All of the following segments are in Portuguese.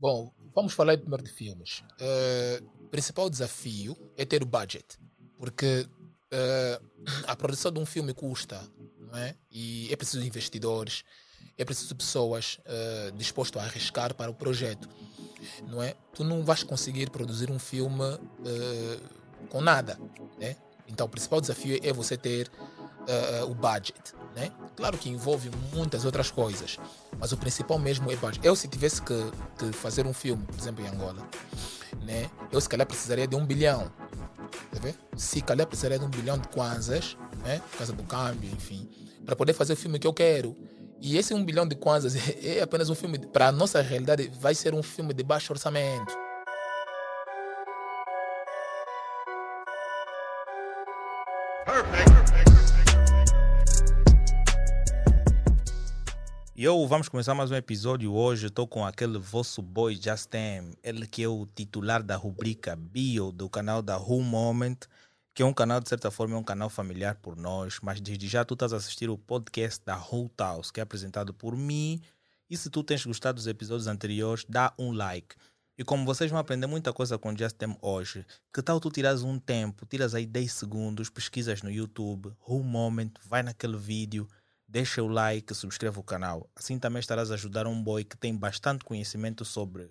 Bom, vamos falar primeiro de filmes. Uh, o principal desafio é ter o budget, porque uh, a produção de um filme custa, é? E é preciso investidores, é preciso pessoas uh, dispostas a arriscar para o projeto, não é? Tu não vais conseguir produzir um filme com nada, né? Então o principal desafio é você ter o budget, né? Claro que envolve muitas outras coisas, mas o principal mesmo é budget. Eu, se tivesse que, que, fazer um filme, por exemplo, em Angola, né? eu se calhar precisaria de um bilhão. Tá? Se calhar precisaria de um bilhão de kwanzas, né? por causa do câmbio, enfim, para poder fazer o filme que eu quero. E esse um bilhão de kwanzas é apenas um filme, para a nossa realidade, vai ser um filme de baixo orçamento. E eu vamos começar mais um episódio hoje. Estou com aquele vosso boy Justin, ele que é o titular da rubrica Bio do canal da Who Moment, que é um canal, de certa forma, é um canal familiar por nós. Mas desde já tu estás a assistir o podcast da Who House, que é apresentado por mim. E se tu tens gostado dos episódios anteriores, dá um like. E como vocês vão aprender muita coisa com Justin hoje, que tal tu tiras um tempo, tiras aí 10 segundos, pesquisas no YouTube, Who Moment, vai naquele vídeo deixa o like, subscreva o canal. Assim também estarás a ajudar um boy que tem bastante conhecimento sobre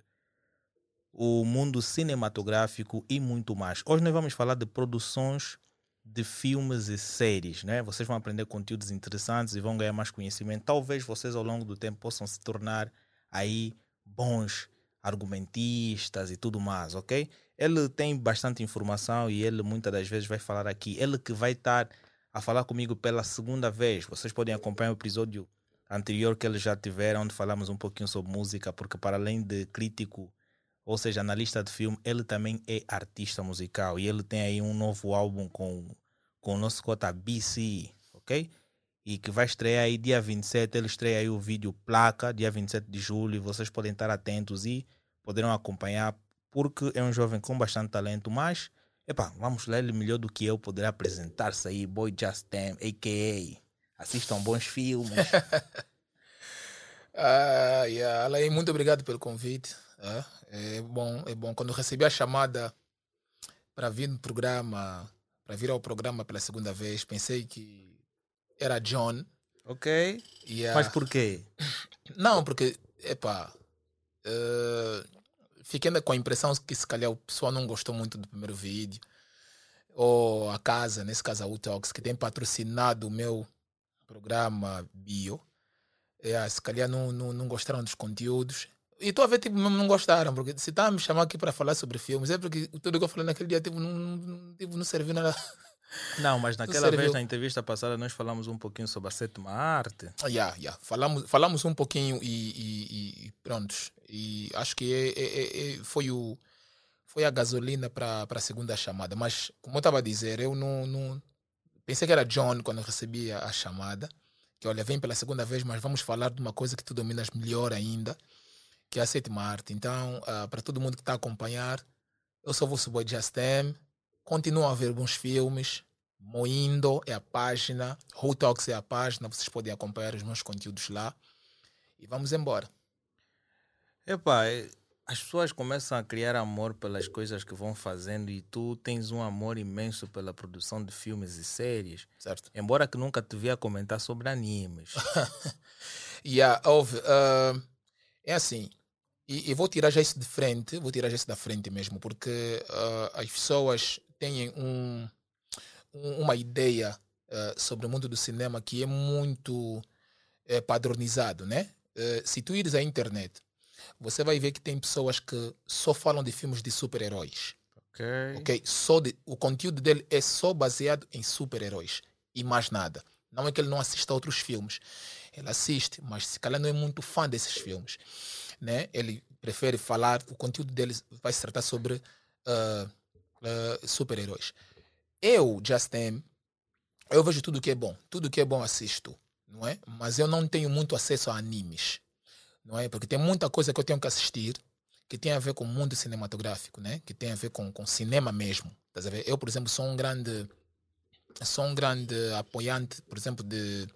o mundo cinematográfico e muito mais. Hoje nós vamos falar de produções de filmes e séries, né? Vocês vão aprender conteúdos interessantes e vão ganhar mais conhecimento. Talvez vocês ao longo do tempo possam se tornar aí bons argumentistas e tudo mais, ok? Ele tem bastante informação e ele muitas das vezes vai falar aqui. Ele que vai estar a falar comigo pela segunda vez. Vocês podem acompanhar o episódio anterior que eles já tiveram, onde falamos um pouquinho sobre música, porque para além de crítico, ou seja, analista de filme, ele também é artista musical e ele tem aí um novo álbum com, com o nosso cota BC, ok? E que vai estrear aí dia 27, ele estreia aí o vídeo Placa, dia 27 de julho, vocês podem estar atentos e poderão acompanhar, porque é um jovem com bastante talento, mas Epá, vamos lá, ele melhor do que eu poderá apresentar-se aí, Boy Justin, a.k.a. Assistam bons filmes. ah, yeah. Alain, muito obrigado pelo convite. Ah, é bom, é bom. Quando recebi a chamada para vir no programa, para vir ao programa pela segunda vez, pensei que era John. Ok. Yeah. Mas por quê? Não, porque, epá, uh, fiquei com a impressão que se calhar o pessoal não gostou muito do primeiro vídeo. Ou a casa, nesse caso a Utox, que tem patrocinado o meu programa bio. É, se calhar não, não, não gostaram dos conteúdos. E estou a ver, tipo, não, gostaram, porque se está a me chamar aqui para falar sobre filmes, é porque tudo que eu falei naquele dia tipo, não, não, tipo, não serviu nada. Não, mas naquela vez, na entrevista passada, nós falamos um pouquinho sobre a sétima arte. Ah, yeah, yeah. Falamos, falamos um pouquinho e, e, e prontos. E acho que é, é, é, é foi, o, foi a gasolina para a segunda chamada. Mas, como eu estava a dizer, eu não, não. Pensei que era John quando recebi a, a chamada. Que olha, vem pela segunda vez, mas vamos falar de uma coisa que tu dominas melhor ainda, que é a sétima arte. Então, uh, para todo mundo que está a acompanhar, eu sou o vosso boy Justem Continuam a ver bons filmes. Moindo é a página, Who Talks é a página, vocês podem acompanhar os meus conteúdos lá. E vamos embora. Epá, é, as pessoas começam a criar amor pelas coisas que vão fazendo e tu tens um amor imenso pela produção de filmes e séries. Certo. Embora que nunca te via comentar sobre animes. yeah, houve, uh, é assim, e, e, vou tirar já isso de frente, vou tirar já isso da frente mesmo, porque uh, as pessoas têm um, uma ideia uh, sobre o mundo do cinema que é muito uh, padronizado, né? Uh, se tu ires à internet, você vai ver que tem pessoas que só falam de filmes de super-heróis. Ok. Ok. Só de, o conteúdo dele é só baseado em super-heróis e mais nada. Não é que ele não assista a outros filmes. Ele assiste, mas se calhar não é muito fã desses filmes. Né? Ele prefere falar, o conteúdo dele vai se tratar sobre uh, uh, super-heróis. Eu, Justin, eu vejo tudo que é bom. Tudo que é bom assisto, não é? Mas eu não tenho muito acesso a animes, não é? Porque tem muita coisa que eu tenho que assistir que tem a ver com o mundo cinematográfico, né? Que tem a ver com, com cinema mesmo. Eu, por exemplo, sou um grande sou um grande apoiante, por exemplo, de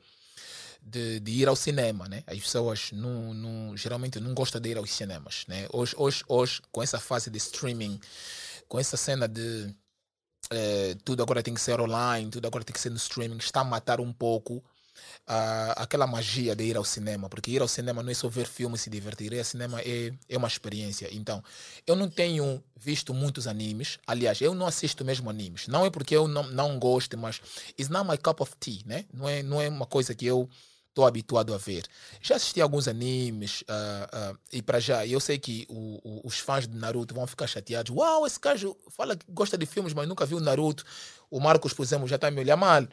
de, de, ir ao cinema, né? As pessoas não, não, geralmente não gostam de ir aos cinemas, né? Hoje, hoje, hoje, com essa fase de streaming, com essa cena de eh, tudo agora tem que ser online, tudo agora tem que ser no streaming, está a matar um pouco aquela magia de ir ao cinema, porque ir ao cinema não é só ver filmes e se divertir, ir ao cinema é, é uma experiência. Então, eu não tenho visto muitos animes, aliás, eu não assisto mesmo animes, não é porque eu não, não gosto, mas it's not my cup of tea, né? Não é, não é uma coisa que eu estou habituado a ver. Já assisti alguns animes uh, uh, e para já, eu sei que o, o, os fãs de Naruto vão ficar chateados. Uau, esse gajo fala que gosta de filmes, mas nunca viu Naruto. O Marcos, por exemplo, já está a me olhar mal.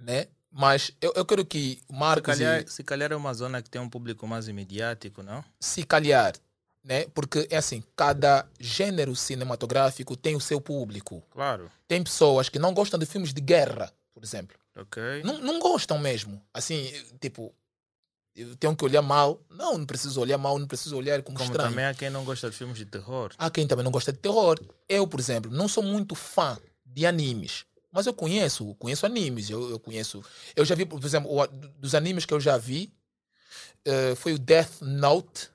Né? Mas eu, eu quero que Marcos. Se calhar, e... se calhar é uma zona que tem um público mais imediático, não? Se calhar. Né? Porque é assim, cada gênero cinematográfico tem o seu público. Claro. Tem pessoas que não gostam de filmes de guerra, por exemplo. Ok. Não, não gostam mesmo. Assim, tipo, eu tenho que olhar mal. Não, não preciso olhar mal, não preciso olhar como, como estranho. também há quem não gosta de filmes de terror. Há quem também não gosta de terror. Eu, por exemplo, não sou muito fã de animes. Mas eu conheço, conheço animes, eu, eu conheço. Eu já vi, por exemplo, o, dos animes que eu já vi, uh, foi o Death Note,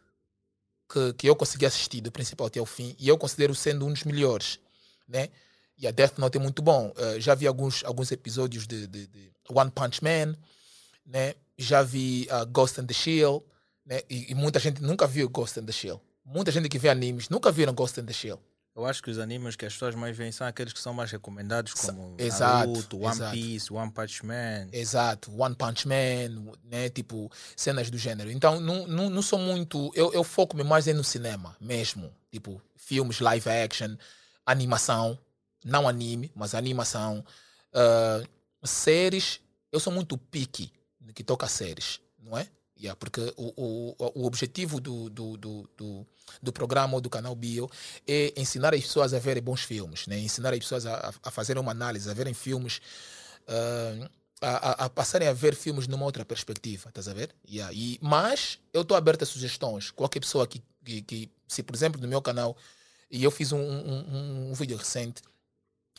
que, que eu consegui assistir do principal até o fim, e eu considero sendo um dos melhores, né? E a Death Note é muito bom. Uh, já vi alguns, alguns episódios de, de, de, One Punch Man, né? Já vi uh, Ghost in the Shield, né? E, e, muita gente nunca viu Ghost in the Shield. Muita gente que vê animes nunca viram Ghost in the Shield. Eu acho que os animes que as pessoas mais veem são aqueles que são mais recomendados, como exato, Naruto, One exato. Piece, One Punch Man. Exato, One Punch Man, né? Tipo, cenas do gênero. Então, não, não, não sou muito. Eu, eu foco-me mais no cinema mesmo. Tipo, filmes, live action, animação. Não anime, mas animação. Uh, séries, eu sou muito picky no que toca a séries, não é? Yeah, porque o, o, o objetivo do, do, do, do, do programa ou do canal Bio é ensinar as pessoas a verem bons filmes, né? ensinar as pessoas a, a fazerem uma análise, a verem filmes, uh, a, a, passarem a ver filmes numa outra perspectiva, estás a ver? Yeah. E, mas eu estou aberto a sugestões. Qualquer pessoa que, que, que, se por exemplo, no meu canal, e eu fiz um, um, um vídeo recente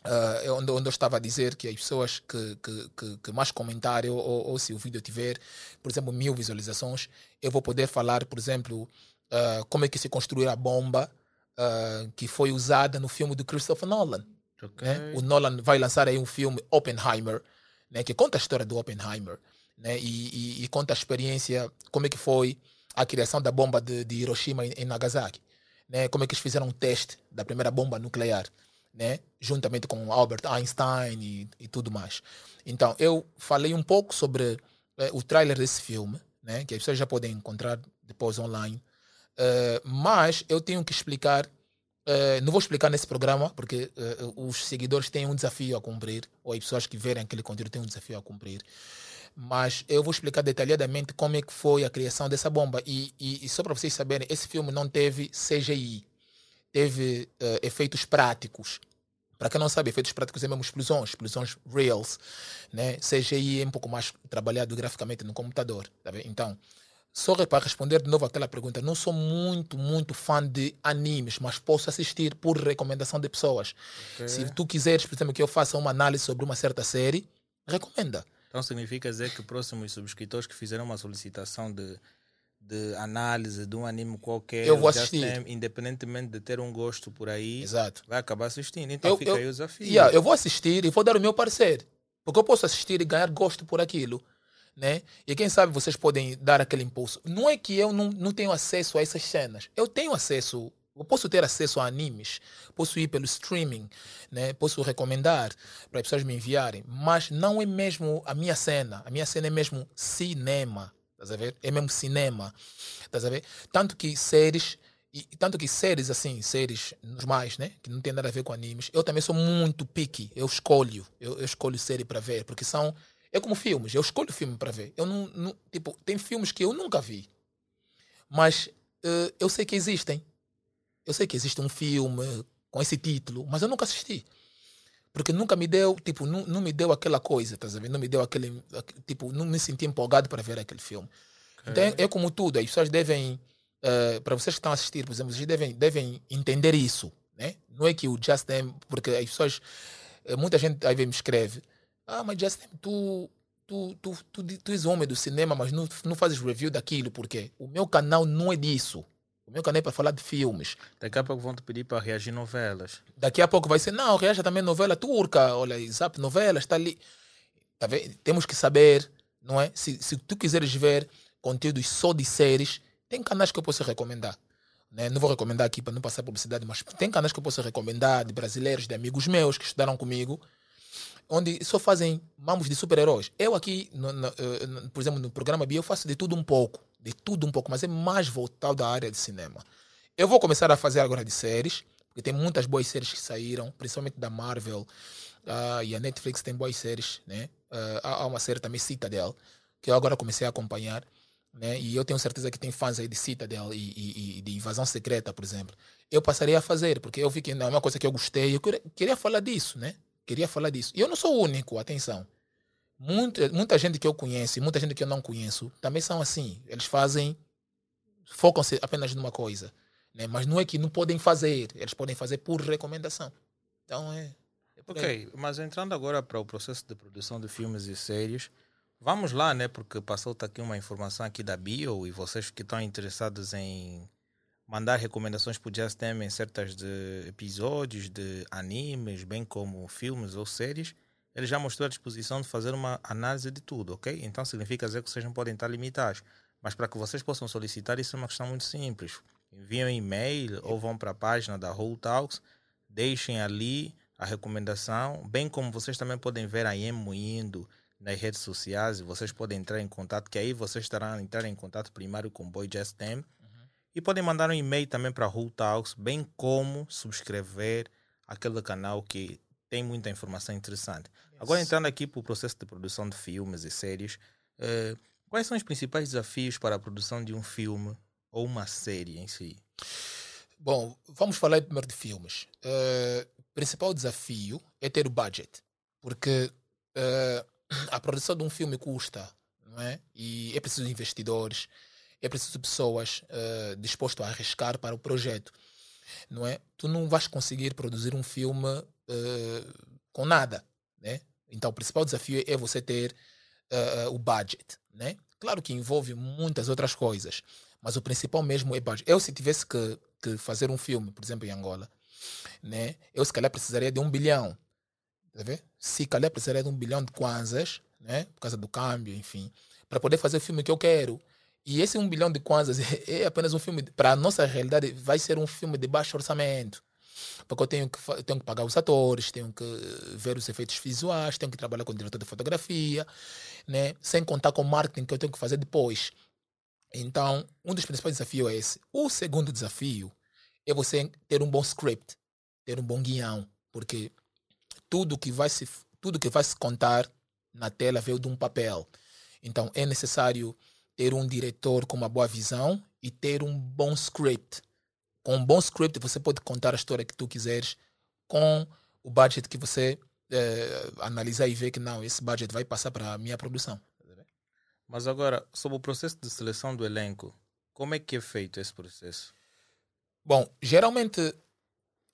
Uh, onde, onde eu estava a dizer que as pessoas que, que, que, que mais comentarem, ou, ou, ou, se o vídeo tiver, por exemplo, mil visualizações, eu vou poder falar, por exemplo, uh, como é que se construiu a bomba uh, que foi usada no filme do Christopher Nolan. Okay. Né? O Nolan vai lançar aí um filme, Oppenheimer, né? que conta a história do Oppenheimer né? e, e, e conta a experiência, como é que foi a criação da bomba de, de Hiroshima e Nagasaki. Né? Como é que eles fizeram um teste da primeira bomba nuclear né? juntamente com Albert Einstein e, e tudo mais. Então, eu falei um pouco sobre é, o trailer desse filme, né? que as pessoas já podem encontrar depois online, uh, mas eu tenho que explicar. Uh, não vou explicar nesse programa, porque uh, os seguidores têm um desafio a cumprir, ou as pessoas que verem aquele conteúdo têm um desafio a cumprir. Mas eu vou explicar detalhadamente como é que foi a criação dessa bomba. E, e, e só para vocês saberem, esse filme não teve CGI teve uh, efeitos práticos. Para quem não sabe, efeitos práticos é mesmo explosões, explosões reals. Né? CGI é um pouco mais trabalhado graficamente no computador. Tá então, só para responder de novo aquela pergunta, não sou muito, muito fã de animes, mas posso assistir por recomendação de pessoas. Okay. Se tu quiseres, por exemplo, que eu faça uma análise sobre uma certa série, recomenda. Então significa dizer que próximos subscritores que fizeram uma solicitação de de análise de um anime qualquer, eu vou assistir. Tem, independentemente de ter um gosto por aí, Exato. vai acabar assistindo. Então eu, fica eu, aí o desafio. Yeah, eu vou assistir e vou dar o meu parecer. Porque eu posso assistir e ganhar gosto por aquilo. Né? E quem sabe vocês podem dar aquele impulso. Não é que eu não, não tenho acesso a essas cenas. Eu tenho acesso. Eu posso ter acesso a animes, posso ir pelo streaming, né? posso recomendar para as pessoas me enviarem, mas não é mesmo a minha cena. A minha cena é mesmo cinema. Estás a ver? É mesmo cinema. Estás a ver? Tanto que séries, e tanto que séries assim, séries normais, né? Que não tem nada a ver com animes, eu também sou muito picky. Eu escolho, eu, eu escolho série para ver, porque são. É como filmes, eu escolho filme para ver. Eu não, não, Tipo, tem filmes que eu nunca vi. Mas uh, eu sei que existem. Eu sei que existe um filme com esse título, mas eu nunca assisti porque nunca me deu, tipo, não, não me deu aquela coisa, tá sabendo? Não me deu aquele, tipo, não me senti empolgado para ver aquele filme. Okay. Então, é, é, como tudo, as pessoas devem, uh, para vocês que estão a assistir, por exemplo, vocês devem, devem entender isso, né? Não é que o Justin, porque as pessoas, eh, muita gente aí me escreve, ah, mas Justin, tu, tu, tu, tu, tu és homem do cinema, mas não, não fazes review daquilo, porque o meu canal não é disso. O meu canal é para falar de filmes. Daqui a pouco vão te pedir para reagir novelas. Daqui a pouco vai ser, não, reaja também novela turca, olha, zap novelas, está ali. Tá? Temos que saber, não é? Se, se tu quiseres ver conteúdos só de séries, tem canais que eu posso recomendar. Né? Não vou recomendar aqui para não passar publicidade, mas tem canais que eu posso recomendar de brasileiros, de amigos meus que estudaram comigo, onde só fazem mamos de super-heróis. Eu aqui, no, no, no, por exemplo, no programa B, eu faço de tudo um pouco, de tudo um pouco, mas é mais voltado à área de cinema. Eu vou começar a fazer agora de séries, porque tem muitas boas séries que saíram, principalmente da Marvel, uh, e a Netflix tem boas séries, né? Uh, há uma série também, Citadel, que eu agora comecei a acompanhar, né? E eu tenho certeza que tem fãs aí de Citadel e, e, e de Invasão Secreta, por exemplo. Eu passaria a fazer, porque eu vi que não é uma coisa que eu gostei, eu queria, queria falar disso, né? Queria falar disso. E eu não sou o único, atenção. Muita, muita gente que eu conheço e muita gente que eu não conheço também são assim. Eles fazem, focam-se apenas numa coisa. Né? Mas não é que não podem fazer, eles podem fazer por recomendação. Então é. é ok, mas entrando agora para o processo de produção de filmes e séries, vamos lá, né? Porque passou tá aqui uma informação aqui da Bio e vocês que estão interessados em mandar recomendações para o Just em certas de episódios de animes, bem como filmes ou séries, ele já mostrou a disposição de fazer uma análise de tudo, ok? Então significa dizer que vocês não podem estar limitados. Mas para que vocês possam solicitar, isso é uma questão muito simples. Enviam e-mail ou vão para a página da Whole Talks, deixem ali a recomendação, bem como vocês também podem ver a Emo indo nas redes sociais e vocês podem entrar em contato, que aí vocês estarão a entrar em contato primário com o Boy Just Them e podem mandar um e-mail também para Who Talks, bem como subscrever aquele canal que tem muita informação interessante. Yes. Agora, entrando aqui para o processo de produção de filmes e séries, uh, quais são os principais desafios para a produção de um filme ou uma série em si? Bom, vamos falar primeiro de filmes. Uh, o principal desafio é ter o budget, porque uh, a produção de um filme custa, não é? E é preciso investidores é preciso pessoas uh, dispostas a arriscar para o projeto. Não é? Tu não vais conseguir produzir um filme uh, com nada. Né? Então, o principal desafio é você ter uh, o budget. Né? Claro que envolve muitas outras coisas, mas o principal mesmo é budget. Eu, se tivesse que, que fazer um filme, por exemplo, em Angola, né? eu se calhar precisaria de um bilhão. Tá vendo? Se calhar precisaria de um bilhão de kwanzas, né? por causa do câmbio, enfim, para poder fazer o filme que eu quero. E esse um bilhão de kwanzas é apenas um filme, para a nossa realidade, vai ser um filme de baixo orçamento. Porque eu tenho que, eu tenho que pagar os atores, tenho que ver os efeitos visuais, tenho que trabalhar com o diretor de fotografia, né? sem contar com o marketing que eu tenho que fazer depois. Então, um dos principais desafios é esse. O segundo desafio é você ter um bom script, ter um bom guião, porque tudo que vai se, tudo que vai se contar na tela veio de um papel. Então, é necessário ter um diretor com uma boa visão e ter um bom script. Com um bom script você pode contar a história que tu quiseres com o budget que você é, analisar e ver que não, esse budget vai passar para a minha produção. Mas agora, sobre o processo de seleção do elenco, como é que é feito esse processo? Bom, geralmente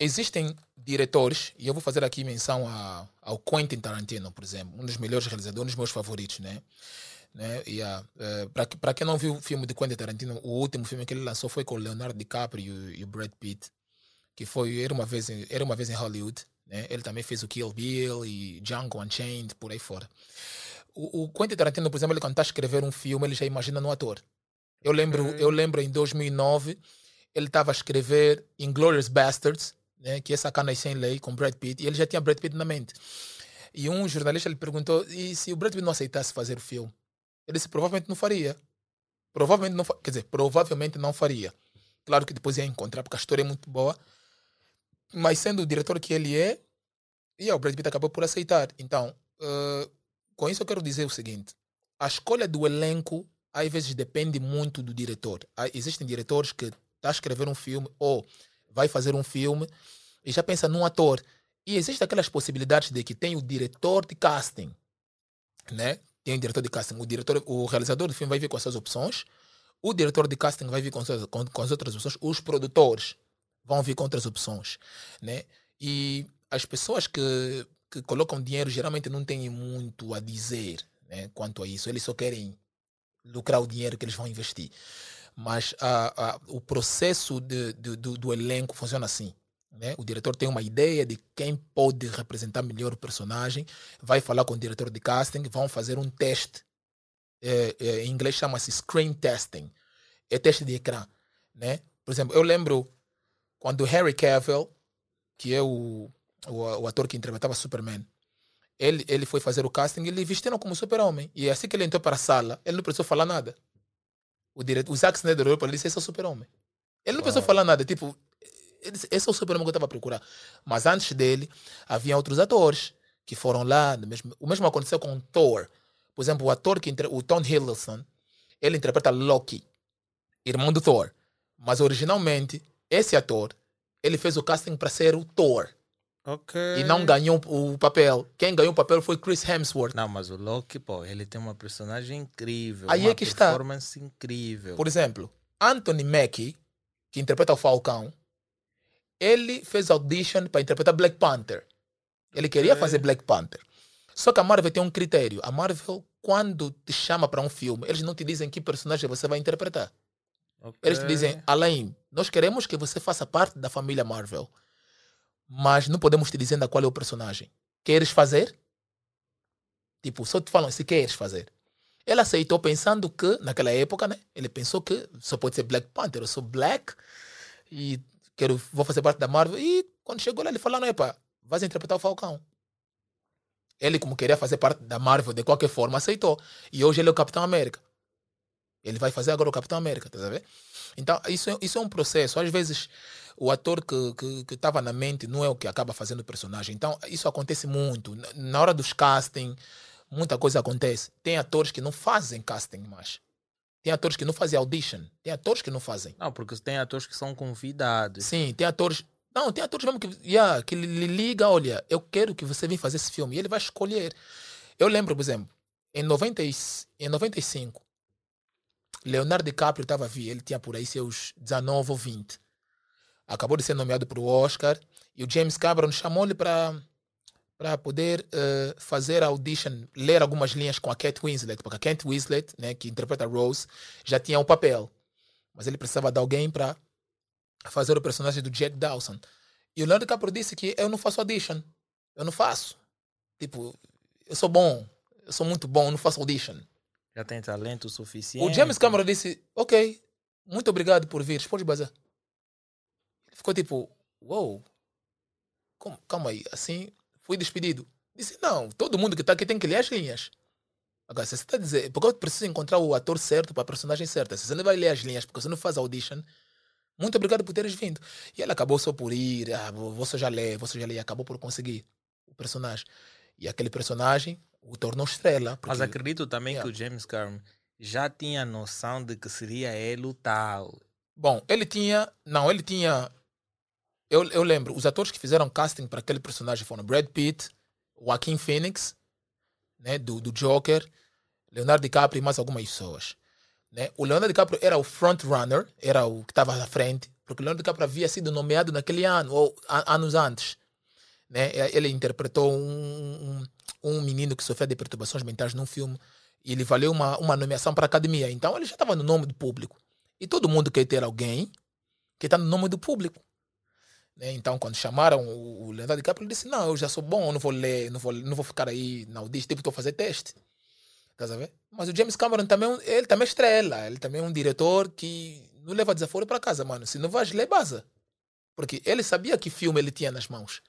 existem diretores, e eu vou fazer aqui menção a, ao Quentin Tarantino, por exemplo, um dos melhores realizadores, um dos meus favoritos, né? Né? Yeah. Uh, Para quem não viu o filme de Quentin Tarantino, o último filme que ele lançou foi com o Leonardo DiCaprio e o Brad Pitt, que foi Era uma Vez em, era uma vez em Hollywood. Né? Ele também fez o Kill Bill e Django Unchained, por aí fora. O, o Quentin Tarantino, por exemplo, ele quando está a escrever um filme, ele já imagina no ator. Eu lembro, eu lembro em 2009, ele estava a escrever Inglourious Bastards, né, que é Sacanas Sem Lei, com Brad Pitt, e ele já tinha Brad Pitt na mente. E um jornalista lhe perguntou, e se o Brad Pitt não aceitasse fazer o filme? Ele disse provavelmente não faria. Provavelmente não, quer dizer, provavelmente não faria. Claro que depois ia encontrar, porque a história é muito boa. Mas sendo o diretor que ele é, e o Brad Pitt acabou por aceitar. Então, uh, com isso eu quero dizer o seguinte: a escolha do elenco às vezes depende muito do diretor. Há, existem diretores que está a escrever um filme ou vai fazer um filme e já pensa num ator. E existem aquelas possibilidades de que tem o diretor de casting, né? Tem o diretor de casting, o diretor, o realizador do filme vai vir com as suas opções, o diretor de casting vai vir com, com, com as outras opções, os produtores vão vir com outras opções, né? E as pessoas que, que colocam dinheiro geralmente não têm muito a dizer, né, quanto a isso. Eles só querem lucrar o dinheiro que eles vão investir. Mas ah, ah, o processo de, de, do, do elenco funciona assim. Né? O diretor tem uma ideia de quem pode representar melhor o personagem, vai falar com o diretor de casting, vão fazer um teste. É, é, em inglês chama-se screen testing. É teste de ecrã. Né? Por exemplo, eu lembro quando Harry Cavill, que é o, o, o ator que interpretava Superman, ele, ele foi fazer o casting, ele vestiram como super-homem. E assim que ele entrou para a sala, ele não precisou falar nada. O, diretor, o Zack Snyder olhou para ele e disse: Esse é o super-homem. Ele não precisou falar nada. Tipo, esse é o super-homem que eu estava a procurar. Mas antes dele, havia outros atores que foram lá. Mesmo, o mesmo aconteceu com Thor. Por exemplo, o ator que o Tom Hiddleston, ele interpreta Loki, irmão do Thor. Mas originalmente, esse ator, ele fez o casting para ser o Thor. Ok. E não ganhou o papel. Quem ganhou o papel foi Chris Hemsworth. Não, mas o Loki, pô, ele tem uma personagem incrível. Aí uma é que está. performance incrível. Por exemplo, Anthony Mackie, que interpreta o Falcão, ele fez audition para interpretar Black Panther. Ele queria Ok. fazer Black Panther. Só que a Marvel tem um critério. A Marvel, quando te chama para um filme, eles não te dizem que personagem você vai interpretar. Ok. Eles te dizem, Alain, nós queremos que você faça parte da família Marvel. Mas não podemos te dizer qual é o personagem. Queres fazer? Tipo, só te falam se queres fazer. Ele aceitou pensando que, naquela época, né? Ele pensou que só pode ser Black Panther. Eu sou Black e quero, vou fazer parte da Marvel. E quando chegou lá, ele falou: não, epa, vais interpretar o Falcão. Ele, como queria fazer parte da Marvel de qualquer forma, aceitou. E hoje ele é o Capitão América. Ele vai fazer agora o Capitão América, tá? Então, isso é, isso é um processo. Às vezes, o ator que estava na mente não é o que acaba fazendo o personagem. Então, isso acontece muito. Na hora dos casting, muita coisa acontece. Tem atores que não fazem casting mais. Tem atores que não fazem audition. Tem atores que não fazem. Não, porque tem atores que são convidados. Sim, tem atores. Não, tem atores mesmo que, yeah, que lhe liga, olha, eu quero que você venha fazer esse filme. E ele vai escolher. Eu lembro, por exemplo, em, 90, e- em 95, Leonardo DiCaprio estava vir, ele tinha por aí seus 19 ou 20. Acabou de ser nomeado para o Oscar e o James Cameron chamou-lhe para para poder eh, fazer a audition, ler algumas linhas com a Kate Winslet, porque a Kate Winslet, né, que interpreta a Rose, já tinha o papel. Mas ele precisava de alguém para fazer o personagem do Jack Dawson. E o Leonardo DiCaprio disse que eu não faço audition. Eu não faço. Tipo, eu sou bom. Eu sou muito bom, eu não faço audition. Já tem talento suficiente. O James Cameron disse, ok, muito obrigado por vir, pode bazar. Ele ficou tipo, uou, como- calma aí, assim, fui despedido. Disse, não, todo mundo que está aqui tem que ler as linhas. Agora, se você está dizendo, porque eu preciso encontrar o ator certo para a personagem certa. Se você não vai ler as linhas, porque você não faz audition, muito obrigado por teres vindo. E ele acabou só por ir, ah, você já lê, você já lê, e acabou por conseguir o personagem. E aquele personagem o tornou estrela. Mas porque- acredito também Yeah. que o James Cameron já tinha noção de que seria ele o tal. Bom, ele tinha. Não, ele tinha. Eu, eu lembro, os atores que fizeram casting para aquele personagem foram Brad Pitt, Joaquin Phoenix, né, do, do Joker, Leonardo DiCaprio e mais algumas pessoas. Né? O Leonardo DiCaprio era o frontrunner, era o que estava à frente, porque o Leonardo DiCaprio havia sido nomeado naquele ano, ou a- anos antes. Né? Ele interpretou um, um, um menino que sofria de perturbações mentais num filme e ele valeu uma, uma nomeação para a academia. Então ele já estava no nome do público. E todo mundo quer ter alguém que está no nome do público. Né? Então, quando chamaram o o Leonardo DiCaprio, ele disse: Não, eu já sou bom, não vou ler, não vou, não vou ficar aí na audição, tipo, estou a fazer teste. Estás a ver? Mas o James Cameron também, é ele também é estrela, ele também é um diretor que não leva desaforo para casa, mano. Se não vais ler, baza. Porque ele sabia que filme ele tinha nas mãos.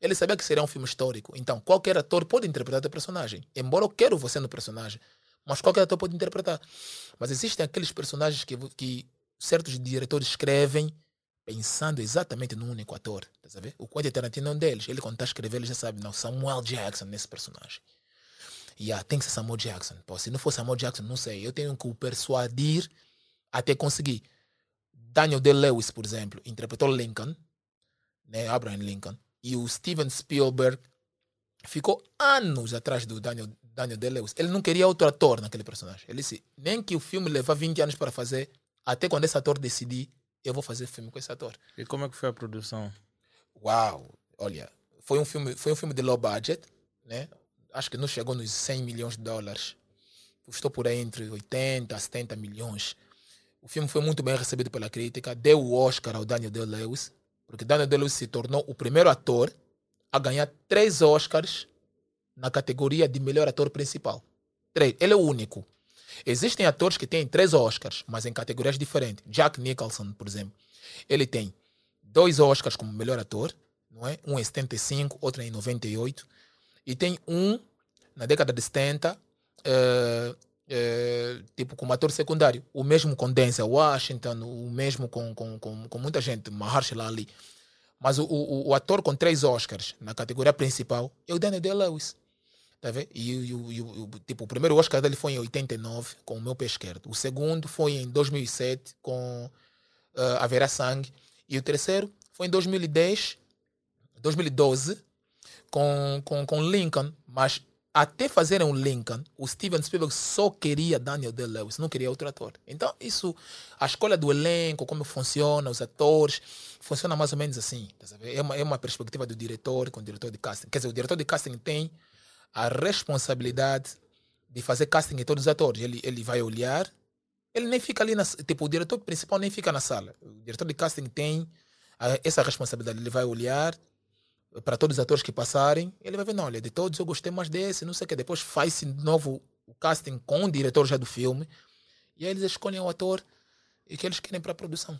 Ele sabia que seria um filme histórico. Então, qualquer ator pode interpretar o teu personagem. Embora eu quero você no personagem. Mas qualquer ator pode interpretar. Mas existem aqueles personagens que, que certos diretores escrevem pensando exatamente num único ator. Tá sabe? O Quentin Tarantino é um deles. Ele, quando está a escrever, ele já sabe, não, Samuel Jackson nesse personagem. E ah, tem que ser Samuel Jackson. Pô, se não for Samuel Jackson, não sei. Eu tenho que o persuadir até conseguir. Daniel Day-Lewis, por exemplo, interpretou Lincoln, né, Abraham Lincoln. E o Steven Spielberg ficou anos atrás do Daniel, Daniel Day-Lewis. Ele não queria outro ator naquele personagem. Ele disse, nem que o filme levar 20 anos para fazer, até quando esse ator decidir, eu vou fazer filme com esse ator. E como é que foi a produção? Uau! Olha, foi um filme, foi um filme de low budget, né? Acho que não chegou nos 100 milhões de dólares, custou por aí entre 80 a 70 milhões. O filme foi muito bem recebido pela crítica, deu o Oscar ao Daniel Day-Lewis, porque Daniel Day-Lewis se tornou o primeiro ator a ganhar três Oscars na categoria de melhor ator principal. Três. Ele é o único. Existem atores que têm três Oscars, mas em categorias diferentes. Jack Nicholson, por exemplo, ele tem dois Oscars como melhor ator, não é? Um em 75, outro em 98, e tem um na década de 70, uh, uh, tipo como ator secundário. O mesmo com Denzel Washington, o mesmo com, com, com, com muita gente, Mahershala Ali. Mas o, o, o, ator com três Oscars na categoria principal é o Daniel Day-Lewis. Tá vendo? E, e, e, e, tipo, o primeiro Oscar dele foi em 89 com o meu pé esquerdo. O segundo foi em 2007 com uh, Haverá Sangue. E o terceiro foi em 2010, 2012 com, com, com Lincoln. Mas até fazerem um Lincoln, o Steven Spielberg só queria Daniel Day-Lewis, não queria outro ator. Então, isso, a escolha do elenco, como funciona, os atores, funciona mais ou menos assim. Tá é, uma, é uma perspectiva do diretor com o diretor de casting. Quer dizer, o diretor de casting tem a responsabilidade de fazer casting em todos os atores. Ele, ele vai olhar, ele nem fica ali, na, tipo, o diretor principal nem fica na sala. O diretor de casting tem a, essa responsabilidade. Ele vai olhar para todos os atores que passarem, ele vai ver, não, olha, de todos eu gostei mais desse, não sei o que. Depois faz-se de novo o casting com o diretor já do filme, e aí eles escolhem o ator e que eles querem para a produção.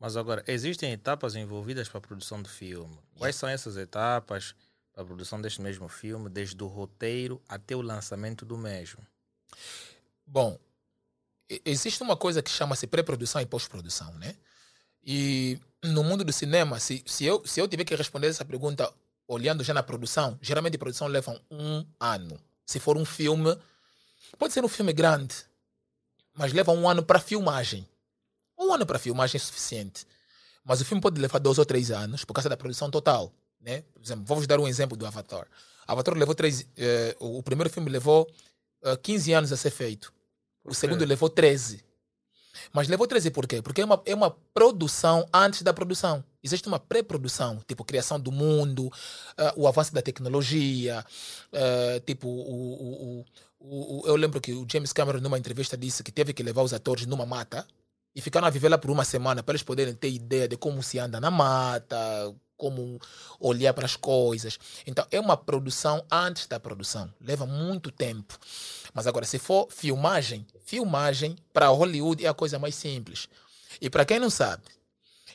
Mas agora, existem etapas envolvidas para a produção do filme. Quais são essas etapas? A produção deste mesmo filme, desde o roteiro até o lançamento do mesmo? Bom, existe uma coisa que chama-se pré-produção e pós-produção, né? E no mundo do cinema, se, se, eu, se eu tiver que responder essa pergunta olhando já na produção, geralmente a produção leva um ano. Se for um filme, pode ser um filme grande, mas leva um ano para filmagem. Um ano para filmagem é suficiente. Mas o filme pode levar dois ou três anos por causa da produção total. Né? Por exemplo, vou-vos dar um exemplo do Avatar. Avatar levou três. Eh, o primeiro filme levou eh, 15 anos a ser feito. O segundo levou 13. Mas levou 13 por quê? Porque é uma, é uma produção antes da produção. Existe uma pré-produção, tipo criação do mundo, uh, o avanço da tecnologia, uh, tipo o, o, o, o, eu lembro que o James Cameron numa entrevista disse que teve que levar os atores numa mata e ficaram a viver lá por uma semana para eles poderem ter ideia de como se anda na mata, como olhar para as coisas. Então, é uma produção antes da produção. Leva muito tempo. Mas agora, se for filmagem, filmagem para Hollywood é a coisa mais simples. E para quem não sabe,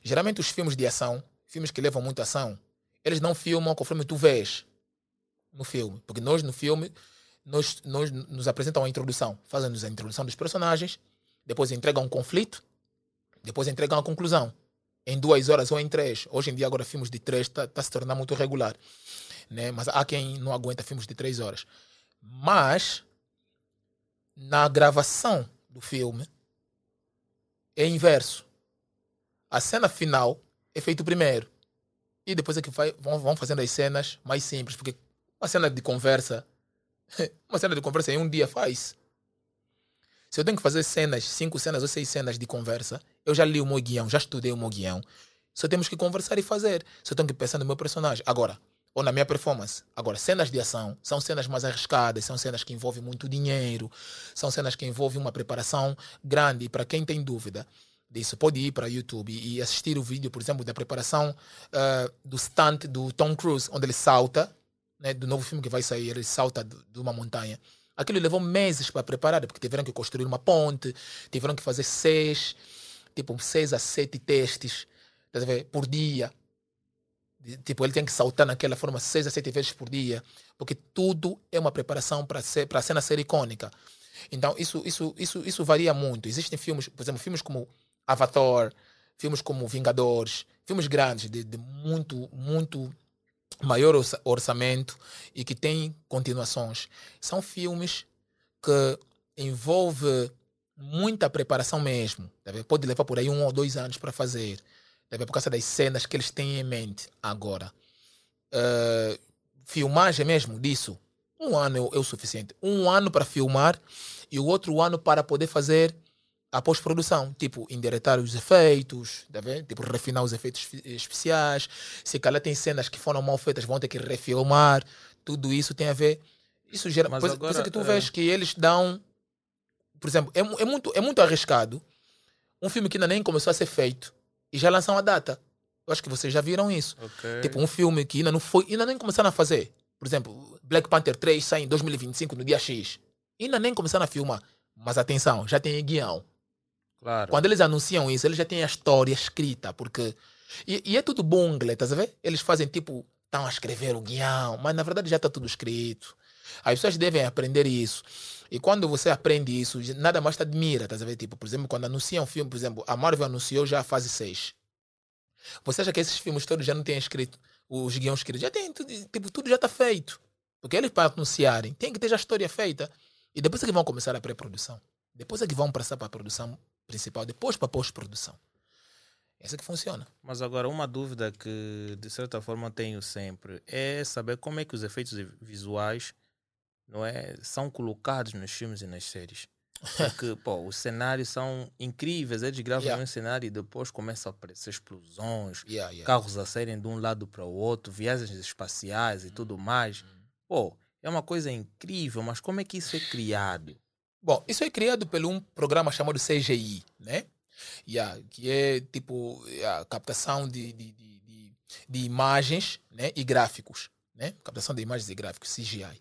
geralmente os filmes de ação, filmes que levam muita ação, eles não filmam conforme tu vês no filme. Porque nós, no filme, nós, nós nos apresentam a introdução. Fazem-nos a introdução dos personagens, depois entregam um conflito, depois entregam a conclusão em duas horas ou em três. Hoje em dia, agora, filmes de três está tá se tornando muito regular. Né? Mas há quem não aguenta filmes de três horas. Mas, na gravação do filme, é inverso. A cena final é feita primeiro. E depois é que vai, vão, vão fazendo as cenas mais simples. Porque uma cena de conversa, uma cena de conversa em um dia faz. Se eu tenho que fazer cenas, cinco cenas ou seis cenas de conversa, eu já li o meu guião, já estudei o meu guião. Só temos que conversar e fazer. Só tenho que pensar no meu personagem. Agora, ou na minha performance. Agora, cenas de ação são cenas mais arriscadas, são cenas que envolvem muito dinheiro, são cenas que envolvem uma preparação grande. E para quem tem dúvida disso, pode ir para o YouTube e assistir o vídeo, por exemplo, da preparação uh, do stunt do Tom Cruise, onde ele salta, né, do novo filme que vai sair, ele salta de uma montanha. Aquilo levou meses para preparar, porque tiveram que construir uma ponte, tiveram que fazer seis, tipo, seis a sete testes por dia. Tipo, ele tem que saltar naquela forma seis a sete vezes por dia, porque tudo é uma preparação para a cena ser icônica. Então, isso, isso, isso, isso varia muito. Existem filmes, por exemplo, filmes como Avatar, filmes como Vingadores, filmes grandes, de, de muito, muito maior orçamento e que tem continuações. São filmes que envolve muita preparação mesmo. Tá Pode levar por aí um ou dois anos para fazer. Tá Por causa das cenas que eles têm em mente agora. Uh, filmagem mesmo disso, um ano é o suficiente. Um ano para filmar e o outro ano para poder fazer a pós-produção, tipo, endireitar os efeitos, tá vendo? tipo, refinar os efeitos especiais. Se calhar tem cenas que foram mal feitas, vão ter que refilmar. Tudo isso tem a ver. Isso gera. Mas pois, agora, é que tu é... vês que eles dão por exemplo, é, é muito, é muito arriscado um filme que ainda nem começou a ser feito e já lançar uma data. Eu acho que vocês já viram isso. Ok. Tipo, um filme que ainda não foi, ainda nem começaram a fazer. Por exemplo, Black Panther 3 sai em 2025, no dia X. Ainda nem começaram a filmar. Mas atenção, já tem guião. claro. Quando eles anunciam isso, eles já têm a história escrita, porque. E, e é tudo bom, estás a ver? Eles fazem tipo, estão a escrever o guião, mas na verdade já está tudo escrito. As pessoas devem aprender isso. E quando você aprende isso, nada mais te admira, estás a ver? Tipo, por exemplo, quando anunciam um filme, por exemplo, a Marvel anunciou já a fase 6. Você acha que esses filmes todos já não têm escrito, os guiões escritos? Já tem, tipo, tudo já está feito. Porque eles para anunciarem, tem que ter já a história feita. E depois é que vão começar a pré-produção. Depois é que vão passar para a produção principal, depois para a pós-produção. É assim que funciona. Mas agora, uma dúvida que de certa forma tenho sempre é saber como é que os efeitos vi- visuais não é, são colocados nos filmes e nas séries. Porque, pô, os cenários são incríveis, eles gravam Yeah. um cenário e depois começam a aparecer explosões, Yeah, yeah. carros a saírem de um lado para o outro, viagens espaciais e tudo mais. Pô, é uma coisa incrível, mas como é que isso é criado? Bom, isso é criado por um programa chamado CGI, né? Yeah, que é tipo a captação de, de, de, de- de imagens né? e gráficos. Né? Captação de imagens e gráficos, CGI.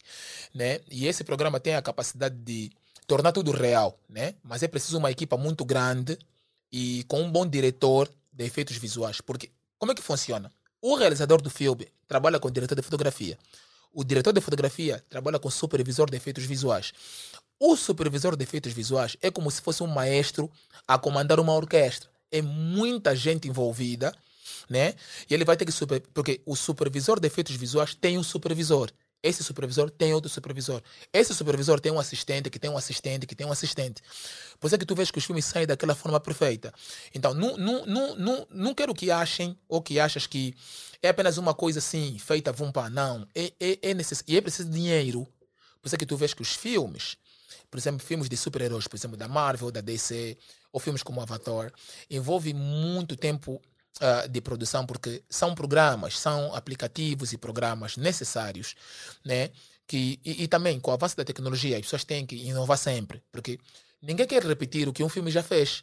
Né? E esse programa tem a capacidade de tornar tudo real, né? mas é preciso uma equipa muito grande e com um bom diretor de efeitos visuais. Porque como é que funciona? O realizador do filme trabalha com o diretor de fotografia. O diretor de fotografia trabalha com o supervisor de efeitos visuais. O supervisor de efeitos visuais é como se fosse um maestro a comandar uma orquestra. É muita gente envolvida, né? E ele vai ter que super... porque o supervisor de efeitos visuais tem um supervisor. Esse supervisor tem outro supervisor. Esse supervisor tem um assistente, que tem um assistente, que tem um assistente. Por isso é que tu vês que os filmes saem daquela forma perfeita. Então, não, não, não, não, não quero que achem ou que achas que é apenas uma coisa assim, feita vum pá. Não. É, é, é necess... E é preciso dinheiro. Por isso é que tu vês que os filmes, por exemplo, filmes de super-heróis, por exemplo, da Marvel, da DC, ou filmes como Avatar, envolve muito tempo ah, de produção, porque são programas, são aplicativos e programas necessários, né? Que, e, e também, com o avanço da tecnologia, as pessoas têm que inovar sempre, porque ninguém quer repetir o que um filme já fez.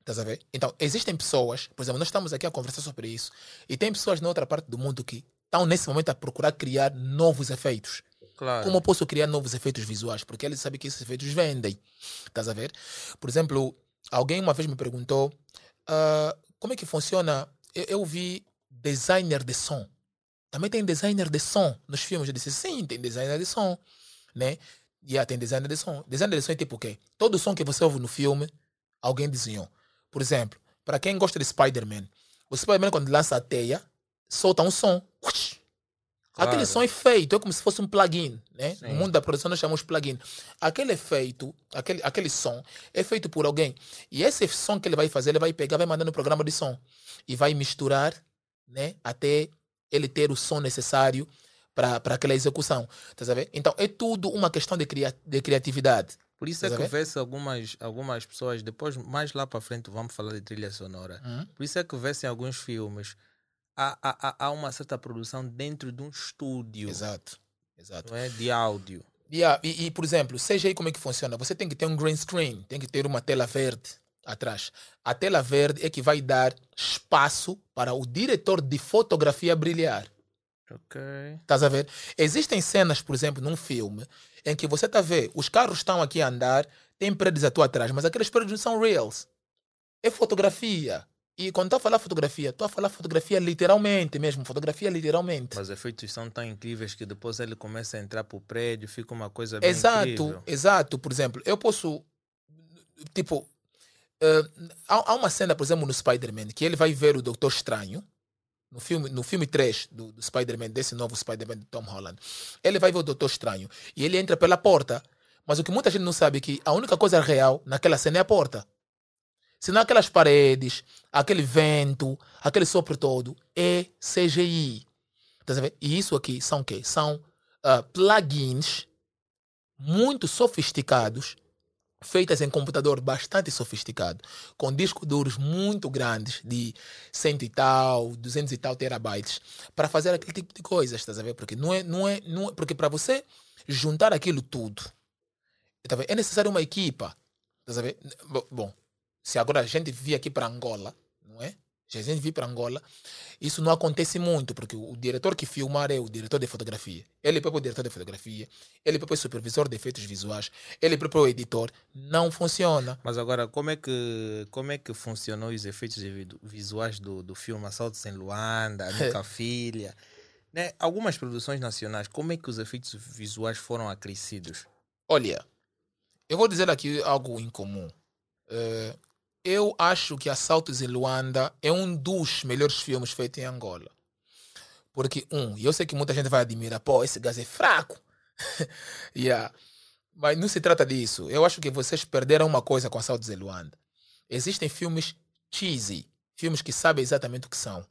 Estás a ver? Então, existem pessoas, por exemplo, nós estamos aqui a conversar sobre isso, e tem pessoas na outra parte do mundo que estão nesse momento a procurar criar novos efeitos. Claro. Como eu posso criar novos efeitos visuais? Porque eles sabem que esses efeitos vendem. Estás a ver? Por exemplo, alguém uma vez me perguntou ah, como é que funciona. Eu, eu vi designer de som. Também tem designer de som nos filmes. Eu disse, sim, tem designer de som. Né? E yeah, tem designer de som. Designer de som é tipo o quê? Todo som que você ouve no filme, alguém desenhou. Por exemplo, para quem gosta de Spider-Man, o Spider-Man, quando lança a teia, solta um som. Claro. som é feito, é como se fosse um plugin, né? Sim. No mundo da produção nós chamamos plugin. Aquele efeito, aquele, aquele som, é feito por alguém. E esse som que ele vai fazer, ele vai pegar, vai mandar no programa de som. E vai misturar, né? Até ele ter o som necessário para aquela execução. Tá sabendo? Então, é tudo uma questão de, cria, de criatividade. Por isso é Estás a que vê-se algumas, algumas pessoas, depois, mais lá para frente, vamos falar de trilha sonora. Hum? Por isso é que vê-se em alguns filmes, há, há, há- uma certa produção dentro de um estúdio, Exato. Exato. é? De áudio. Yeah, e, e, por exemplo, seja aí como é que funciona. Você tem que ter um green screen, tem que ter uma tela verde atrás. A tela verde é que vai dar espaço para o diretor de fotografia brilhar. Ok. Estás a ver? Existem cenas, por exemplo, num filme, em que você está a ver, os carros estão aqui a andar, tem prédios à tua atrás, mas aqueles prédios não são reals. É fotografia. E quando estou a falar fotografia, estou a falar fotografia literalmente mesmo, fotografia literalmente. Mas os efeitos são tão incríveis que depois ele começa a entrar para o prédio, fica uma coisa bem Exato, incrível. exato. Por exemplo, eu posso. Tipo, eh, há, há uma cena, por exemplo, no Spider-Man, que ele vai ver o Doutor Estranho, no filme, no filme 3 do, do Spider-Man, desse novo Spider-Man de Tom Holland. Ele vai ver o Doutor Estranho e ele entra pela porta. Mas o que muita gente não sabe é que a única coisa real naquela cena é a porta. Senão aquelas paredes, aquele vento, aquele sopro todo, é CGI. Tá? E isso aqui são o quê? São ah, plugins muito sofisticados, feitas em computador bastante sofisticado, com discos duros muito grandes, de cento e tal, duzentos e tal terabytes, para fazer aquele tipo de coisas, estás a ver? Porque não é, não é, não é porque para você juntar aquilo tudo, tá é necessário uma equipa Estás a ver? Bo- Bom, se agora a gente vir aqui para Angola, não é? Se a gente vir para Angola, isso não acontece muito, porque o diretor que filmar é o diretor de fotografia. Ele próprio é o diretor de fotografia, ele próprio é o supervisor de efeitos visuais, ele próprio é o editor. Não funciona. Mas agora, como é que, como é que funcionou os efeitos vi- visuais do, do filme Assaltos em Luanda, Nunca Filha? Né? Algumas produções nacionais, como é que os efeitos visuais foram acrescidos? Olha, eu vou dizer aqui algo incomum. Eh, eu acho que Assaltos em Luanda é um dos melhores filmes feitos em Angola. Porque, um, eu sei que muita gente vai admirar, pô, esse gás é fraco. yeah. Mas não se trata disso. Eu acho que vocês perderam uma coisa com Assaltos em Luanda. Existem filmes cheesy, filmes que sabem exatamente o que são.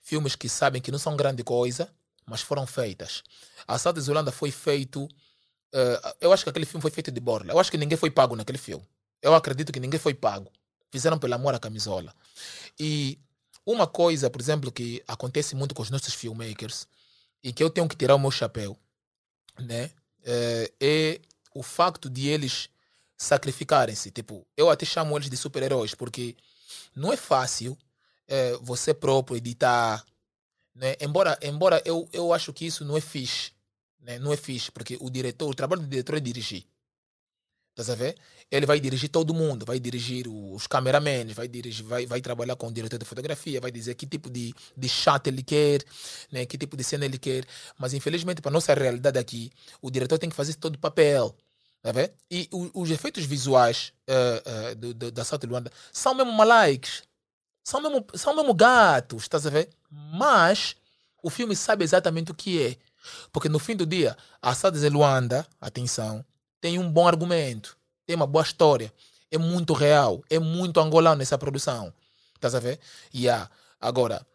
Filmes que sabem que não são grande coisa, mas foram feitas. Assaltos em Luanda foi feito Uh, eu acho que aquele filme foi feito de borla. Eu acho que ninguém foi pago naquele filme. Eu acredito que ninguém foi pago. Fizeram pelo amor à camisola. E uma coisa, por exemplo, que acontece muito com os nossos filmmakers e que eu tenho que tirar o meu chapéu, né? eh, É, o facto de eles sacrificarem-se. Tipo, eu até chamo eles de super-heróis porque não é fácil eh, você próprio editar, né? Embora, embora eu, eu acho que isso não é fixe né? Não é fixe, porque o diretor, o trabalho do diretor é dirigir. Estás a ver? Ele vai dirigir todo mundo, vai dirigir os cameramans, vai dirigir, vai, vai trabalhar com o diretor de fotografia, vai dizer que tipo de, de shot ele quer, né? que tipo de cena ele quer. Mas infelizmente, para nossa realidade aqui, o diretor tem que fazer todo o papel. Tá? E o- os efeitos visuais eh, eh, do, do- da South Luanda são mesmo malikes. São mesmo, são mesmo gatos, estás a ver? Mas o filme sabe exatamente o que é. Porque no fim do dia, a em Luanda, atenção, tem um bom argumento, tem uma boa história, é muito real, é muito angolano nessa produção. Estás a ver? Yeah. Agora,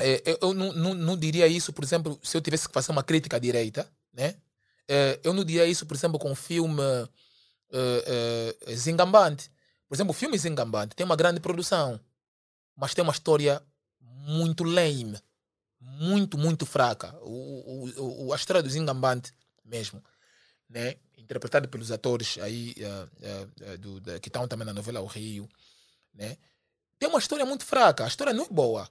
eh, eu, não, não, não diria isso, por exemplo, se eu tivesse que fazer uma crítica à direita, né? Eh, eu não diria isso, por exemplo, com o filme eh, Zingambante. Por exemplo, o filme Zingambante tem uma grande produção, mas tem uma história muito lame muito, muito fraca. O, o, o, a história do Zingambante mesmo, né? Interpretado pelos atores aí eh, eh, do, da- que estão também na novela O Rio, né? tem uma história muito fraca. A história não é boa.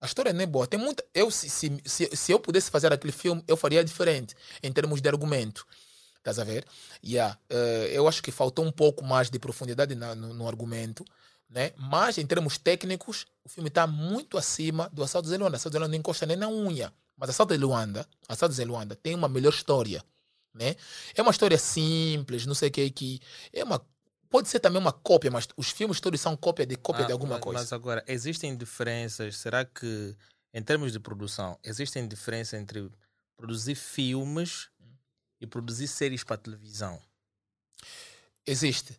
A história não é boa. Tem muita. Eu, se, se, se, se eu pudesse fazer aquele filme, eu faria diferente em termos de argumento. Estás a ver? Yeah. eh, eu acho que faltou um pouco mais de profundidade na- no, no argumento né? Mas em termos técnicos, o filme está muito acima do Assalto de Luanda. Assalto de Luanda não encosta nem na unha. Mas Assalto de Luanda, Assalto de Luanda tem uma melhor história, né? É uma história simples, não sei o que que é uma pode ser também uma cópia, mas os filmes todos são cópia de cópia Ah, de alguma mas, coisa. Mas agora, existem diferenças? Será que, em termos de produção, existem diferenças entre produzir filmes e produzir séries para televisão? Existe.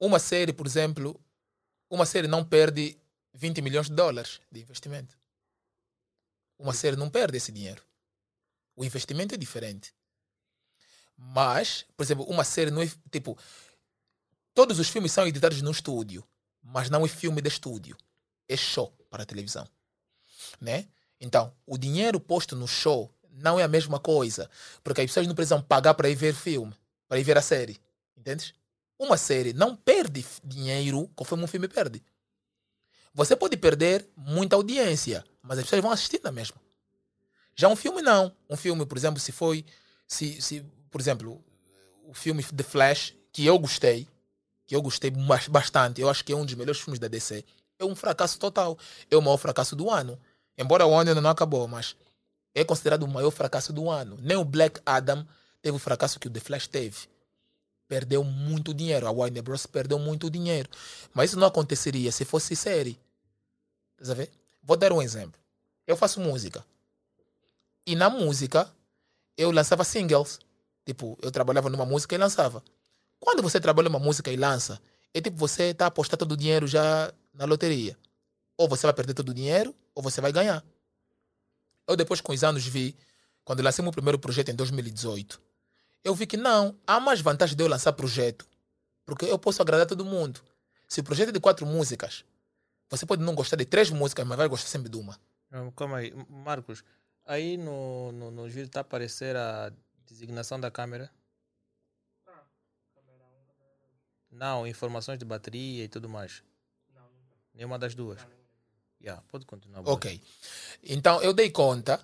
Uma série, por exemplo, uma série não perde 20 milhões de dólares de investimento. Uma série não perde esse dinheiro. O investimento é diferente. Mas, por exemplo, uma série não é tipo. Todos os filmes são editados no estúdio, mas não é filme de estúdio. É show para televisão. Né? Então, o dinheiro posto no show não é a mesma coisa. Porque as pessoas não precisam pagar para ir ver filme, para ir ver a série. Entendes? Uma série não perde dinheiro conforme um filme perde. Você pode perder muita audiência, mas as pessoas vão assistir na mesma. Já um filme não. Um filme, por exemplo, se foi. Se, se, por exemplo, o filme The Flash, que eu gostei, que eu gostei bas- bastante, eu acho que é um dos melhores filmes da DC, é um fracasso total. É o maior fracasso do ano. Embora o ano ainda não acabou, mas é considerado o maior fracasso do ano. Nem o Black Adam teve o fracasso que o The Flash teve. Perdeu muito dinheiro. A Warner Bros. perdeu muito dinheiro. Mas isso não aconteceria se fosse série. Tá ver? Vou dar um exemplo. Eu faço música. E na música, eu lançava singles. Tipo, eu trabalhava numa música e lançava. Quando você trabalha numa música e lança, é tipo você está apostando todo o dinheiro já na loteria. Ou você vai perder todo o dinheiro, ou você vai ganhar. Eu depois, com os anos, vi, quando lancei meu primeiro projeto em 2018, eu vi que não, há mais vantagem de eu lançar projeto, porque eu posso agradar todo mundo. Se o projeto é de quatro músicas, você pode não gostar de três músicas, mas vai gostar sempre de uma. Calma aí, Marcos. Aí no, no, no vídeo está a aparecer a designação da câmera. Não, informações de bateria e tudo mais. Nenhuma das duas. Yeah, pode continuar. Ok. Então eu dei conta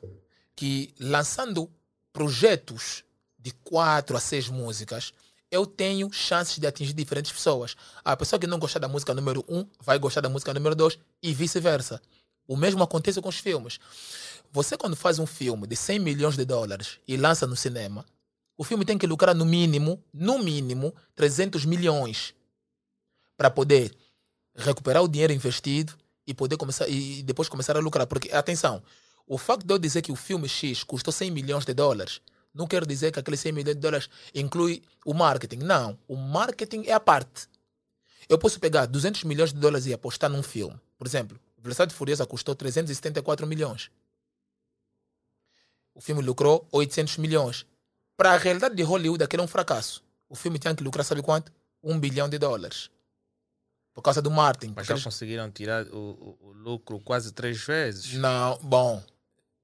que lançando projetos de quatro a seis músicas, eu tenho chances de atingir diferentes pessoas. A pessoa que não gostar da música número um vai gostar da música número dois e vice-versa. O mesmo acontece com os filmes. Você, quando faz um filme de 100 milhões de dólares e lança no cinema, o filme tem que lucrar no mínimo, no mínimo, 300 milhões para poder recuperar o dinheiro investido e poder começar e depois começar a lucrar. Porque, atenção, o facto de eu dizer que o filme X custou 100 milhões de dólares não quer dizer que aqueles 100 milhões de dólares inclui o marketing. Não, o marketing é a parte. Eu posso pegar 200 milhões de dólares e apostar num filme. Por exemplo, Velocidade Furiosa custou 374 milhões. O filme lucrou 800 milhões. Para a realidade de Hollywood, aquele é um fracasso. O filme tinha que lucrar, sabe quanto? Um bilhão de dólares. Por causa do marketing. Mas já eles- conseguiram tirar o, o- o lucro quase três vezes. Não, bom.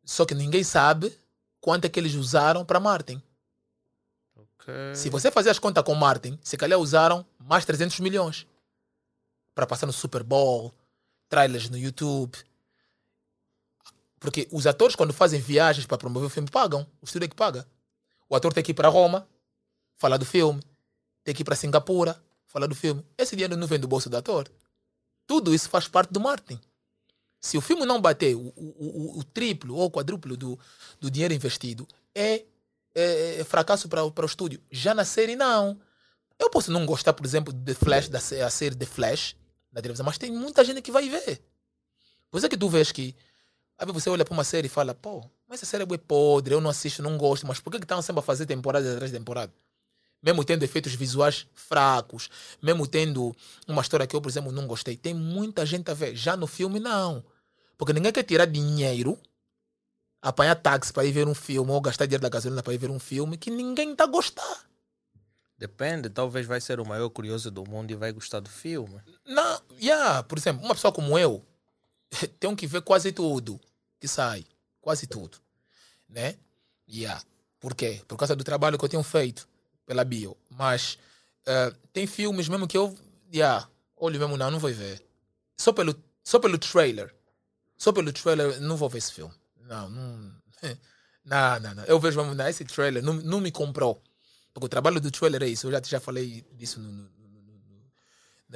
Só que ninguém sabe quanto é que eles usaram para marketing. Ok. Se você fazer as contas com marketing, se calhar usaram mais 300 milhões para passar no Super Bowl, trailers no YouTube. Porque os atores, quando fazem viagens para promover o filme, pagam. O estúdio é que paga. O ator tem que ir para Roma, falar do filme. Tem que ir para Singapura, falar do filme. Esse dinheiro não vem do bolso do ator. Tudo isso faz parte do marketing. Se o filme não bater o, o, o, o triplo ou quadruplo do, do dinheiro investido, é, é, é fracasso para, para o estúdio. Já na série, não. Eu posso não gostar, por exemplo, de Flash, da série The Flash, na televisão, mas tem muita gente que vai ver. Isso é que tu vês que. Aí você olha para uma série e fala, pô, mas essa série é podre, eu não assisto, não gosto, mas por que que estão sempre a fazer temporada atrás de temporada? Mesmo tendo efeitos visuais fracos, mesmo tendo uma história que eu, por exemplo, não gostei, tem muita gente a ver. Já no filme, não. Porque ninguém quer tirar dinheiro, apanhar táxi para ir ver um filme, ou gastar dinheiro da gasolina para ir ver um filme que ninguém está a gostar. Depende, talvez vai ser o maior curioso do mundo e vai gostar do filme. Não, yeah, por exemplo, uma pessoa como eu tem que ver quase tudo que sai, quase tudo, né? Yeah. Por quê? Por causa do trabalho que eu tenho feito pela bio. Mas eh, tem filmes mesmo que eu, yeah, olho mesmo não, não vou ver. Só pelo, só pelo trailer, só pelo trailer não vou ver esse filme. Não, não, não, não, não. Eu vejo mesmo, não, esse trailer não, não me comprou. Porque o trabalho do trailer é isso. Eu já, já falei disso no- no-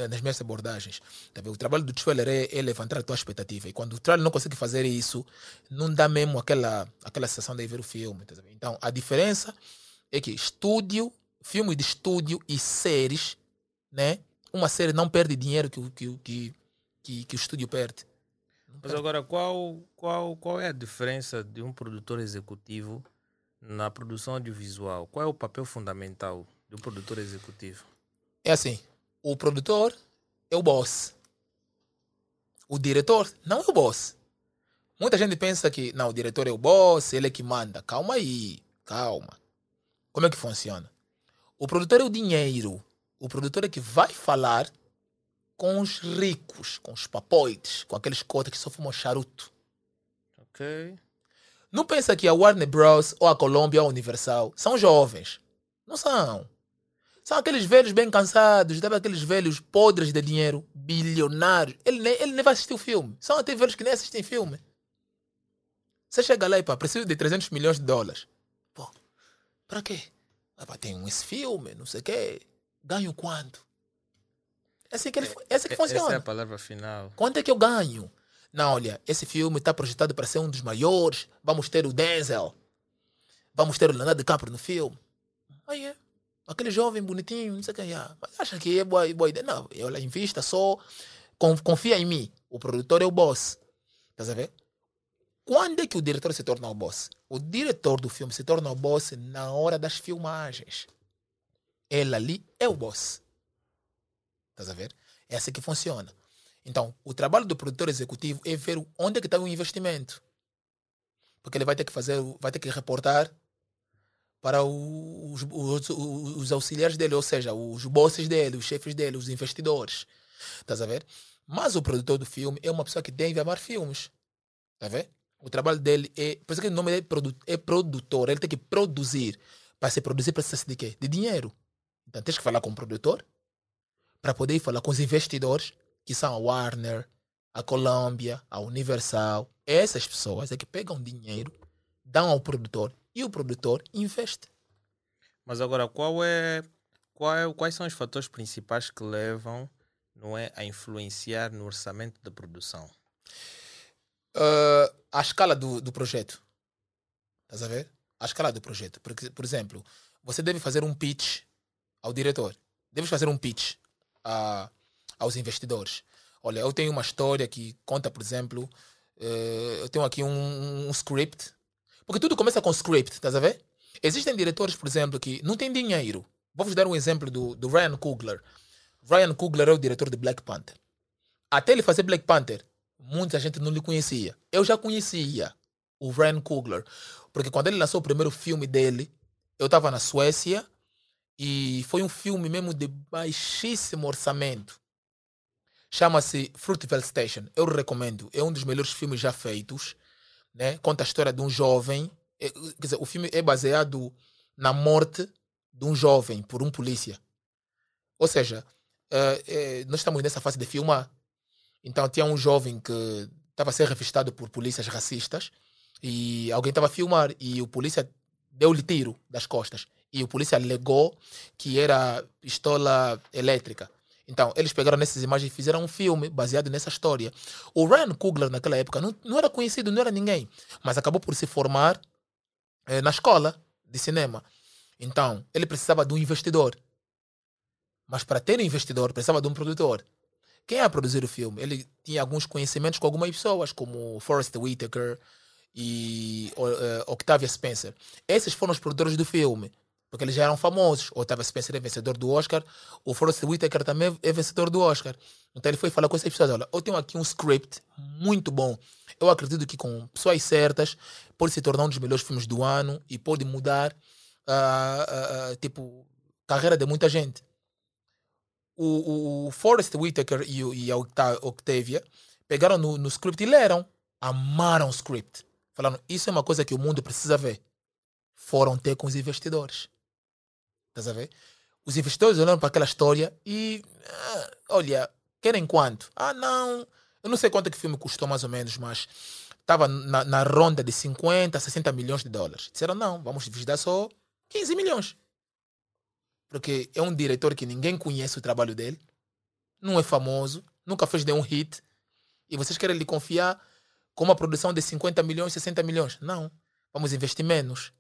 nas minhas abordagens. Tá? O trabalho do trailer é, é levantar a tua expectativa. E quando o trailer não consegue fazer isso, não dá mesmo aquela, aquela sensação de ver o filme. tá? Então, a diferença é que estúdio, filme de estúdio e séries, né? Uma série não perde dinheiro que, o- que, que, que, que o estúdio perde. Não Mas perde. agora, qual, qual, qual é a diferença de um produtor executivo na produção audiovisual? Qual é o papel fundamental um produtor executivo? É assim, o produtor é o boss. O diretor não é o boss. Muita gente pensa que não, o diretor é o boss, ele é que manda. Calma aí, calma. Como é que funciona? O produtor é o dinheiro. O produtor é que vai falar com os ricos, com os papoites, com aqueles cotas que só fumam charuto. Ok. Não pensa que a Warner Bros. ou a Columbia ou a Universal são jovens. Não são. São aqueles velhos bem cansados, sabe aqueles velhos podres de dinheiro, bilionários. Ele nem, ele nem vai assistir o filme. São até velhos que nem assistem filme. Você chega lá e pá, preciso de 300 milhões de dólares. Pô, pra quê? Ah, pá, tem esse filme, não sei o quê. Ganho quanto? É assim que, ele, é assim que E- funciona. Essa é a palavra final. Quanto é que eu ganho? Não, olha, esse filme está projetado para ser um dos maiores. Vamos ter o Denzel. Vamos ter o Leonardo DiCaprio no filme. Aí é. Aquele jovem bonitinho, não sei que. ah, Mas acha que é boa, boa ideia? Não, ela invista só. con- Confia em mim. O produtor é o boss. A ver? Quando é que o diretor se torna o boss? O diretor do filme se torna o boss na hora das filmagens. Ele ali é o boss. Estás a ver? É assim que funciona. Então, o trabalho do produtor executivo é ver onde é que está o investimento. Porque ele vai ter que fazer, vai ter que reportar para os, os, os auxiliares dele, ou seja, os bosses dele, os chefes dele, os investidores. Estás a ver? Mas o produtor do filme é uma pessoa que deve amar filmes. Está a ver? O trabalho dele é. Por isso que o nome dele é é produtor. Ele tem que produzir. Para se produzir, precisa de quê? De dinheiro. Então tens que falar com o produtor para poder falar com os investidores, que são a Warner, a Columbia, a Universal. Essas pessoas é que pegam dinheiro, dão ao produtor e o produtor investe. Mas agora, qual é, qual é, quais são os fatores principais que levam não é, a influenciar no orçamento da produção? Uh, a escala do, do projeto. Estás a ver? A escala do projeto. Porque, por exemplo, você deve fazer um pitch ao diretor. Deves fazer um pitch a, aos investidores. Olha, eu tenho uma história que conta, por exemplo, uh, eu tenho aqui um, um script. Porque tudo começa com script, estás a ver? Existem diretores, por exemplo, que não têm dinheiro. Vou-vos dar um exemplo do, do Ryan Coogler. Ryan Coogler é o diretor de Black Panther. Até ele fazer Black Panther, muita gente não lhe conhecia. Eu já conhecia o Ryan Coogler, porque quando ele lançou o primeiro filme dele, eu estava na Suécia e foi um filme mesmo de baixíssimo orçamento. Chama-se Fruitvale Station. Eu recomendo. É um dos melhores filmes já feitos. Né? Conta a história de um jovem. É, quer dizer, o filme é baseado na morte de um jovem por um polícia. Ou seja, uh, nós estamos nessa fase de filmar. Então tinha um jovem que estava a ser revistado por polícias racistas e alguém estava a filmar e o polícia deu-lhe tiro das costas e o polícia alegou que era pistola elétrica. Então, eles pegaram nessas imagens e fizeram um filme baseado nessa história. O Ryan Coogler, naquela época, não, não era conhecido, não era ninguém, mas acabou por se formar eh, na escola de cinema. Então, ele precisava de um investidor. Mas para ter um investidor, precisava de um produtor. Quem ia produzir o filme? Ele tinha alguns conhecimentos com algumas pessoas, como Forrest Whitaker e uh, Octavia Spencer. Esses foram os produtores do filme, porque eles já eram famosos. O Octavia Spencer é vencedor do Oscar, o Forrest Whitaker também é vencedor do Oscar. Então ele foi falar com essas pessoas: olha, eu tenho aqui um script muito bom. Eu acredito que com pessoas certas pode se tornar um dos melhores filmes do ano e pode mudar, uh, uh, tipo, carreira de muita gente o, o Forrest Whitaker e, e a Octavia pegaram no, no script e leram. Amaram o script. Falaram, isso é uma coisa que o mundo precisa ver. Foram ter com os investidores. Estás a ver? Os investidores olharam para aquela história e, ah, olha, querem quanto? Ah, não, eu não sei quanto que o filme custou mais ou menos, mas estava na, na ronda de 50, 60 milhões de dólares. Disseram, não, vamos investir só 15 milhões porque é um diretor que ninguém conhece o trabalho dele, não é famoso, nunca fez nenhum hit, e vocês querem lhe confiar com uma produção de 50 milhões, 60 milhões. Não, vamos investir menos.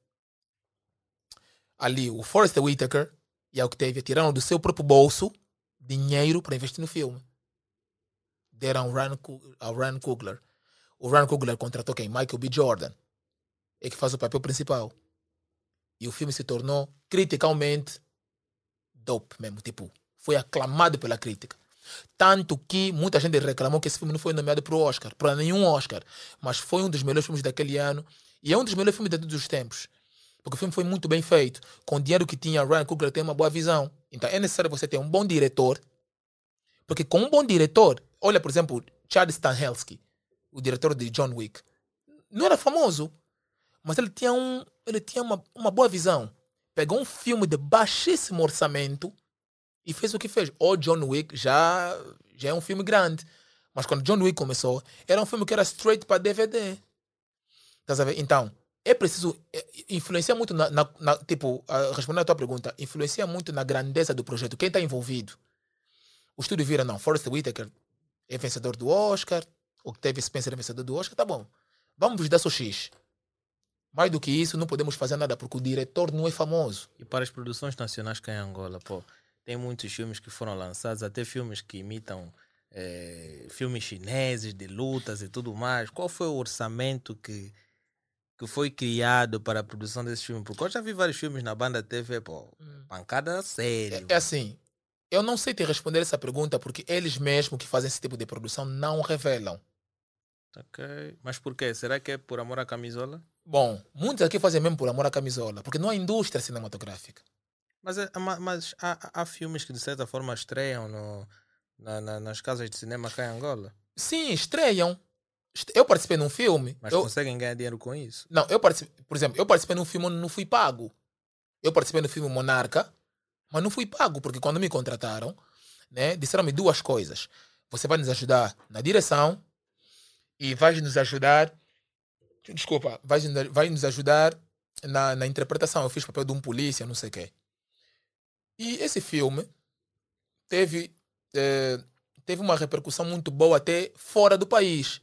Ali, o Forrest Whitaker e a Octavia tiraram do seu próprio bolso dinheiro para investir no filme. Deram ao Ryan Coogler. O Ryan Coogler contratou quem? Michael B. Jordan. É que faz o papel principal. E o filme se tornou criticalmente dope mesmo, tipo, foi aclamado pela crítica. Tanto que muita gente reclamou que esse filme não foi nomeado para o Oscar, para nenhum Oscar, mas foi um dos melhores filmes daquele ano e é um dos melhores filmes de todos os tempos. Porque o filme foi muito bem feito. Com o dinheiro que tinha, Ryan Coogler tem uma boa visão. Então é necessário você ter um bom diretor. Porque com um bom diretor, olha, por exemplo, Chad Stahelski, o diretor de John Wick, não era famoso, mas ele tinha, um, ele tinha uma, uma boa visão pegou um filme de baixíssimo orçamento e fez o que fez. O John Wick já, já é um filme grande. Mas quando John Wick começou, era um filme que era straight para DVD. Tá sabendo? Então, é preciso. É, influencia muito na. na, na tipo, uh, respondendo à tua pergunta, influencia muito na grandeza do projeto. Quem está envolvido? O estúdio vira, não. Forrest Whitaker é vencedor do Oscar. O Teve Spencer é vencedor do Oscar. Tá bom. Vamos vos dar só X. Mais do que isso, não podemos fazer nada porque o diretor não é famoso. E para as produções nacionais cá em Angola, pô, tem muitos filmes que foram lançados, até filmes que imitam é, filmes chineses de lutas e tudo mais. Qual foi o orçamento que, que foi criado para a produção desses filmes? Porque eu já vi vários filmes na banda TV, pô, hum. pancada séria. É, é assim, eu não sei te responder essa pergunta porque eles mesmos que fazem esse tipo de produção não revelam. Ok. Mas por quê? Será que é por amor à camisola? Bom, muitos aqui fazem mesmo por amor à camisola, porque não há indústria cinematográfica. Mas, é, mas há, há filmes que de certa forma estreiam no, na, na, nas casas de cinema cá em Angola? Sim, estreiam. Eu participei num filme. Mas eu... conseguem ganhar dinheiro com isso? Não, eu participei, por exemplo, eu participei num filme onde não fui pago. Eu participei no filme Monarca, mas não fui pago, porque quando me contrataram, né, disseram-me duas coisas. Você vai nos ajudar na direção e vai nos ajudar. Desculpa, vai, vai nos ajudar na, na interpretação. Eu fiz papel de um polícia, não sei o quê. E esse filme teve, eh, teve uma repercussão muito boa até fora do país.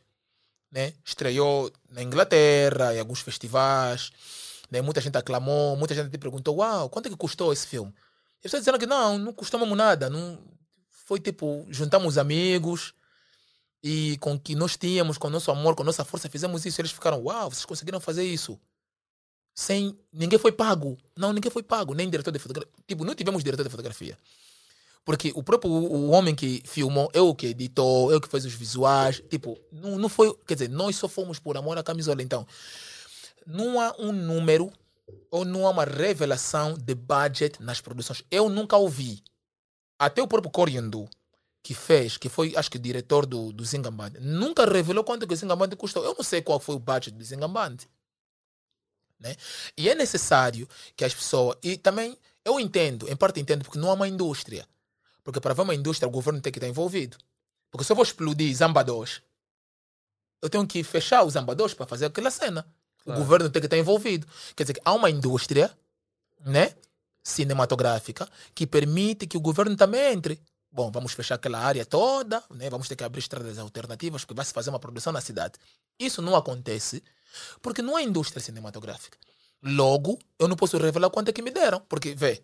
Né? Estreou na Inglaterra, em alguns festivais. Né? Muita gente aclamou, muita gente perguntou: Uau, quanto é que custou esse filme? Eles estão dizendo que não, não custou mesmo nada. Não, foi tipo, juntamos amigos e com que nós tínhamos, com o nosso amor, com a nossa força, fizemos isso. Eles ficaram: Uau, vocês conseguiram fazer isso sem ninguém foi pago. Não, ninguém foi pago, nem diretor de fotografia. Tipo, não tivemos diretor de fotografia. Porque o próprio o homem que filmou, eu que editou, eu que fez os visuais, tipo, não, não foi, quer dizer, nós só fomos por amor à camisola. Então, não há um número ou não há uma revelação de budget nas produções. Eu nunca ouvi. Até o próprio Coriandu, que fez, que foi, acho que, diretor do, do Zingamband, nunca revelou quanto que o Zingamband custou. Eu não sei qual foi o budget do Zingamband. Né? E é necessário que as pessoas. E também eu entendo, em parte entendo, porque não há uma indústria. Porque para haver uma indústria, o governo tem que estar envolvido. Porque se eu vou explodir Zambados, eu tenho que fechar os Zambados para fazer aquela cena. Claro. O governo tem que estar envolvido. Quer dizer, há uma indústria né, cinematográfica que permite que o governo também entre. Bom, vamos fechar aquela área toda, né? vamos ter que abrir estradas alternativas, porque vai se fazer uma produção na cidade. Isso não acontece porque não há indústria cinematográfica. Logo, eu não posso revelar quanto é que me deram. Porque, vê,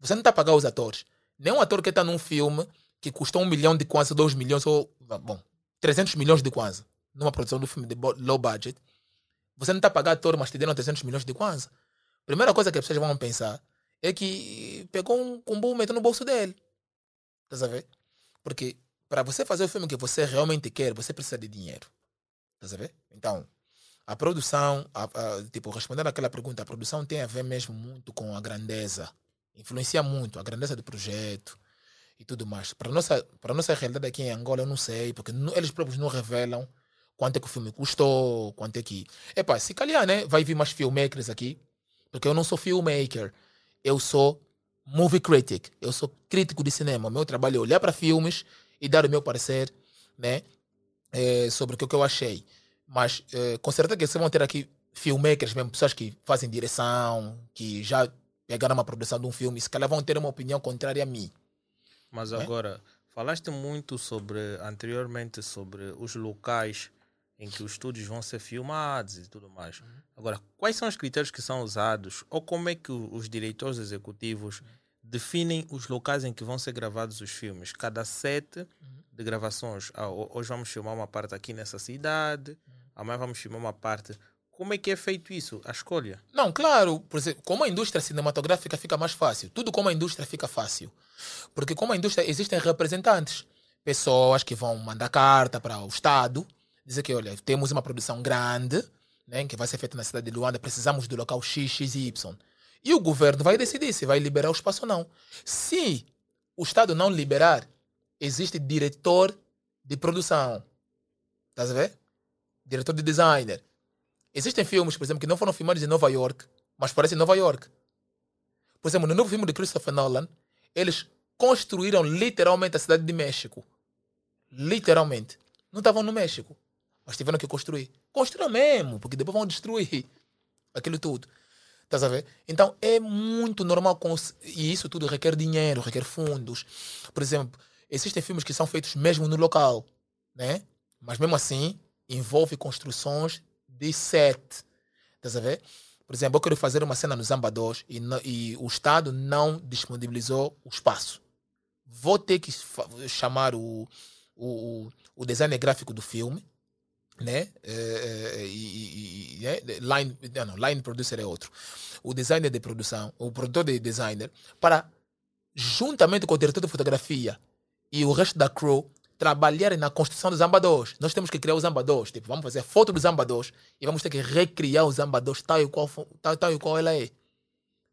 você não está a pagar os atores. Nenhum ator que está num filme que custou um milhão de quase, dois milhões, ou, bom, 300 milhões de quase, numa produção do filme de low budget, você não está pagar ator, mas te deram 300 milhões de quase. Primeira coisa que pessoas vão pensar é que pegou um combo e meteu no bolso dele. Estás a ver? Porque para você fazer o filme que você realmente quer, você precisa de dinheiro. Estás a ver? Então, a produção, a, a, tipo, respondendo àquela pergunta, a produção tem a ver mesmo muito com a grandeza. Influencia muito a grandeza do projeto e tudo mais. Para a nossa, para nossa realidade aqui em Angola, eu não sei, porque não, eles próprios não revelam quanto é que o filme custou, quanto é que. Epá, se calhar, né? Vai vir mais filmmakers aqui, porque eu não sou filmmaker, eu sou movie critic, eu sou crítico de cinema. O meu trabalho é olhar para filmes e dar o meu parecer, né? É, sobre o que eu achei. Mas eh, com certeza que vocês vão ter aqui filmmakers mesmo, pessoas que fazem direção, que já pegaram uma produção de um filme, se calhar vão ter uma opinião contrária a mim. Mas é? agora, falaste muito sobre, anteriormente, sobre os locais em que os estúdios vão ser filmados e tudo mais. Uhum. Agora, quais são os critérios que são usados ou como é que os diretores executivos uhum. definem os locais em que vão ser gravados os filmes? Cada set uhum. de gravações, ah, hoje vamos filmar uma parte aqui nessa cidade, uhum amanhã vamos filmar uma parte. Como é que é feito isso, a escolha? Não, claro, por exemplo, como a indústria cinematográfica fica mais fácil. Tudo como a indústria fica fácil. Porque como a indústria existem representantes, pessoas que vão mandar carta para o Estado, dizer que, olha, temos uma produção grande, né, que vai ser feita na cidade de Luanda, precisamos do local X, X e Y. E o governo vai decidir se vai liberar o espaço ou não. Se o Estado não liberar, existe diretor de produção. Estás a ver? diretor de designer. Existem filmes, por exemplo, que não foram filmados em Nova York, mas parecem Nova York. Por exemplo, no novo filme de Christopher Nolan, eles construíram literalmente a cidade de México. Literalmente. Não estavam no México, mas tiveram que construir. Construíram mesmo, porque depois vão destruir aquilo tudo. Estás a ver? Então é muito normal. E isso tudo requer dinheiro, requer fundos. Por exemplo, existem filmes que são feitos mesmo no local, né? Mas mesmo assim, envolve construções de set. Estás a ver? Por exemplo, eu quero fazer uma cena no Zamba 2 e, e o Estado não disponibilizou o espaço. Vou ter que chamar o, o, o designer gráfico do filme, né? É, é, e, e, né? Line, não, line producer é outro. O designer de produção, o produtor de designer, para, juntamente com o diretor de fotografia e o resto da crew, trabalharem na construção dos ambadores. Nós temos que criar os ambadores. Tipo, vamos fazer foto dos ambadores e vamos ter que recriar os ambadores tal e qual, tal, tal e qual ela é.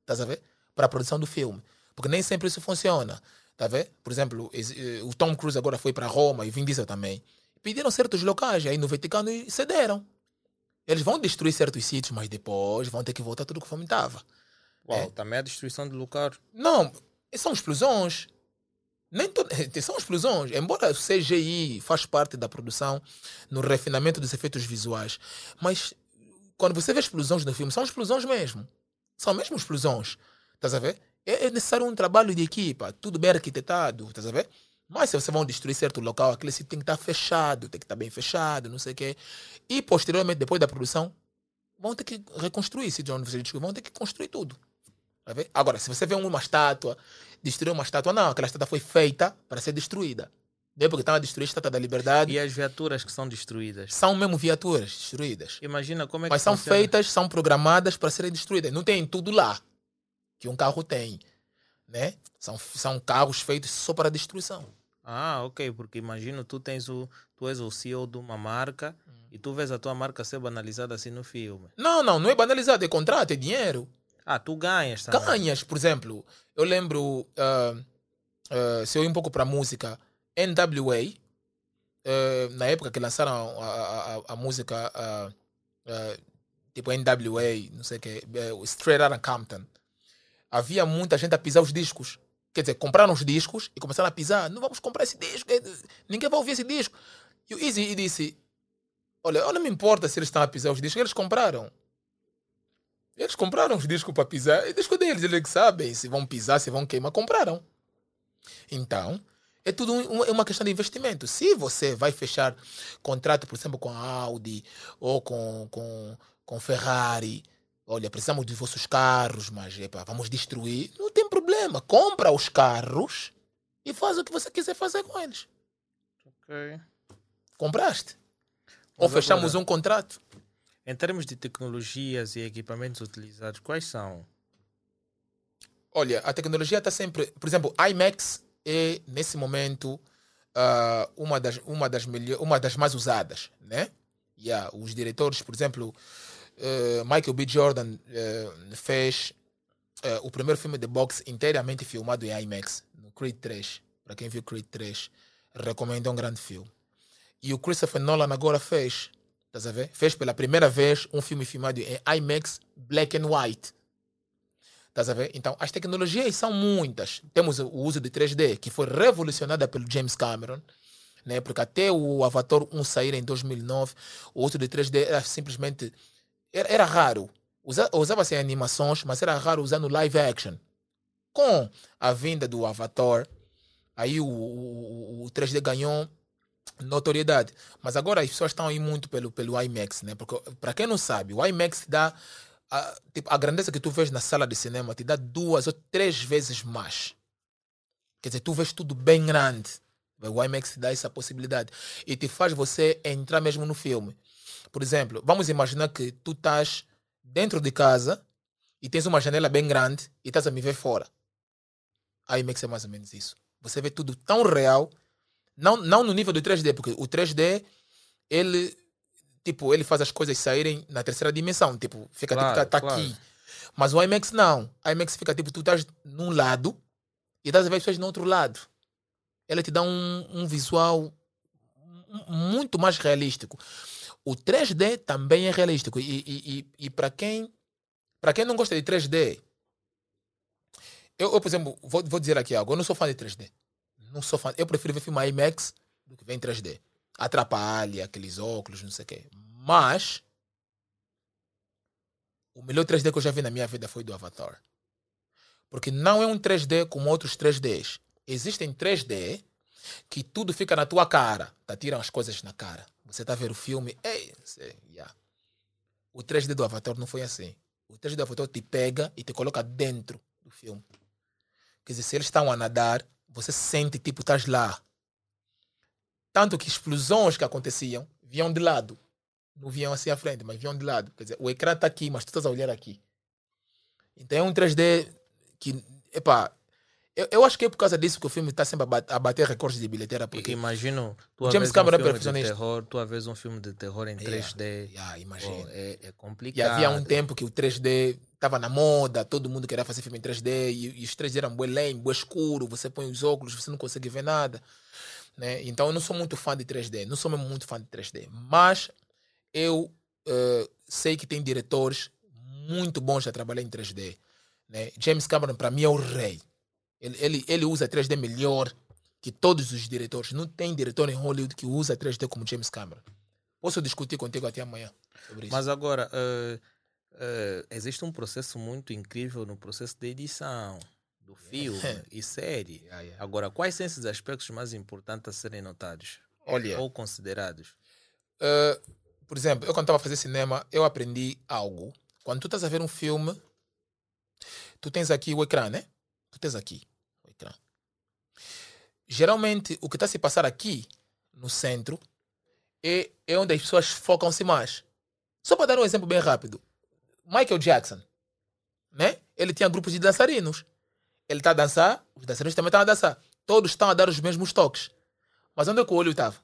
Estás a ver? Para a produção do filme. Porque nem sempre isso funciona. Tá vendo? Por exemplo, eh, o Tom Cruise agora foi para Roma e Vin Diesel também. Pediram certos locais aí no Vaticano e cederam. Eles vão destruir certos sítios, mas depois vão ter que voltar tudo como estava. Uau, é. também a destruição do lugar. Não, são explosões. Nem to... São explosões. Embora o CGI faz parte da produção no refinamento dos efeitos visuais, mas quando você vê explosões no filme, são explosões mesmo. São mesmo explosões. Estás a ver? É, é necessário um trabalho de equipa, tudo bem arquitetado, estás a ver? Mas se você vão destruir certo local, aquele sítio tem que estar fechado, tem que estar bem fechado, não sei o quê. E posteriormente, depois da produção, vão ter que reconstruir esse onde você destruiu, vão ter que construir tudo. Agora, se você vê uma estátua, destruir uma estátua, não, aquela estátua foi feita para ser destruída. Não é porque estava destruída a estátua da liberdade. E as viaturas que são destruídas? São mesmo viaturas destruídas. Imagina como é que Mas são feitas, são programadas para serem destruídas. Não tem tudo lá que um carro tem. Né? São, são carros feitos só para destruição. Ah, ok, porque imagino tu tens o tu és o CEO de uma marca hum. e tu vês a tua marca ser banalizada assim no filme. Não, não, não é banalizado, é contrato, é dinheiro. Ah, tu ganhas também. Ganhas, por exemplo, eu lembro, uh, uh, se eu ir um pouco para música, NWA, uh, na época que lançaram a, a, a música, tipo NWA, não sei o que, Straight Outta Compton, havia muita gente a pisar os discos. Quer dizer, compraram os discos e começaram a pisar. Não vamos comprar esse disco, é, ninguém vai ouvir esse disco. E o Easy disse: Olha, não me importa se eles estão a pisar os discos, eles compraram. Eles compraram os discos para pisar. E disco deles, eles que sabem se vão pisar, se vão queimar. Compraram. Então, é tudo um, uma questão de investimento. Se você vai fechar contrato, por exemplo, com a Audi ou com, com, com Ferrari, olha, precisamos de vossos carros, mas epa, vamos destruir. Não tem problema. Compra os carros e faz o que você quiser fazer com eles. Ok. Compraste? Mas ou fechamos agora... um contrato? Em termos de tecnologias e equipamentos utilizados, quais são? Olha, a tecnologia está sempre. Por exemplo, IMAX é, nesse momento, uh, uma, das, uma, das melhor, uma das mais usadas. Né? Yeah, os diretores, por exemplo, uh, Michael B. Jordan uh, fez o primeiro filme de boxe inteiramente filmado em IMAX, no Creed 3. Para quem viu Creed 3, recomendo, é um grande filme. E o Christopher Nolan agora fez Estás a ver? Fez pela primeira vez um filme filmado em IMAX Black and White. Estás a ver? Então, as tecnologias são muitas. Temos o uso de 3D, que foi revolucionada pelo James Cameron. Né? Porque até o Avatar 1 sair em 2009, o uso de 3D era simplesmente... Era, era raro. Usava-se em animações, mas era raro usar no live action. Com a vinda do Avatar, aí o, o, o 3D ganhou notoriedade. Mas agora as pessoas estão aí muito pelo, pelo IMAX, né? Porque, para quem não sabe, o IMAX dá. A, tipo, a grandeza que tu vês na sala de cinema te dá duas ou três vezes mais. Quer dizer, tu vês tudo bem grande. O IMAX te dá essa possibilidade. E te faz você entrar mesmo no filme. Por exemplo, vamos imaginar que tu estás dentro de casa e tens uma janela bem grande e estás a me ver fora. A IMAX é mais ou menos isso. Você vê tudo tão real não, não no nível do 3D, porque o 3D, ele, tipo, ele faz as coisas saírem na terceira dimensão. Tipo, fica tipo, claro, tipo, tá, tá claro. aqui. Mas o IMAX não. O IMAX fica tipo, tu estás num lado e estás a ver as pessoas no outro lado. Ele te dá um, um visual muito mais realístico. O 3D também é realístico. E, e, e, e para quem, quem não gosta de 3D, eu, eu por exemplo, vou, vou dizer aqui algo. Eu não sou fã de 3D não sou fã. Eu prefiro ver filme IMAX do que ver em 3D. Atrapalha, aqueles óculos, não sei o quê. Mas o melhor 3D que eu já vi na minha vida foi do Avatar. Porque não é um 3D como outros 3Ds. Existem 3D que tudo fica na tua cara. Tá, tiram as coisas na cara. Você tá vendo o filme. Ei, sei, yeah. O 3D do Avatar não foi assim. O 3D do Avatar te pega e te coloca dentro do filme. Quer dizer, se eles estão a nadar, você sente tipo estás lá. Tanto que explosões que aconteciam vinham de lado. Não vinham assim à frente, mas vinham de lado. Quer dizer, o ecrã está aqui, mas tu estás a olhar aqui. Então é um 3D que, epá, eu, eu acho que é por causa disso que o filme está sempre a bater recordes de bilheteira. Porque imagino, tu James Cameron um filme de terror, tu vês um filme de terror em 3D. Yeah, yeah, imagina. Oh, é, é complicado. E havia um tempo que o 3D estava na moda, todo mundo queria fazer filme em 3D e, e os 3D eram bem lame, bem escuro, você põe os óculos, você não consegue ver nada. Né? Então eu não sou muito fã de 3D, não sou mesmo muito fã de 3D. Mas eu uh, sei que tem diretores muito bons a trabalhar em 3D. Né? James Cameron, para mim, é o rei. Ele, ele, ele usa 3D melhor que todos os diretores, não tem diretor em Hollywood que usa 3D como James Cameron. Posso discutir contigo até amanhã sobre isso. Mas agora, uh, uh, existe um processo muito incrível no processo de edição do filme e série. Yeah, yeah. Agora, quais são esses aspectos mais importantes a serem notados Olha, ou considerados? uh, por exemplo, eu quando estava a fazer cinema, eu aprendi algo. Quando tu estás a ver um filme, tu tens aqui o ecrã, né? Tu tens aqui o ecrã. Geralmente, o que está a se passar aqui, no centro, é, é onde as pessoas focam-se mais. Só para dar um exemplo bem rápido. Michael Jackson, né? Ele tinha grupos de dançarinos. Ele está a dançar, os dançarinos também estão a dançar. Todos estão a dar os mesmos toques. Mas onde é que o olho estava?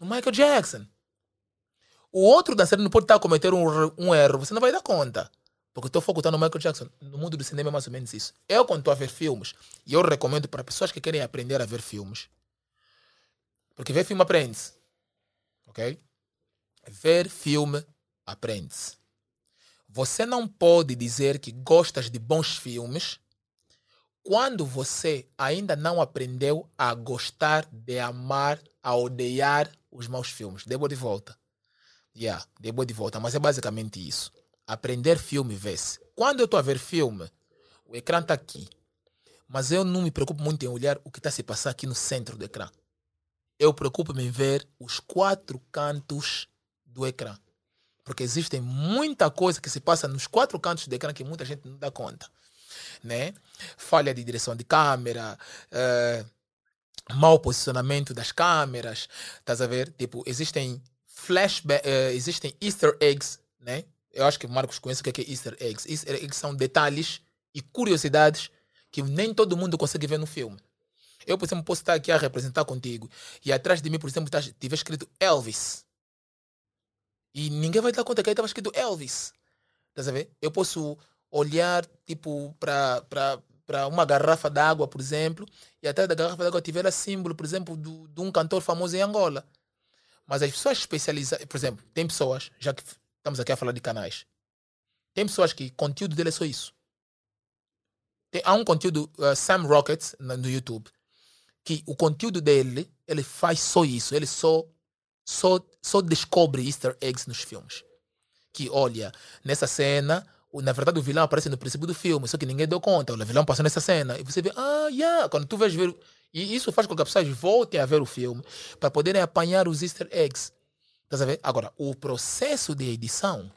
No Michael Jackson. O outro dançarino pode estar a cometer um, um erro, você não vai dar conta. Porque o teu foco está no Michael Jackson. No mundo do cinema é mais ou menos isso. Eu, quando estou a ver filmes, e eu recomendo para pessoas que querem aprender a ver filmes, porque ver filme aprende-se. Ok? Ver filme aprende-se. Você não pode dizer que gostas de bons filmes quando você ainda não aprendeu a gostar de amar, a odiar os maus filmes. Debo de volta. Yeah, debo de volta. Mas é basicamente isso. Aprender filme vê-se. Quando eu estou a ver filme, o ecrã está aqui. Mas eu não me preocupo muito em olhar o que está se passar aqui no centro do ecrã. Eu preocupo-me em ver os quatro cantos do ecrã. Porque existem muita coisa que se passa nos quatro cantos do ecrã que muita gente não dá conta. Né? Falha de direção de câmera, eh, mau posicionamento das câmeras, estás a ver? Tipo, existem flashback, eh, existem easter eggs, né? Eu acho que o Marcos conhece o que é que é easter eggs. Easter eggs são detalhes e curiosidades que nem todo mundo consegue ver no filme. Eu, por exemplo, posso estar aqui a representar contigo e atrás de mim, por exemplo, tá- tiver escrito Elvis. E ninguém vai dar conta que aí estava escrito Elvis. Estás a ver? Eu posso olhar, tipo, para uma garrafa d'água, por exemplo, e atrás da garrafa d'água tiver a símbolo, por exemplo, do, de um cantor famoso em Angola. Mas as pessoas especializadas, por exemplo, tem pessoas, já que estamos aqui a falar de canais, tem pessoas que conteúdo dele é só isso. Tem, há um conteúdo, uh, Sam Rockets, no, no YouTube, que o conteúdo dele, ele faz só isso. Ele só, só, só descobre easter eggs nos filmes. Que, olha, nessa cena, na verdade o vilão aparece no princípio do filme, só que ninguém deu conta. O vilão passou nessa cena. E você vê, ah, yeah. Quando tu vais ver... E isso faz com que as pessoas voltem a ver o filme para poderem apanhar os easter eggs. Estás a ver? Agora, o processo de edição,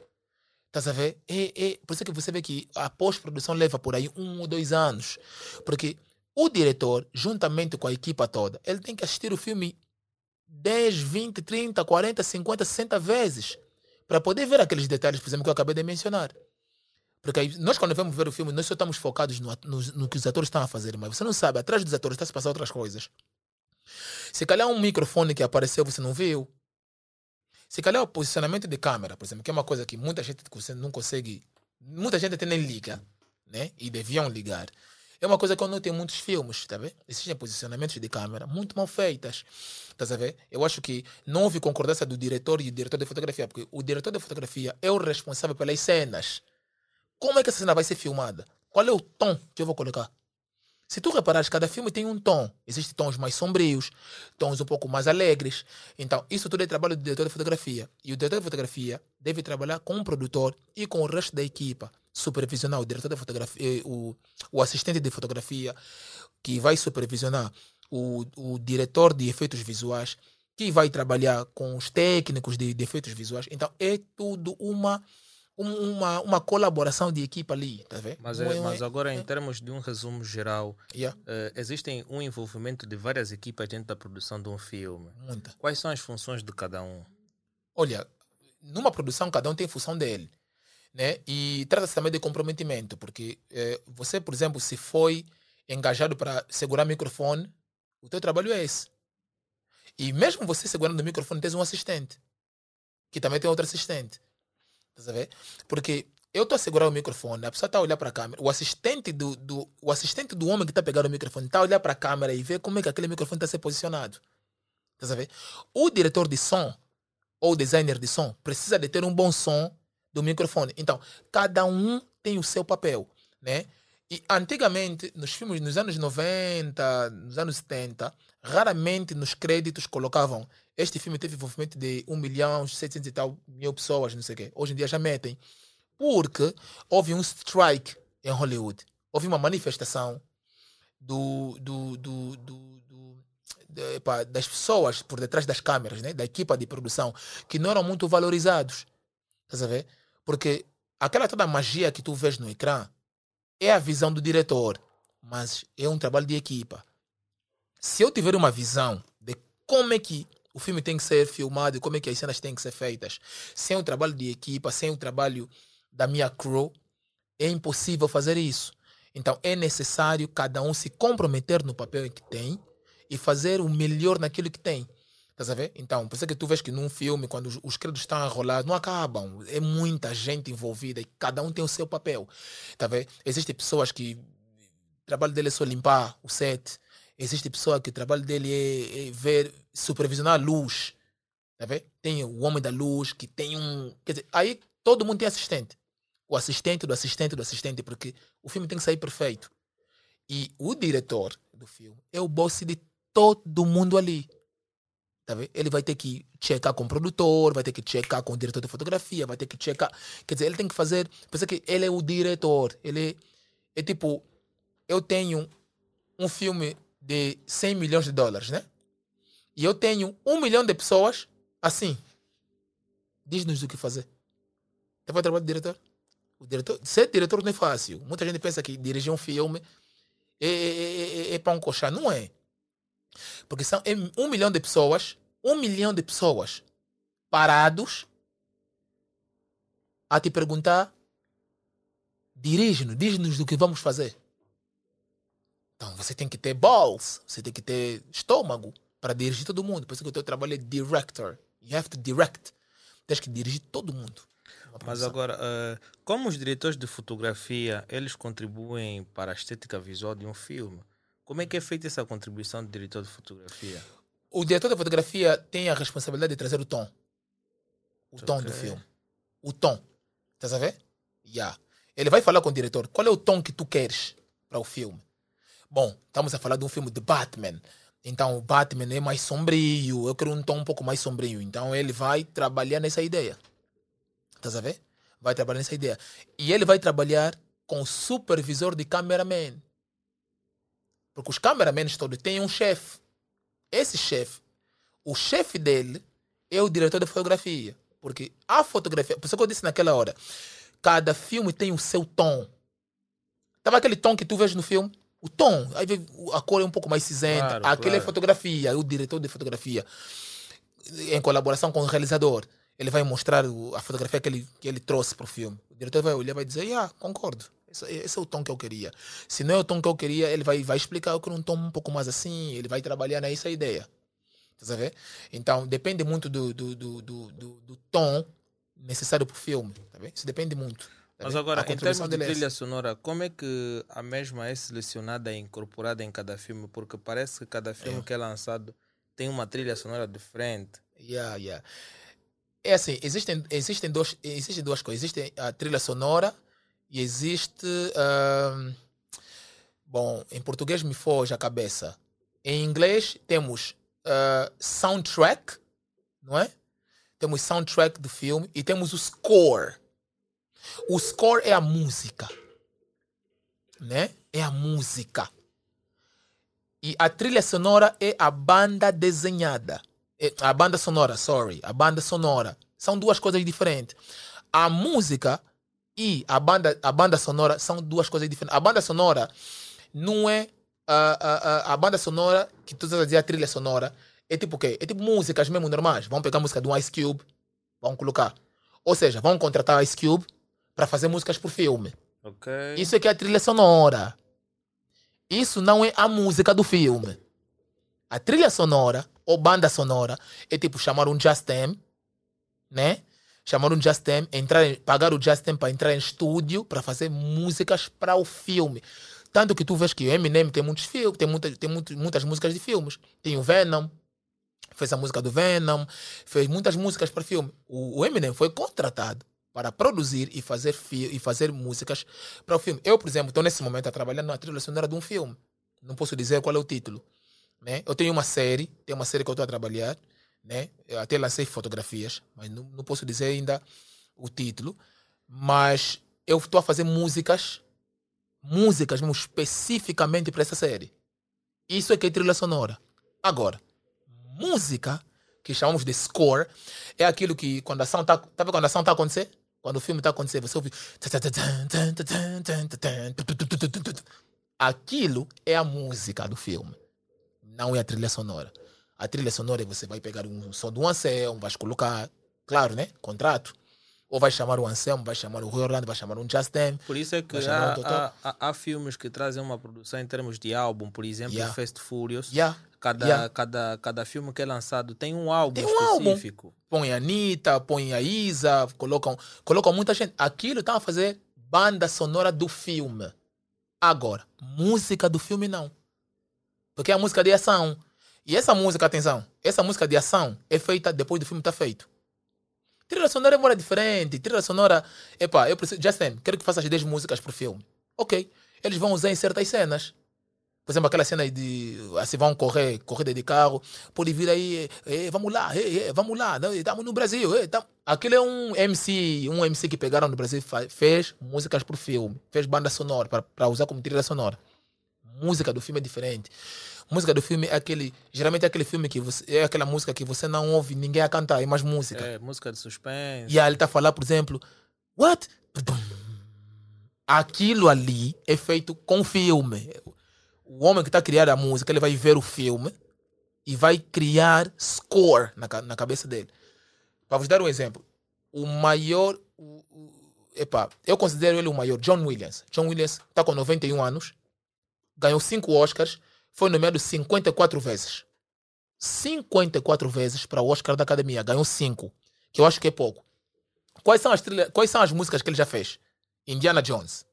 estás a ver? É, é, por isso que você vê que a pós-produção leva por aí um ou dois anos. Porque o diretor, juntamente com a equipa toda, ele tem que assistir o filme 10, 20, 30, 40, 50, 60 vezes para poder ver aqueles detalhes, por exemplo, que eu acabei de mencionar. Porque nós, quando vamos ver o filme, nós só estamos focados no, no, no que os atores estão a fazer, mas você não sabe, atrás dos atores está se passando outras coisas. Se calhar um microfone que apareceu, você não viu. Se calhar o posicionamento de câmera, por exemplo, que é uma coisa que muita gente não consegue, muita gente até nem liga, né? E deviam ligar. É uma coisa que eu notei em muitos filmes, tá vendo? Existem posicionamentos de câmera muito mal feitas. Tá a ver? Eu acho que não houve concordância do diretor e do diretor de fotografia, porque o diretor de fotografia é o responsável pelas cenas. Como é que essa cena vai ser filmada? Qual é o tom que eu vou colocar? Se tu reparares, cada filme tem um tom. Existem tons mais sombrios, tons um pouco mais alegres. Então, isso tudo é trabalho do diretor de fotografia. E o diretor de fotografia deve trabalhar com o produtor e com o resto da equipa. Supervisionar o diretor de fotografia, eh, o, o assistente de fotografia, que vai supervisionar o, o diretor de efeitos visuais, que vai trabalhar com os técnicos de, de efeitos visuais. Então, é tudo uma, um- uma, uma colaboração de equipa ali, tá vendo? Mas, é, é- mas agora, em termos de um resumo geral, Yeah, eh, existem um envolvimento de várias equipas dentro da produção de um filme. muita. Quais são as funções de cada um? Olha, numa produção cada um tem função dele, né? E trata-se também de comprometimento, porque eh, você, por exemplo, se foi engajado para segurar microfone, o teu trabalho é esse. E mesmo você segurando o microfone, tens um assistente, que também tem outro assistente. Tá a ver? Porque eu estou a segurar o microfone, a pessoa está a olhar para a câmera, o assistente do, do, o assistente do homem que está a pegar o microfone está a olhar para a câmera e ver como é que aquele microfone está a ser posicionado. Tá a ver? O diretor de som ou designer de som precisa de ter um bom som do microfone. Então, cada um tem o seu papel, né? E antigamente, nos filmes, nos anos 90, nos anos 70, raramente nos créditos colocavam este filme teve envolvimento de 1 milhão, 700 e tal mil pessoas, não sei o quê. Hoje em dia já metem. Porque houve um strike em Hollywood. Houve uma manifestação do, do, do, do, do de, das pessoas por detrás das câmeras, né? da equipa de produção, que não eram muito valorizados. Estás a ver? Porque aquela toda magia que tu vês no ecrã é a visão do diretor, mas é um trabalho de equipa. Se eu tiver uma visão de como é que o filme tem que ser filmado e como é que as cenas têm que ser feitas. Sem o trabalho de equipa, sem o trabalho da minha crew, é impossível fazer isso. Então é necessário cada um se comprometer no papel que tem e fazer o melhor naquilo que tem. Estás a ver? Então, por isso é que tu vês que num filme, quando os, os créditos estão rolar, não acabam. É muita gente envolvida e cada um tem o seu papel. Tá vendo? Existem pessoas que o trabalho dele é só limpar o set. Existe pessoa que o trabalho dele é, é ver, supervisionar a luz. Tá vendo? Tem o homem da luz que tem um. Quer dizer, aí todo mundo tem assistente. O assistente do assistente do assistente, porque o filme tem que sair perfeito. E o diretor do filme é o boss de todo mundo ali. Tá? Ele vai ter que checar com o produtor, vai ter que checar com o diretor de fotografia, vai ter que checar. Quer dizer, ele tem que fazer. Pensa que ele é o diretor. Ele é, é tipo. Eu tenho um filme de 100 milhões de dólares, né? E eu tenho um milhão de pessoas assim. Diz-nos o que fazer. Você vai trabalhar de diretor? O diretor? Ser diretor não é fácil. Muita gente pensa que dirigir um filme é, é, é, é para um coxar. Não é. Porque são um milhão de pessoas, um milhão de pessoas parados a te perguntar: dirige-nos, diz-nos do que vamos fazer. Então você tem que ter balls, você tem que ter estômago para dirigir todo mundo. Por isso que o teu trabalho é director. You have to direct. Tens que dirigir todo mundo. Mas agora, uh, como os diretores de fotografia, eles contribuem para a estética visual de um filme? Como é que é feita essa contribuição do diretor de fotografia? O diretor de fotografia tem a responsabilidade de trazer o tom. O okay. tom do filme. O tom. Estás a ver? Yeah. Ele vai falar com o diretor. Qual é o tom que tu queres para o filme? Bom, estamos a falar de um filme de Batman. Então, o Batman é mais sombrio. Eu quero um tom um pouco mais sombrio. Então, ele vai trabalhar nessa ideia. Estás a ver? Vai trabalhar nessa ideia. E ele vai trabalhar com o supervisor de cameraman. Porque os cameramans todos têm um chefe. Esse chefe, o chefe dele é o diretor de fotografia. Porque a fotografia, por isso que eu disse naquela hora, cada filme tem o seu tom. Estava aquele tom que tu vês no filme? o tom, aí a cor é um pouco mais cinzenta. Claro, Aquele claro. é fotografia, o diretor de fotografia, em colaboração com o realizador, ele vai mostrar a fotografia que ele, que ele trouxe para o filme. O diretor vai olhar e vai dizer: Ah, concordo. Esse, esse, é o tom que eu queria. Se não é o tom que eu queria, ele vai, vai explicar que um tom um pouco mais assim, ele vai trabalhar nessa ideia. Tá ver? Então, depende muito do, do, do, do, do tom necessário para o filme. Tá Isso depende muito. Mas agora, em termos de trilha sonora, como é que a mesma é selecionada e incorporada em cada filme? Porque parece que cada filme é. que é lançado tem uma trilha sonora diferente. Yeah, yeah. É assim, existem, existem, dois, existem duas coisas. Existe a trilha sonora e existe. Uh, bom, em português me foge a cabeça. Em inglês temos uh, soundtrack, não é? Temos soundtrack do filme e temos o score. O score é a música. Né? É a música. E a trilha sonora é a banda desenhada. É a banda sonora, sorry. A banda sonora. São duas coisas diferentes. A música e a banda, a banda sonora são duas coisas diferentes. A banda sonora não é. A, a, a, banda sonora, que tu estás a dizer a trilha sonora, é tipo o quê? É tipo músicas mesmo normais. Vamos pegar a música do Ice Cube, vamos colocar. Ou seja, vamos contratar Ice Cube para fazer músicas por filme. Okay. Isso aqui é a trilha sonora. Isso não é a música do filme. A trilha sonora ou banda sonora é tipo chamar um Justin, né? Chamar um Justin, entrar, pagar o Justin para entrar em estúdio para fazer músicas para o filme. Tanto que tu vês que o Eminem tem muitos filmes, tem, muita, tem muito, muitas músicas de filmes. Tem o Venom, fez a música do Venom, fez muitas músicas para filme. O, o Eminem foi contratado para produzir e fazer, e fazer músicas para o filme. Eu, por exemplo, estou nesse momento a trabalhar na trilha sonora de um filme. Não posso dizer qual é o título. Né? Eu tenho uma série, tem uma série que eu estou a trabalhar, né? Eu até lancei fotografias, mas não, não posso dizer ainda o título. Mas eu estou a fazer músicas, músicas mesmo especificamente para essa série. Isso é que é trilha sonora. Agora, música, que chamamos de score, é aquilo que quando a ação está. Tá quando a ação está acontecer? Quando o filme está a acontecer, você ouve. Aquilo é a música do filme, não é a trilha sonora. A trilha sonora você vai pegar um som do Anselmo, vai colocar, claro, né? Contrato. Ou vai chamar o Anselmo, vai chamar o Rui Orlando, vai chamar um Justin. Por isso é que há, há, há- filmes que trazem uma produção em termos de álbum, por exemplo, Yeah. Fast Furious. Yeah. Cada, Yeah. cada, cada filme que é lançado tem um álbum Tem um álbum. específico. põe a Anitta, põe a Isa, colocam, colocam muita gente. Aquilo está a fazer banda sonora do filme. Agora, música do filme não. Porque é a música de ação. E essa música, atenção, essa música de ação é feita depois do filme estar feito. Trilha sonora é diferente. Trilha sonora, epá, eu preciso, Justin, quero que faças 10 músicas pro filme. Ok. Eles vão usar em certas cenas. Por exemplo, aquela cena de assim vão correr, corrida de carro, pode vir aí, eh, eh, vamos lá, eh, eh, vamos lá, estamos no Brasil. eh, tam- Aquele é um MC, um MC que pegaram no Brasil, fez músicas pro filme, fez banda sonora para usar como trilha sonora. Música do filme é diferente. Música do filme é aquele, geralmente é aquele filme que você, é aquela música que você não ouve ninguém a cantar, é mais música. É, música de suspense. E aí ele tá a falar, por exemplo, what? Aquilo ali é feito com filme. O homem que está a criar a música, ele vai ver o filme e vai criar score na, na cabeça dele. Para vos dar um exemplo, o maior. O, o, epá, eu considero ele o maior, John Williams. John Williams está com 91 anos, ganhou 5 Oscars, foi nomeado 54 vezes. 54 vezes para o Oscar da Academia, ganhou 5, que eu acho que é pouco. Quais são as, trilha, quais são as músicas que ele já fez? Indiana Jones.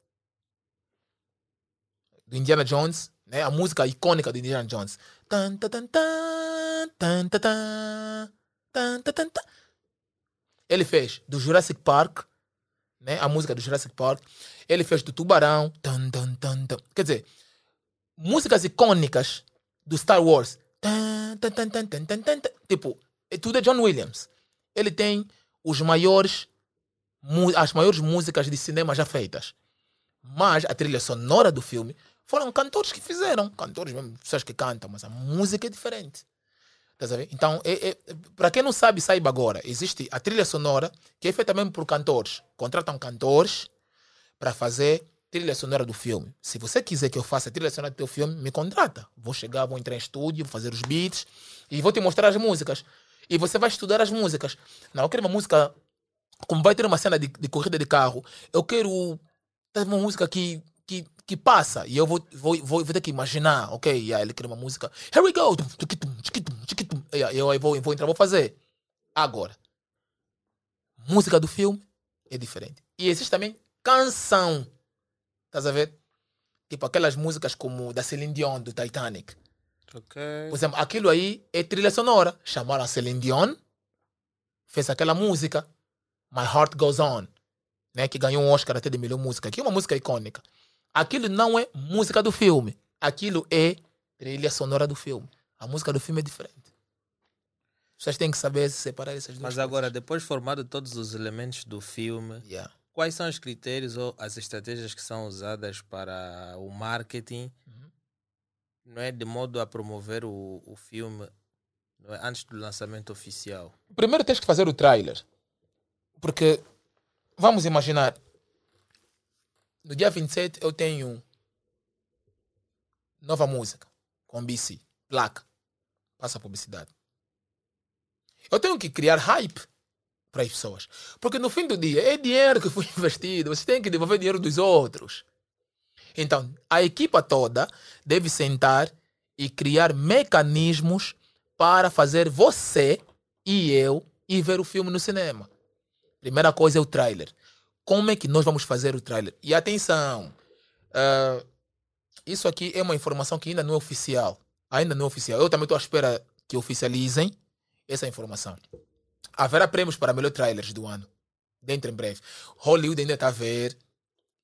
Do Indiana Jones, né? a música icônica do Indiana Jones. Tan, tan, tan, tan, tan, tan, tan, tan, Ele fez do Jurassic Park, né? a música do Jurassic Park. Ele fez do Tubarão. Tan, tan, tan. Quer dizer, músicas icônicas do Star Wars. Tipo, é tudo é John Williams. Ele tem os maiores, as maiores músicas de cinema já feitas. Mas a trilha sonora do filme foram cantores que fizeram. Cantores mesmo, pessoas que cantam, mas a música é diferente. Então, é, para quem não sabe, saiba agora. Existe a trilha sonora que é feita mesmo por cantores. Contratam cantores para fazer trilha sonora do filme. Se você quiser que eu faça a trilha sonora do teu filme, me contrata. Vou chegar, vou entrar em estúdio, vou fazer os beats e vou te mostrar as músicas. E você vai estudar as músicas. Não, eu quero uma música. Como vai ter uma cena de, de corrida de carro, eu quero ter uma música que, que, que passa. E eu vou, vou, vou, vou ter que imaginar, ok? E aí ele quer uma música. Here we go! Aí eu vou, vou entrar, vou fazer. Agora, música do filme é diferente. E existe também canção. Estás a ver? Tipo aquelas músicas como da Celine Dion, do Titanic. Ok. Por exemplo, aquilo aí é trilha sonora. Chamaram a Celine Dion, fez aquela música, My Heart Goes On, né, que ganhou um Oscar até de melhor música, que é uma música icônica. Aquilo não é música do filme. Aquilo é trilha sonora do filme. A música do filme é diferente. Vocês têm que saber separar essas duas Mas coisas. agora, depois formado todos os elementos do filme, Yeah. Quais são os critérios ou as estratégias que são usadas para o marketing, Uhum. não é de modo a promover o, o filme é, antes do lançamento oficial? Primeiro tens que fazer o trailer. Porque, vamos imaginar, no dia 27 eu tenho nova música com BC, placa, passa a publicidade. Eu tenho que criar hype para as pessoas. Porque no fim do dia é dinheiro que foi investido, você tem que devolver dinheiro dos outros. Então, a equipa toda deve sentar e criar mecanismos para fazer você e eu ir ver o filme no cinema. Primeira coisa é o trailer. Como é que nós vamos fazer o trailer? E atenção, ah, isso aqui é uma informação que ainda não é oficial. Ainda não é oficial. Eu também estou à espera que oficializem essa informação. Haverá prêmios para melhor trailers do ano. dentro em breve. Hollywood ainda está a ver,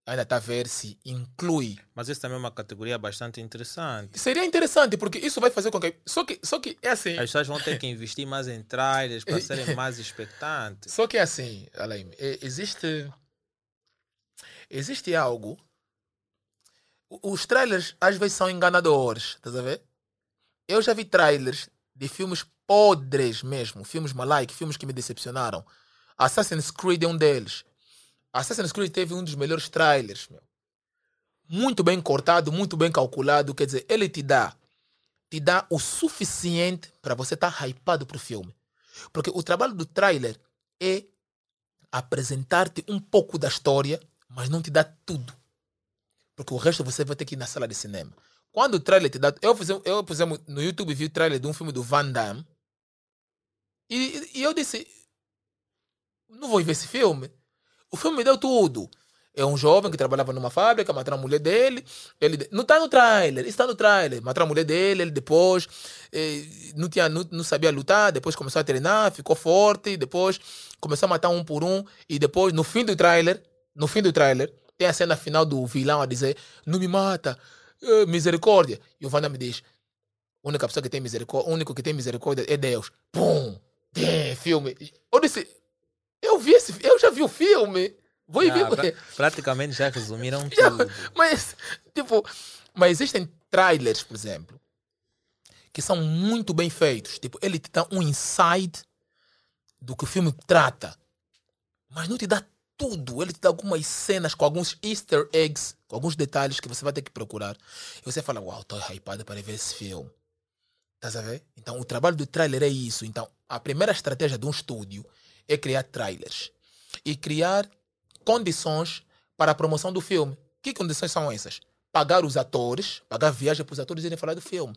ainda está a ver se inclui. Mas isso também é uma categoria bastante interessante. Seria interessante, porque isso vai fazer com que. Só que, só que é assim. As pessoas vão ter que investir mais em trailers para serem mais expectantes. Só que é assim, Alain, é- existe. Existe algo. Os trailers às vezes são enganadores, estás a ver? Eu já vi trailers de filmes podres mesmo, filmes malaic, filmes que me decepcionaram. Assassin's Creed é um deles. Assassin's Creed teve um dos melhores trailers, meu. Muito bem cortado, muito bem calculado, quer dizer, ele te dá te dá o suficiente para você estar hypado pro filme. Porque o trabalho do trailer é apresentar-te um pouco da história, mas não te dá tudo. Porque o resto você vai ter que ir na sala de cinema. Quando o trailer te dá. Eu, eu, por exemplo no YouTube vi o trailer de um filme do Van Damme. E, e eu disse: Não vou ver esse filme. O filme me deu tudo. É um jovem que trabalhava numa fábrica, mataram a mulher dele. Ele não está no trailer, isso está no trailer. Mataram a mulher dele, ele depois eh, não, tinha, não, não sabia lutar, depois começou a treinar, ficou forte, depois começou a matar um por um. E depois, no fim do trailer, no fim do trailer, tem a cena final do vilão a dizer: Não me mata, eh, misericórdia. E o Wanda me diz: A única pessoa que tem misericórdia, único que tem misericórdia é Deus. Pum! Tem filme. Eu disse: Eu vi esse eu já vi o filme. Vou ir Ah, ver. pra- praticamente já resumiram Já, tudo. mas, tipo, mas existem trailers, por exemplo, que são muito bem feitos. Tipo, ele te dá um insight do que o filme trata, mas não te dá tudo. Ele te dá algumas cenas com alguns easter eggs, com alguns detalhes que você vai ter que procurar. E você fala, uau, tô hypado para ver esse filme. Estás a ver? Então, o trabalho do trailer é isso. Então, a primeira estratégia de um estúdio é criar trailers e criar condições para a promoção do filme. Que condições são essas? Pagar os atores, pagar viagem para os atores irem falar do filme.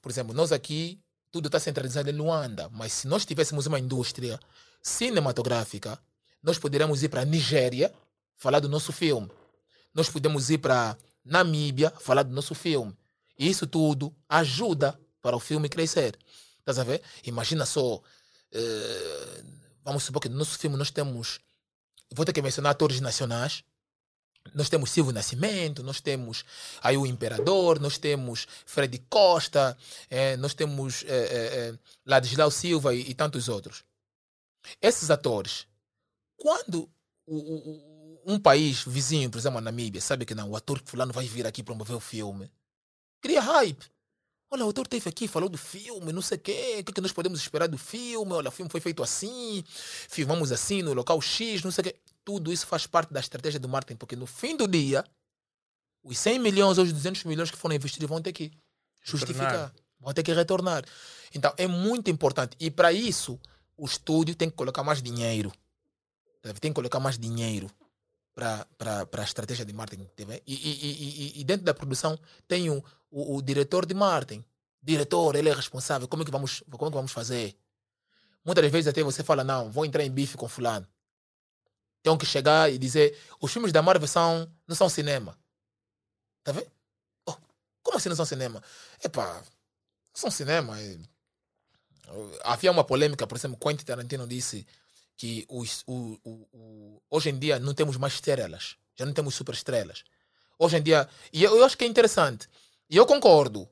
Por exemplo, nós aqui, tudo está centralizado em Luanda, mas se nós tivéssemos uma indústria cinematográfica, nós poderíamos ir para a Nigéria falar do nosso filme. Nós podemos ir para Namíbia falar do nosso filme. E isso tudo ajuda para o filme crescer. Estás a ver? Imagina só. eh, vamos supor que no nosso filme nós temos. Vou ter que mencionar atores nacionais. Nós temos Silvio Nascimento, nós temos aí o Imperador, nós temos Fred Costa, eh, nós temos eh, eh, Ladislau Silva e, e tantos outros. Esses atores, quando o- o- um país vizinho, por exemplo, a Namíbia, sabe que não, o ator fulano vai vir aqui promover o filme, cria hype. Olha, o autor esteve aqui, falou do filme, não sei o quê, o que, que nós podemos esperar do filme? Olha, o filme foi feito assim, filmamos assim, no local X, não sei o quê. Tudo isso faz parte da estratégia do marketing, porque no fim do dia, os 100 milhões ou os 200 milhões que foram investidos vão ter que justificar, Retornar. vão ter que retornar. Então, é muito importante. E para isso, o estúdio tem que colocar mais dinheiro. Deve- Tem que colocar mais dinheiro para a estratégia de marketing. E, e, e, e- dentro da produção tem o, o, diretor de marketing. Diretor, ele é responsável. Como é que vamos, como é que vamos fazer? Muitas vezes até você fala, não, vou entrar em bife com fulano. Tenho que chegar e dizer, os filmes da Marvel são, não são cinema. Tá vendo? Oh, como assim não são cinema? Epá, são cinema. é- Havia uma polêmica, por exemplo, Quentin Tarantino disse que os, o, o, o- hoje em dia não temos mais estrelas, já não temos super estrelas. Hoje em dia, e eu, eu acho que é interessante, e eu concordo,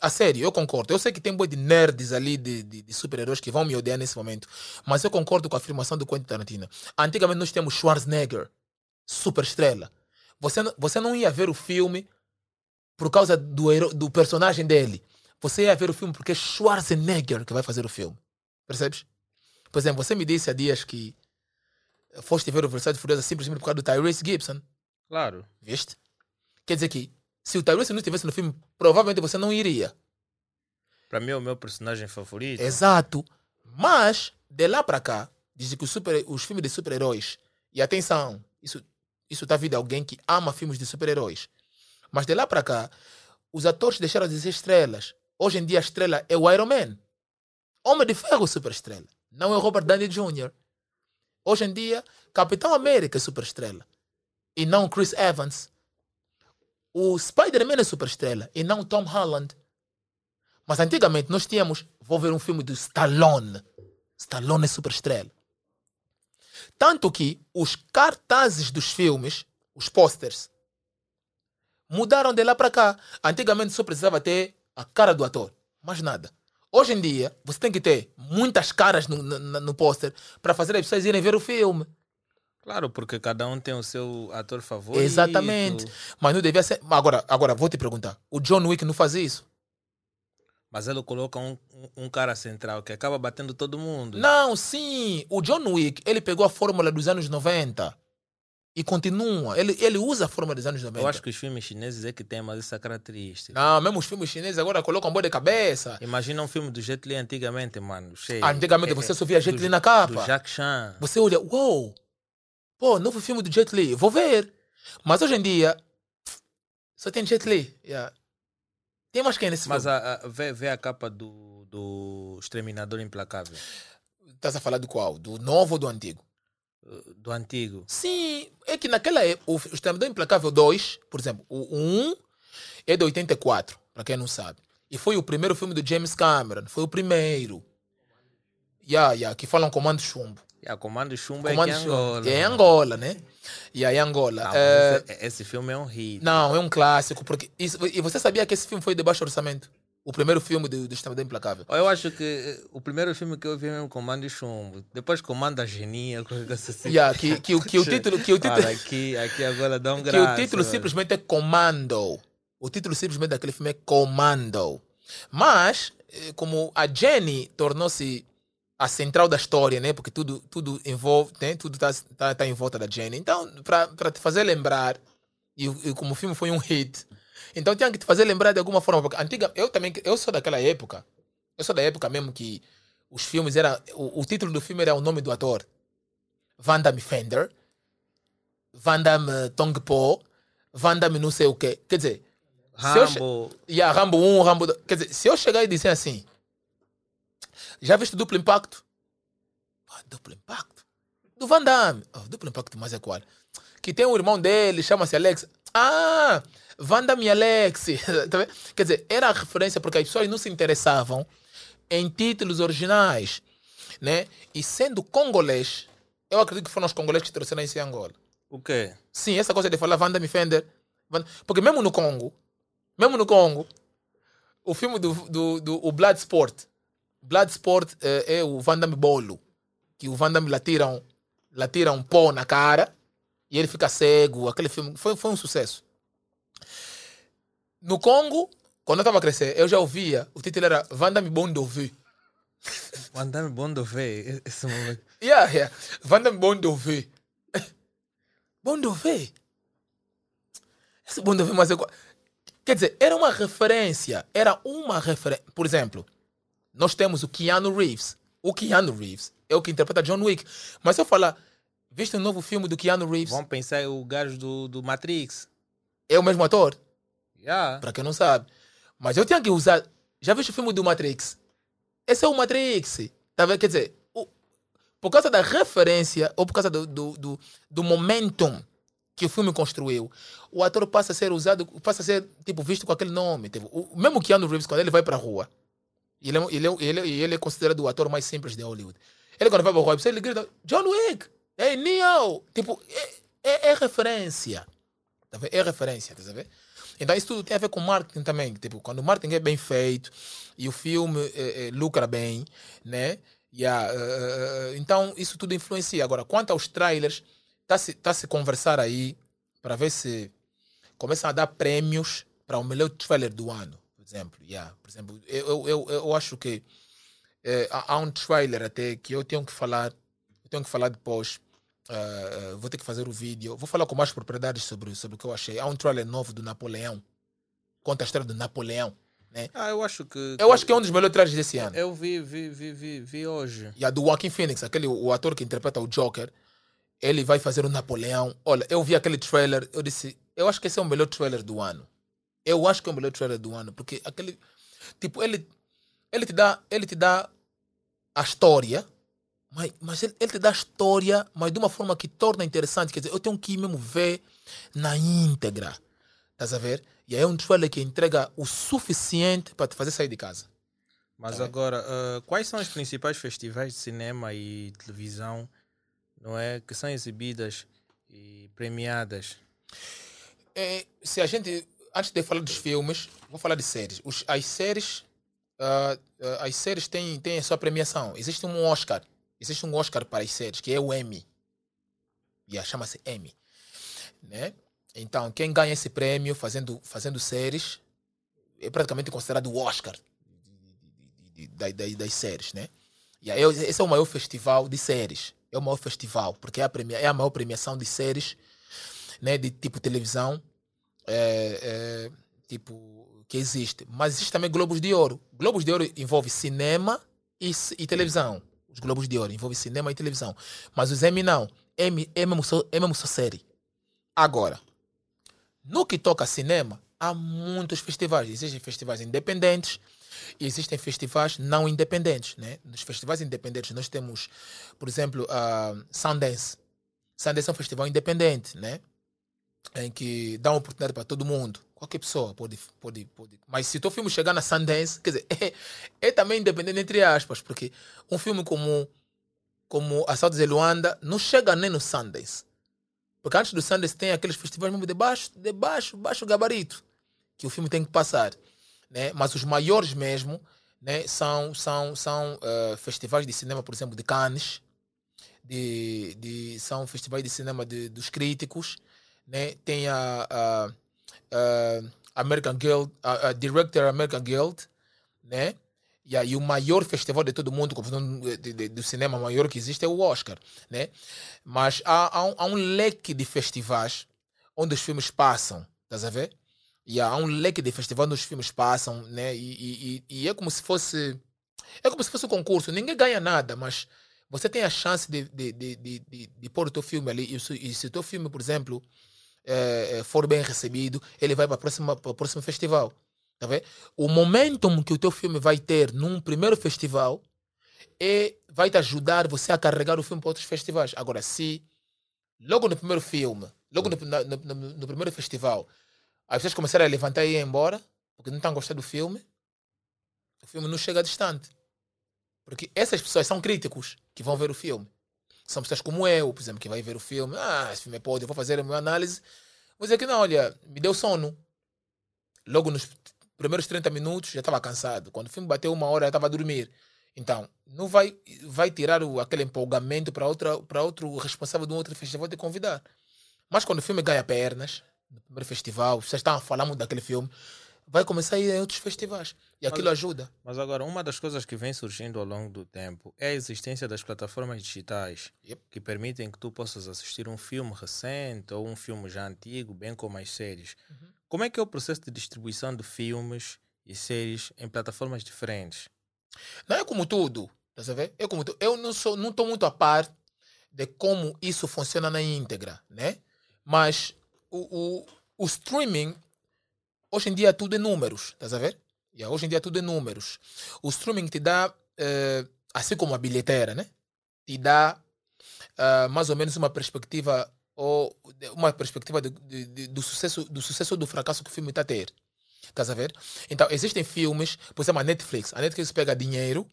a sério, eu concordo. Eu sei que tem boi de nerds ali, de, de, de super-heróis que vão me odiar nesse momento, mas eu concordo com a afirmação do Quentin Tarantino. Antigamente nós temos Schwarzenegger, super estrela. Você, você não ia ver o filme por causa do, hero- do personagem dele. Você ia ver o filme porque é Schwarzenegger que vai fazer o filme. Percebes? Por exemplo, você me disse há dias que foste ver o Velocidade Furiosa simplesmente por causa do Tyrese Gibson. Claro. Viste? Quer dizer que se o Tyrese não estivesse no filme, provavelmente você não iria. Para mim é o meu personagem favorito. Exato. Mas, de lá para cá, dizem que os, super, os filmes de super-heróis, e atenção, isso isso está vindo de alguém que ama filmes de super-heróis. Mas de lá para cá, os atores deixaram de ser estrelas. Hoje em dia a estrela é o Iron Man. Homem de Ferro super estrela. Não é o Robert Downey Jr. Hoje em dia, Capitão América é super estrela. E não Chris Evans. O Spider-Man é super estrela. E não Tom Holland. Mas antigamente nós tínhamos, vou ver um filme do Stallone. Stallone é super estrela. Tanto que os cartazes dos filmes, os posters, mudaram de lá para cá. Antigamente só precisava ter a cara do ator, mais nada. Hoje em dia, você tem que ter muitas caras no, no, no pôster para fazer as pessoas irem ver o filme. Claro, porque cada um tem o seu ator favorito. Exatamente. Mas não devia ser. Agora, agora vou te perguntar: o John Wick não faz isso? Mas ele coloca um, um, cara central que acaba batendo todo mundo. Não, sim. O John Wick, ele pegou a fórmula dos anos 90 e continua. Ele, ele usa a fórmula dos anos 90. Eu acho que os filmes chineses é que têm mais essa característica. Não, mesmo os filmes chineses agora colocam boa de cabeça. Imagina um filme do Jet Li antigamente, mano. Cheio. Antigamente É, você só via Jet Li na capa. Do Jacques Chan. Você olha, uou, pô, novo filme do Jet Li, vou ver. Mas hoje em dia, só tem Jet Li. yeah. Tem mais quem nesse Mas filme? a, a, vê, vê a capa do, do Exterminador Implacável. Estás a falar do qual? Do novo ou do antigo? Uh, Do antigo. Sim, é que naquela época, o Exterminador Implacável 2, por exemplo, o 1 é de 84, para quem não sabe. E foi o primeiro filme do James Cameron, foi o primeiro. Yeah, yeah, que falam Comando Chumbo. A Comando Chumbo Comando é que é. Angola. É Angola, né? E aí Angola. Não, eh, mas esse, esse filme é um hit. Não, é um clássico. Porque isso, e você sabia que esse filme foi de baixo orçamento? O primeiro filme do, do Exterminador Implacável. Eu acho que eh, o primeiro filme que eu vi é o Comando Chumbo. Depois Comando a Genia, assim. Yeah, que, que, o- que o título, que o título, Cara, aqui, aqui agora dá um que graça. o título mano. simplesmente é Commando. O título simplesmente daquele filme é Commando. Mas, eh, como a Jenny tornou-se a central da história, né? Porque tudo, tudo envolve, né? Tudo está tá, tá em volta da Jenny. Então, para te fazer lembrar, e, e como o filme foi um hit, então tinha que te fazer lembrar de alguma forma. Porque antiga, eu também, eu sou daquela época, eu sou da época mesmo que os filmes era o, o título do filme era o nome do ator. Van Damme Fender, Van Damme Tong Po, Van Damme não sei o quê. Quer dizer, se eu che- Rambo. e a Rambo 1, Rambo 2. Quer dizer, se eu chegar e dizer assim, já viste duplo impacto? Ah, duplo impacto? Do Van Damme. Ah, duplo impacto, mas é qual? Que tem um irmão dele, chama-se Alex. Ah, Van Damme e Alex. Tá? Quer dizer, era a referência porque as pessoas não se interessavam em títulos originais. Né? E sendo congolês, eu acredito que foram os congoleses que trouxeram isso em Angola. O quê? Sim, essa coisa de falar Van Damme Fender. Van- Porque mesmo no Congo, mesmo no Congo, o filme do, do, do o Bloodsport, Bloodsport é, é o Van Damme Bolo, que o Van Damme lhe atira um, lhe atira um pó na cara e ele fica cego. Aquele filme foi, foi um sucesso. No Congo, quando eu estava a crescer, eu já ouvia, o título era Van Damme Bon Dovu. O Andame Bondo vê esse momento. Yeah, yeah. Van Damme Bon Dovu. Bon Dovu? Esse Dovu, mas eu... Quer dizer, era uma referência. Era uma referência. Por exemplo, nós temos o Keanu Reeves. O Keanu Reeves é o que interpreta John Wick. Mas se eu falar, viste um novo filme do Keanu Reeves? Vamos pensar o gajo do, do Matrix. É o mesmo ator, Yeah. quem não sabe. Mas eu tinha que usar. Já viste o filme do Matrix? Esse é o Matrix. Tá vendo? Quer dizer, o- por causa da referência ou por causa do, do, do, do momentum que o filme construiu, o ator passa a ser usado, passa a ser tipo, visto com aquele nome. Tipo, o, mesmo Keanu Reeves, quando ele vai para rua, ele, é- ele, é- ele, é- ele é considerado o ator mais simples de Hollywood. Ele, quando vai para rua, ele grita: John Wick! Hey, Neo! Tipo, é, é, é referência. Tá vendo? É referência, tá vendo? Então isso tudo tem a ver com marketing também. Tipo, quando o marketing é bem feito e o filme eh, eh, lucra bem, né? Yeah, eh, eh, então isso tudo influencia. Agora, quanto aos trailers, está-se tá -se conversar aí para ver se começam a dar prêmios para o melhor trailer do ano, por exemplo. Yeah, por exemplo, eu, eu, eu, acho que há há um trailer até que eu tenho que falar, eu tenho que falar depois. Eh, vou ter que fazer o vídeo. Vou falar com mais propriedades sobre, sobre o que eu achei. Há um trailer novo do Napoleão. Conta a história do Napoleão. Né? Ah, eu acho que. Eu acho que é um dos melhores trailers desse ano. Eu vi, vi, vi, vi, vi hoje. E a do Joaquin Phoenix, aquele, o ator que interpreta o Joker, ele vai fazer o Napoleão. Olha, eu vi aquele trailer, eu disse, eu acho que esse é o melhor trailer do ano. Eu acho que é o melhor trailer do ano, porque aquele, tipo, ele, ele te dá, ele te dá a história, mas, mas ele, ele te dá a história, mas de uma forma que torna interessante. Quer dizer, eu tenho que ir mesmo ver na íntegra. Estás a ver? E aí é um trailer que entrega o suficiente para te fazer sair de casa. Mas Tá agora, ah, quais são os principais festivais de cinema e televisão não é? Que são exibidas e premiadas. É, se a gente, antes de falar dos filmes, vou falar de séries. Os, as séries, ah, ah, as séries têm, têm a sua premiação. Existe um Oscar, existe um Oscar para as séries, que é o Emmy. Yeah, chama-se Emmy. Né? Então, quem ganha esse prêmio fazendo, fazendo séries é praticamente considerado o Oscar de- das, das séries, né? E aí, esse é o maior festival de séries. É o maior festival, porque é a, premia, é a maior premiação de séries, né? De tipo televisão, é, é, tipo, que existe. Mas existe também Globos de Ouro. Globos de Ouro envolve cinema e, e televisão. Os Globos de Ouro envolve cinema e televisão. Mas os Emmy não. Emmy é mesmo só, é mesmo só série. Agora, no que toca a cinema, há muitos festivais. Existem festivais independentes e existem festivais não independentes. Né? Nos festivais independentes, nós temos, por exemplo, a Sundance. Sundance é um festival independente, né? em que dá uma oportunidade para todo mundo. Qualquer pessoa pode, pode, pode. Mas se o teu filme chegar na Sundance, quer dizer, é, é também independente, entre aspas, porque um filme como, como Assaltos de Luanda não chega nem no Sundance. Porque antes do Sundance tem aqueles festivais mesmo de baixo, de baixo, baixo gabarito, que o filme tem que passar. Né? Mas os maiores mesmo né, são, são, são eh, festivais de cinema, por exemplo, de Cannes, de, de, são festivais de cinema de, dos críticos, né? tem a, a, a American Guild, a, a Director American Guild, né? E aí o maior festival de todo mundo, do cinema maior que existe é o Oscar, né? Mas há, há, um, há um leque de festivais onde os filmes passam, estás a ver? E há um leque de festivais onde os filmes passam, né? E, e, e, e é como se fosse é como se fosse um concurso. Ninguém ganha nada, mas você tem a chance de, de, de, de, de pôr o teu filme ali. E se, e se o teu filme, por exemplo, é, for bem recebido, ele vai para o próximo festival. Tá? O momentum que o teu filme vai ter num primeiro festival é, vai te ajudar você a carregar o filme para outros festivais. Agora, se logo no primeiro filme, logo no, no, no, no primeiro festival, as pessoas começarem a levantar e ir embora, porque não estão a gostar do filme, o filme não chega distante. Porque essas pessoas são críticos que vão ver o filme. São pessoas como eu, por exemplo, que vai ver o filme. Ah, esse filme é podre, eu vou fazer a minha análise. Vou dizer que não, olha, me deu sono. Logo nos primeiros 30 minutos já estava cansado. Quando o filme bateu uma hora, já estava a dormir. Então, não vai, vai tirar o, aquele empolgamento para outro responsável de um outro festival te convidar. Mas quando o filme ganha pernas, no primeiro festival, vocês estão a falar muito daquele filme, vai começar a ir em outros festivais. E aquilo mas, ajuda. Mas agora, uma das coisas que vem surgindo ao longo do tempo é a existência das plataformas digitais Yep. que permitem que tu possas assistir um filme recente ou um filme já antigo, bem como as séries. Uhum. Como é que é o processo de distribuição de filmes e séries em plataformas diferentes? Não é como tudo, tá? É como tudo. Eu não sou, não estou muito a par de como isso funciona na íntegra, né? Mas o, o, o streaming hoje em dia tudo é números, estás a ver? Yeah, hoje em dia tudo é números. O streaming te dá, eh, assim como a bilheteira, né? Te dá ah, mais ou menos uma perspectiva ou uma perspectiva de, de, de, do sucesso do sucesso ou do fracasso que o filme está a ter. Estás a ver? Então, existem filmes, por exemplo, a Netflix. A Netflix pega dinheiro.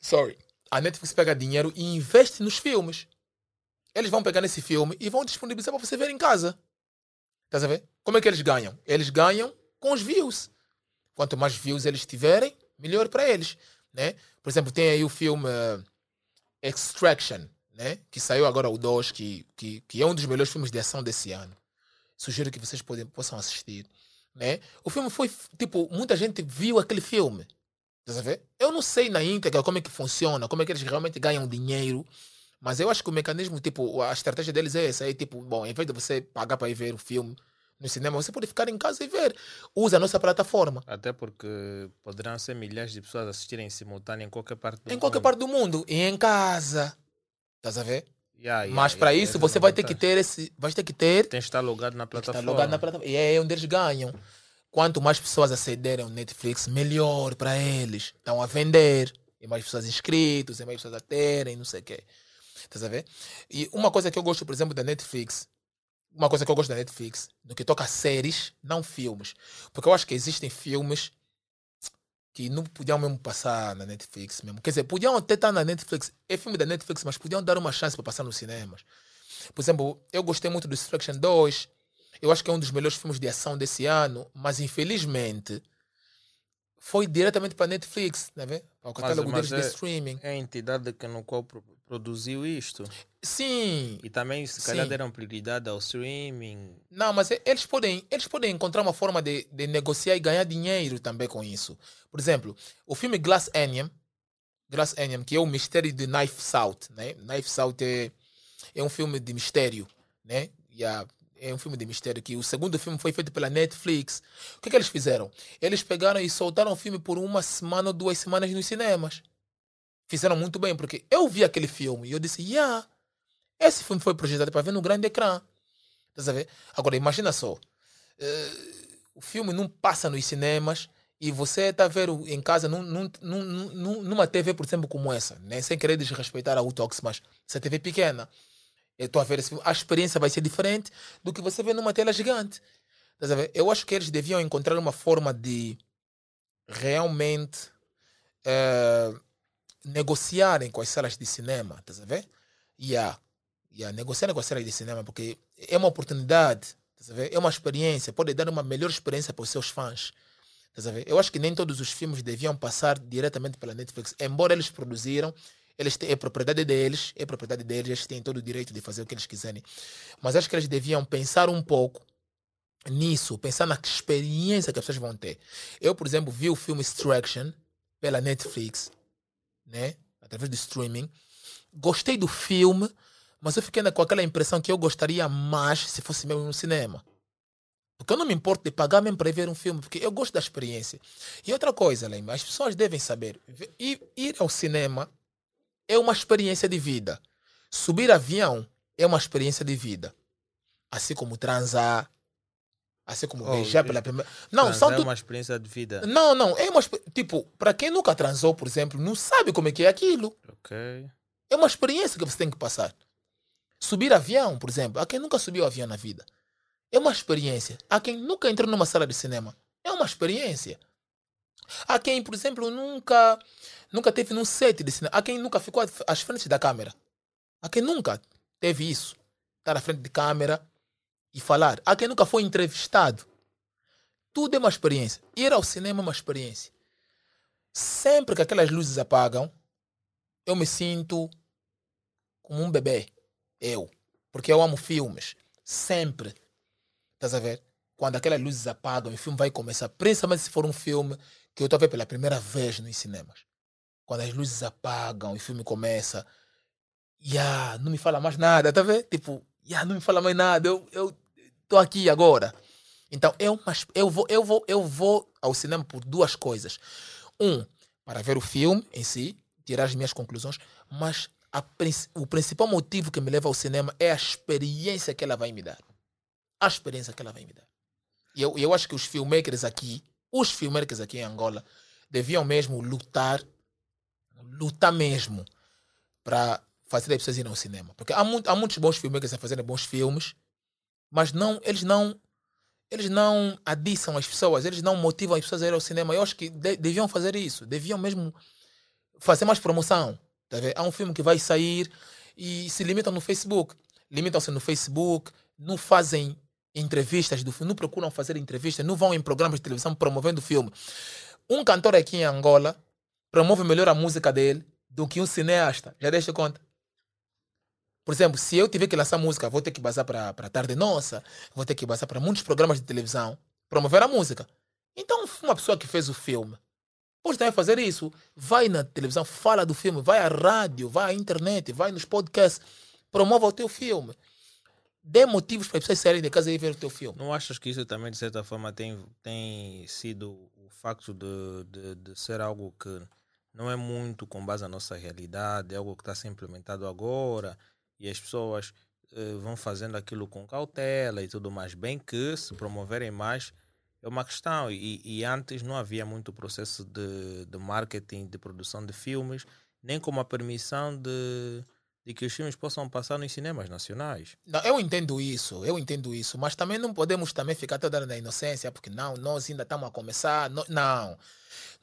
Sorry. A Netflix pega dinheiro e investe nos filmes. Eles vão pegar nesse filme e vão disponibilizar para você ver em casa. Estás a ver? Como é que eles ganham? Eles ganham com os views. Quanto mais views eles tiverem, melhor para eles. Né? Por exemplo, tem aí o filme uh, Extraction, né? que saiu agora o 2, que, que, que é um dos melhores filmes de ação desse ano. Sugiro que vocês podem, possam assistir. Né? O filme foi, tipo, muita gente viu aquele filme. Eu não sei na íntegra como é que funciona, como é que eles realmente ganham dinheiro, mas eu acho que o mecanismo, tipo, a estratégia deles é essa. É tipo, bom, em vez de você pagar para ir ver o filme no cinema, você pode ficar em casa e ver. Usa a nossa plataforma. Até porque poderão ser milhares de pessoas assistirem em simultâneo em qualquer parte do Em mundo. qualquer parte do mundo. E em casa. Estás a ver? Yeah, yeah, mas yeah, para essa isso é você vai ter que ter esse. Vai ter que ter. Tem que estar logado na plataforma. estar logado na plataforma. E é onde eles ganham. Quanto mais pessoas acederem ao Netflix, melhor para eles. Estão a vender. E mais pessoas inscritos, e mais pessoas a terem, não sei o quê. Estás a ver? E uma coisa que eu gosto, por exemplo, da Netflix, uma coisa que eu gosto da Netflix, no que toca a séries, não filmes. Porque eu acho que existem filmes que não podiam mesmo passar na Netflix mesmo. Quer dizer, podiam até estar na Netflix, é filme da Netflix, mas podiam dar uma chance para passar nos cinemas. Por exemplo, eu gostei muito do Destruction 2. Eu acho que é um dos melhores filmes de ação desse ano, mas infelizmente foi diretamente para a Netflix, né? Para o catálogo mas deles é- de streaming. É a entidade que no qual pro- produziu isto. Sim, E também, se calhar, Sim. deram prioridade ao streaming. Não, mas e- eles podem, eles podem encontrar uma forma de, de negociar e ganhar dinheiro também com isso. Por exemplo, o filme Glass Onion, Glass Onion, que é o mistério de Knife South, né? Knife South é, é um filme de mistério, né? E a- é um filme de mistério que o segundo filme foi feito pela Netflix. O que, que eles fizeram? Eles pegaram e soltaram o filme por uma semana ou duas semanas nos cinemas. Fizeram muito bem, porque eu vi aquele filme e eu disse, yeah, esse filme foi projetado para ver no grande ecrã. Ver? Agora, imagina só. eh, o filme não passa nos cinemas e você está a ver o- em casa num, num- num- numa TV, por exemplo, como essa. Né? Sem querer desrespeitar a Utox, mas essa TV pequena. Eu estou a ver. A experiência vai ser diferente do que você vê numa tela gigante. Eu acho que eles deviam encontrar uma forma de realmente eh, negociarem com as salas de cinema. Estás a ver? E a e a negociar com as salas de cinema, porque é uma oportunidade, é uma experiência, pode dar uma melhor experiência para os seus fãs. Eu acho que nem todos os filmes deviam passar diretamente pela Netflix, embora eles produziram, eles têm, é propriedade deles, é propriedade deles, eles têm todo o direito de fazer o que eles quiserem. Mas acho que eles deviam pensar um pouco nisso, pensar na experiência que as pessoas vão ter. Eu, por exemplo, vi o filme Extraction pela Netflix, né? através do streaming. Gostei do filme, mas eu fiquei com aquela impressão que eu gostaria mais se fosse mesmo no cinema. Porque eu não me importo de pagar mesmo para ver um filme, porque eu gosto da experiência. E outra coisa, Lema, as pessoas devem saber: ir ao cinema é uma experiência de vida. Subir avião é uma experiência de vida. Assim como transar, assim como Oh, beijar pela primeira. Não, são é uma experiência de vida. Não, não, é uma. Tipo, para quem nunca transou, por exemplo, não sabe como é que é aquilo. Ok. É uma experiência que você tem que passar. Subir avião, por exemplo, a quem nunca subiu avião na vida. É uma experiência. A quem nunca entrou numa sala de cinema. É uma experiência. A quem, por exemplo, nunca nunca teve num set de cinema. A quem nunca ficou às frentes da câmera. A quem nunca teve isso. Estar à frente de câmera e falar. A quem nunca foi entrevistado. Tudo é uma experiência. Ir ao cinema é uma experiência. Sempre que aquelas luzes apagam, eu me sinto como um bebê. Eu. Porque eu amo filmes. Sempre. Estás a ver? Quando aquelas luzes apagam o filme vai começar, principalmente se for um filme que eu estou a ver pela primeira vez nos cinemas. Quando as luzes apagam e o filme começa, yeah, não me fala mais nada, tá vendo? Tipo, yeah, não me fala mais nada, eu eu tô aqui agora. Então, eu, mas eu vou eu vou eu vou ao cinema por duas coisas. Um, para ver o filme em si, tirar as minhas conclusões, mas a o principal motivo que me leva ao cinema é a experiência que ela vai me dar. A experiência que ela vai me dar. E eu, eu acho que os filmmakers aqui, os filmmakers aqui em Angola, deviam mesmo lutar, lutar mesmo, para fazer as pessoas irem ao cinema. Porque há, muito, há muitos bons filmmakers a fazerem bons filmes, mas não, eles não eles não adiçam as pessoas, eles não motivam as pessoas a ir ao cinema. Eu acho que de- deviam fazer isso, deviam mesmo fazer mais promoção. Tá? Há um filme que vai sair e se limitam no Facebook. Limitam-se no Facebook, não fazem entrevistas do filme, não procuram fazer entrevistas, não vão em programas de televisão promovendo o filme. Um cantor aqui em Angola promove melhor a música dele do que um cineasta. Já deixa conta? Por exemplo, se eu tiver que lançar música, vou ter que basar para a Tarde Nossa, vou ter que basar para muitos programas de televisão, promover a música. Então, uma pessoa que fez o filme pode também fazer isso. Vai na televisão, fala do filme, vai à rádio, vai à internet, vai nos podcasts, promova o teu filme. Dê motivos para as pessoas saírem de casa e ver o teu filme. Não achas que isso também, de certa forma, tem, tem sido o facto de, de, de ser algo que não é muito com base na nossa realidade, é algo que está ser implementado agora e as pessoas eh, vão fazendo aquilo com cautela e tudo mais, bem que se promoverem mais é uma questão. E, e antes não havia muito processo de, de marketing, de produção de filmes, nem como a permissão de, de que os filmes possam passar nos cinemas nacionais. Não, eu entendo isso, eu entendo isso, mas também não podemos também ficar toda hora na inocência, porque não, nós ainda estamos a começar. Não, não.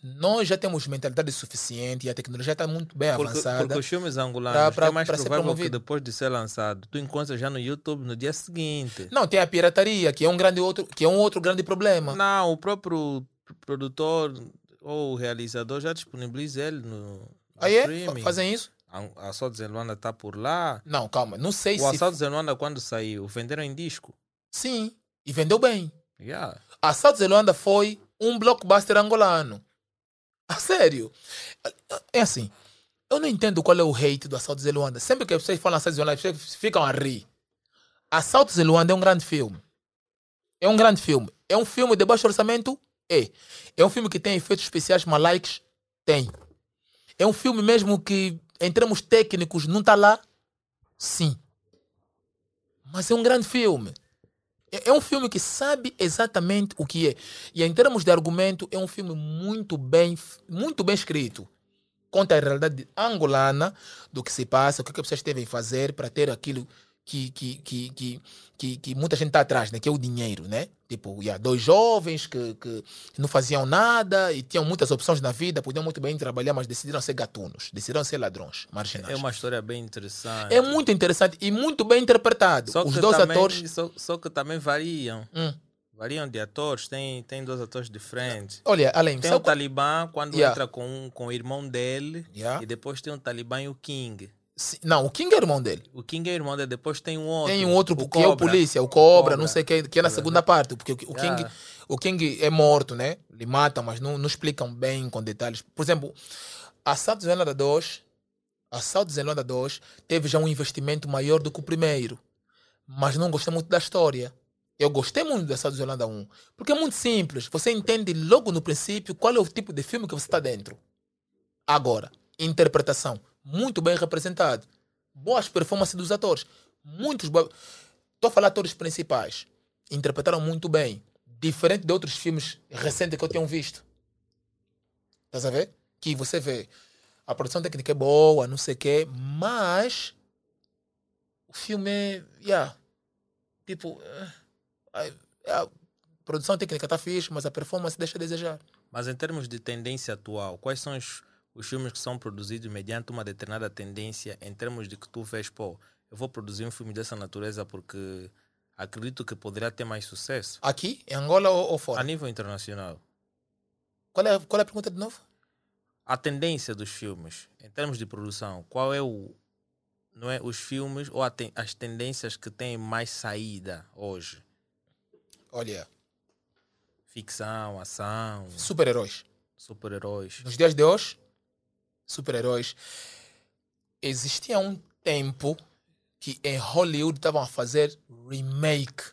nós já temos mentalidade suficiente e a tecnologia está muito bem Porque, avançada. porque os filmes angolanos pra- é mais pra ser provável que depois de ser lançado, tu encontras já no YouTube no dia seguinte. Não, tem a pirataria, que é um grande outro, que é um outro grande problema. Não, o próprio produtor ou realizador já disponibiliza ele no, no Aí é? Fazem isso? A, a Só de Luanda está por lá. Não, calma, não sei O se. Assalto de Luanda, quando saiu, venderam em disco. Sim, e vendeu bem. Yeah. A South Zelândia foi um blockbuster angolano. A sério. É assim. Eu não entendo qual é o hate do Assalto Zelândia. Sempre que pessoas falam Assalto Zelândia, as pessoas ficam a rir. Assalto Zelândia é um grande filme. É um grande filme. É um filme de baixo orçamento? É. É um filme que tem efeitos especiais malaicos? Tem. É um filme mesmo que, em termos técnicos, não está lá? Sim. Mas é um grande filme. É é um filme que sabe exatamente o que é. E em termos de argumento, é um filme muito bem, muito bem escrito. Conta a realidade angolana do que se passa, o que, que as pessoas devem fazer para ter aquilo que, que, que, que, que, que muita gente está atrás, né? que é o dinheiro. Né? Tipo, yeah, dois jovens que, que não faziam nada e tinham muitas opções na vida, podiam muito bem trabalhar, mas decidiram ser gatunos, decidiram ser ladrões, marginais. É uma história bem interessante. É muito interessante e muito bem interpretado. Só Os dois também, atores. Só, só que também variam. Hum. Variam de atores. Tem, tem dois atores diferentes. Olha, além Tem o Talibã quando Yeah. entra com, com o irmão dele. Yeah. E depois tem o Talibã e o King. Não, o King é irmão dele. O King é irmão dele. Depois tem um outro. Tem um outro o que é o polícia, o Cobra, Cobra. não sei quem, que é na segunda parte, porque o, o King, Yeah. o King é morto, né? Lhe matam, mas não, não explicam bem com detalhes. Por exemplo, a South Zelândia 2, a South Zelândia 2 teve já um investimento maior do que o primeiro, mas não gostei muito da história. Eu gostei muito da South Zelândia 1, porque é muito simples. Você entende logo no princípio qual é o tipo de filme que você está dentro. Agora, interpretação, muito bem representado. Boas performances dos atores. Muitos. Estou a falar atores principais. Interpretaram muito bem. Diferente de outros filmes recentes que eu tenho visto. Estás a ver? Que você vê. A produção técnica é boa, não sei o quê, mas. O filme é. Yeah, tipo. eh, a, a produção técnica está fixe, mas a performance deixa a desejar. Mas em termos de tendência atual, quais são os, os filmes que são produzidos mediante uma determinada tendência em termos de que tu vês, pô, eu vou produzir um filme dessa natureza porque acredito que poderá ter mais sucesso Aqui, em Angola ou, ou a fora? nível internacional? Qual é, qual é a pergunta de novo? A tendência dos filmes, em termos de produção, qual é o. Não é os filmes ou a ten- as tendências que têm mais saída hoje? Olha, Ficção, ação, super-heróis. super-heróis. Nos dias de hoje, super-heróis. Existia um tempo que em Hollywood estavam a fazer remake.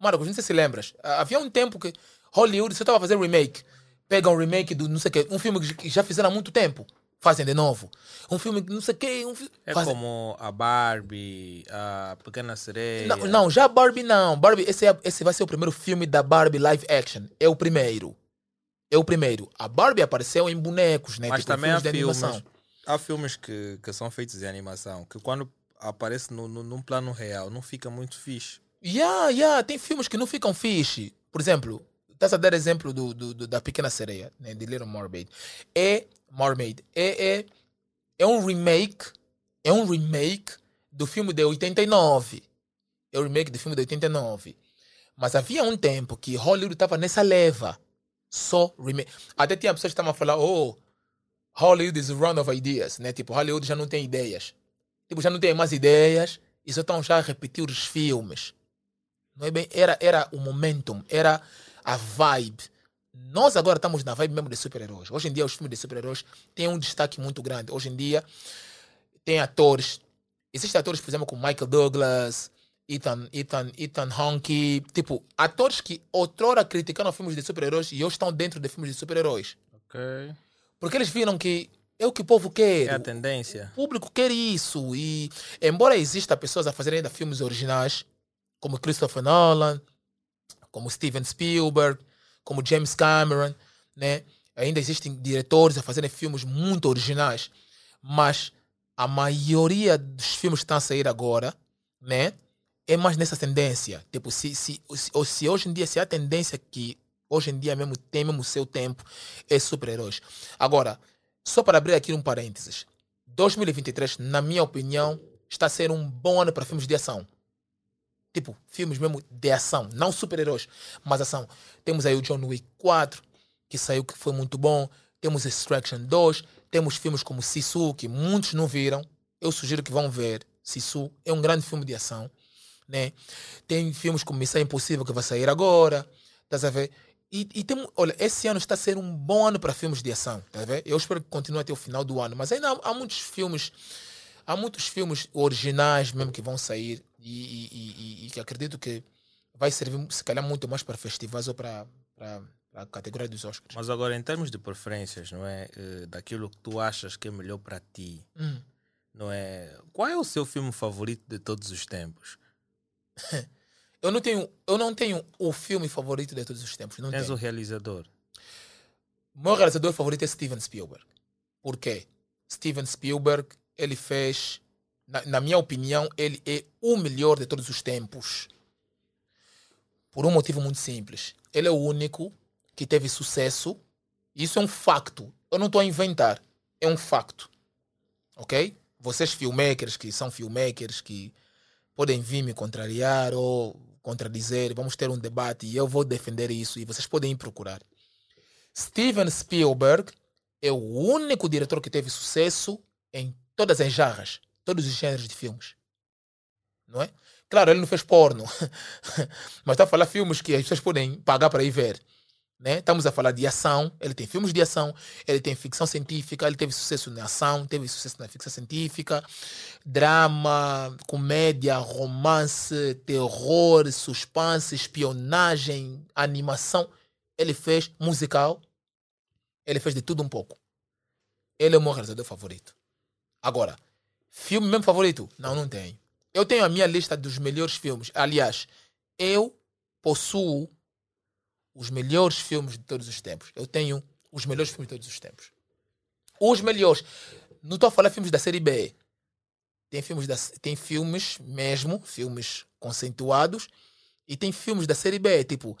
Marcos, não sei se lembras. Havia um tempo que Hollywood só estava a fazer remake. Pegam um remake do não sei o quê. Um filme que já fizeram há muito tempo. Fazem de novo. Um filme que não sei o quê. Um fi- É fazem- como a Barbie, a Pequena Sereia. Não, não, já Barbie não. Barbie, esse, é, esse vai ser o primeiro filme da Barbie live action. É o primeiro. É o primeiro. A Barbie apareceu em bonecos, né? Mas Tipo, também há filmes há filmes que, que são feitos em animação que quando aparece no, no, num plano real não fica muito fixe. Yeah, yeah, tem filmes que não ficam fixe. Por exemplo, estás a dar exemplo do, do- do- da Pequena Sereia, né, de Little Mermaid. É Mermaid. É, é, é um remake. É um remake do filme de 89. É o remake do filme de 89. Mas havia um tempo que Hollywood estava nessa leva. Só remake. Até tinha pessoas que estavam a falar, oh, Hollywood is run of ideas, né? Tipo, Hollywood já não tem ideias. Tipo, já não tem mais ideias e só estão já a repetir os filmes. Não é bem? Era, era o momentum, era a vibe. Nós agora estamos na vibe mesmo de super-heróis. Hoje em dia os filmes de super-heróis têm um destaque muito grande. Hoje em dia tem atores. Existem atores, por exemplo, como Michael Douglas, Ethan, Ethan, Ethan Hawke. Tipo, atores que outrora criticaram filmes de super-heróis e hoje estão dentro de filmes de super-heróis. Ok. Porque eles viram que é o que o povo quer. É a tendência. O público quer isso. E embora exista pessoas a fazerem ainda filmes originais, como Christopher Nolan, como Steven Spielberg, como James Cameron, né? Ainda existem diretores a fazerem filmes muito originais, mas a maioria dos filmes que estão a sair agora, né? É mais nessa tendência. Tipo, se, se, se, ou se hoje em dia, se a tendência que hoje em dia mesmo tem mesmo seu tempo, é super-heróis. Agora, só para abrir aqui um parênteses. 2023, na minha opinião, está a ser um bom ano para filmes de ação. Tipo, filmes mesmo de ação, não super-heróis, mas ação. Temos aí o John Wick 4, que saiu que foi muito bom. Temos Extraction 2, temos filmes como Sisu, que muitos não viram. Eu sugiro que vão ver. Sisu é um grande filme de ação. Né? Tem filmes como Missão Impossível que vai sair agora. Estás a ver? E, e tem, olha, esse ano está a ser um bom ano para filmes de ação. Tá ver? Eu espero que continue até o final do ano. Mas ainda há, há muitos filmes. Há muitos filmes originais mesmo que vão sair e, e, e, que acredito que vai servir, se calhar, muito mais para festivais ou para, para a categoria dos Oscars. Mas agora, em termos de preferências, não é? Uh, daquilo que tu achas que é melhor para ti, hum. não é? Qual é o seu filme favorito de todos os tempos? eu não tenho, eu não tenho o filme favorito de todos os tempos. Não Tens tenho. o realizador? Meu realizador favorito é Steven Spielberg. Por quê? Steven Spielberg, ele fez, na, na minha opinião, ele é o melhor de todos os tempos. Por um motivo muito simples. Ele é o único que teve sucesso. Isso é um facto. Eu não estou a inventar. É um facto. Ok? Vocês, filmmakers, que são filmmakers, que podem vir me contrariar ou contradizer, vamos ter um debate e eu vou defender isso e vocês podem ir procurar. Steven Spielberg é o único diretor que teve sucesso em todas as jarras, todos os gêneros de filmes. Não é? Claro, ele não fez porno, mas está a falar filmes que as pessoas podem pagar para ir ver. Né? Estamos a falar de ação, ele tem filmes de ação, ele tem ficção científica, ele teve sucesso na ação, teve sucesso na ficção científica, drama, comédia, romance, terror, suspense, espionagem, animação. Ele fez musical, ele fez de tudo um pouco. Ele é o meu realizador favorito. Agora, filme mesmo favorito? Não, não tenho. Eu tenho a minha lista dos melhores filmes. Aliás, eu possuo os melhores filmes de todos os tempos. Eu tenho os melhores filmes de todos os tempos. Os melhores. Não estou a falar filmes da série B. Tem filmes, da, tem filmes mesmo, filmes conceituados, e tem filmes da série B, tipo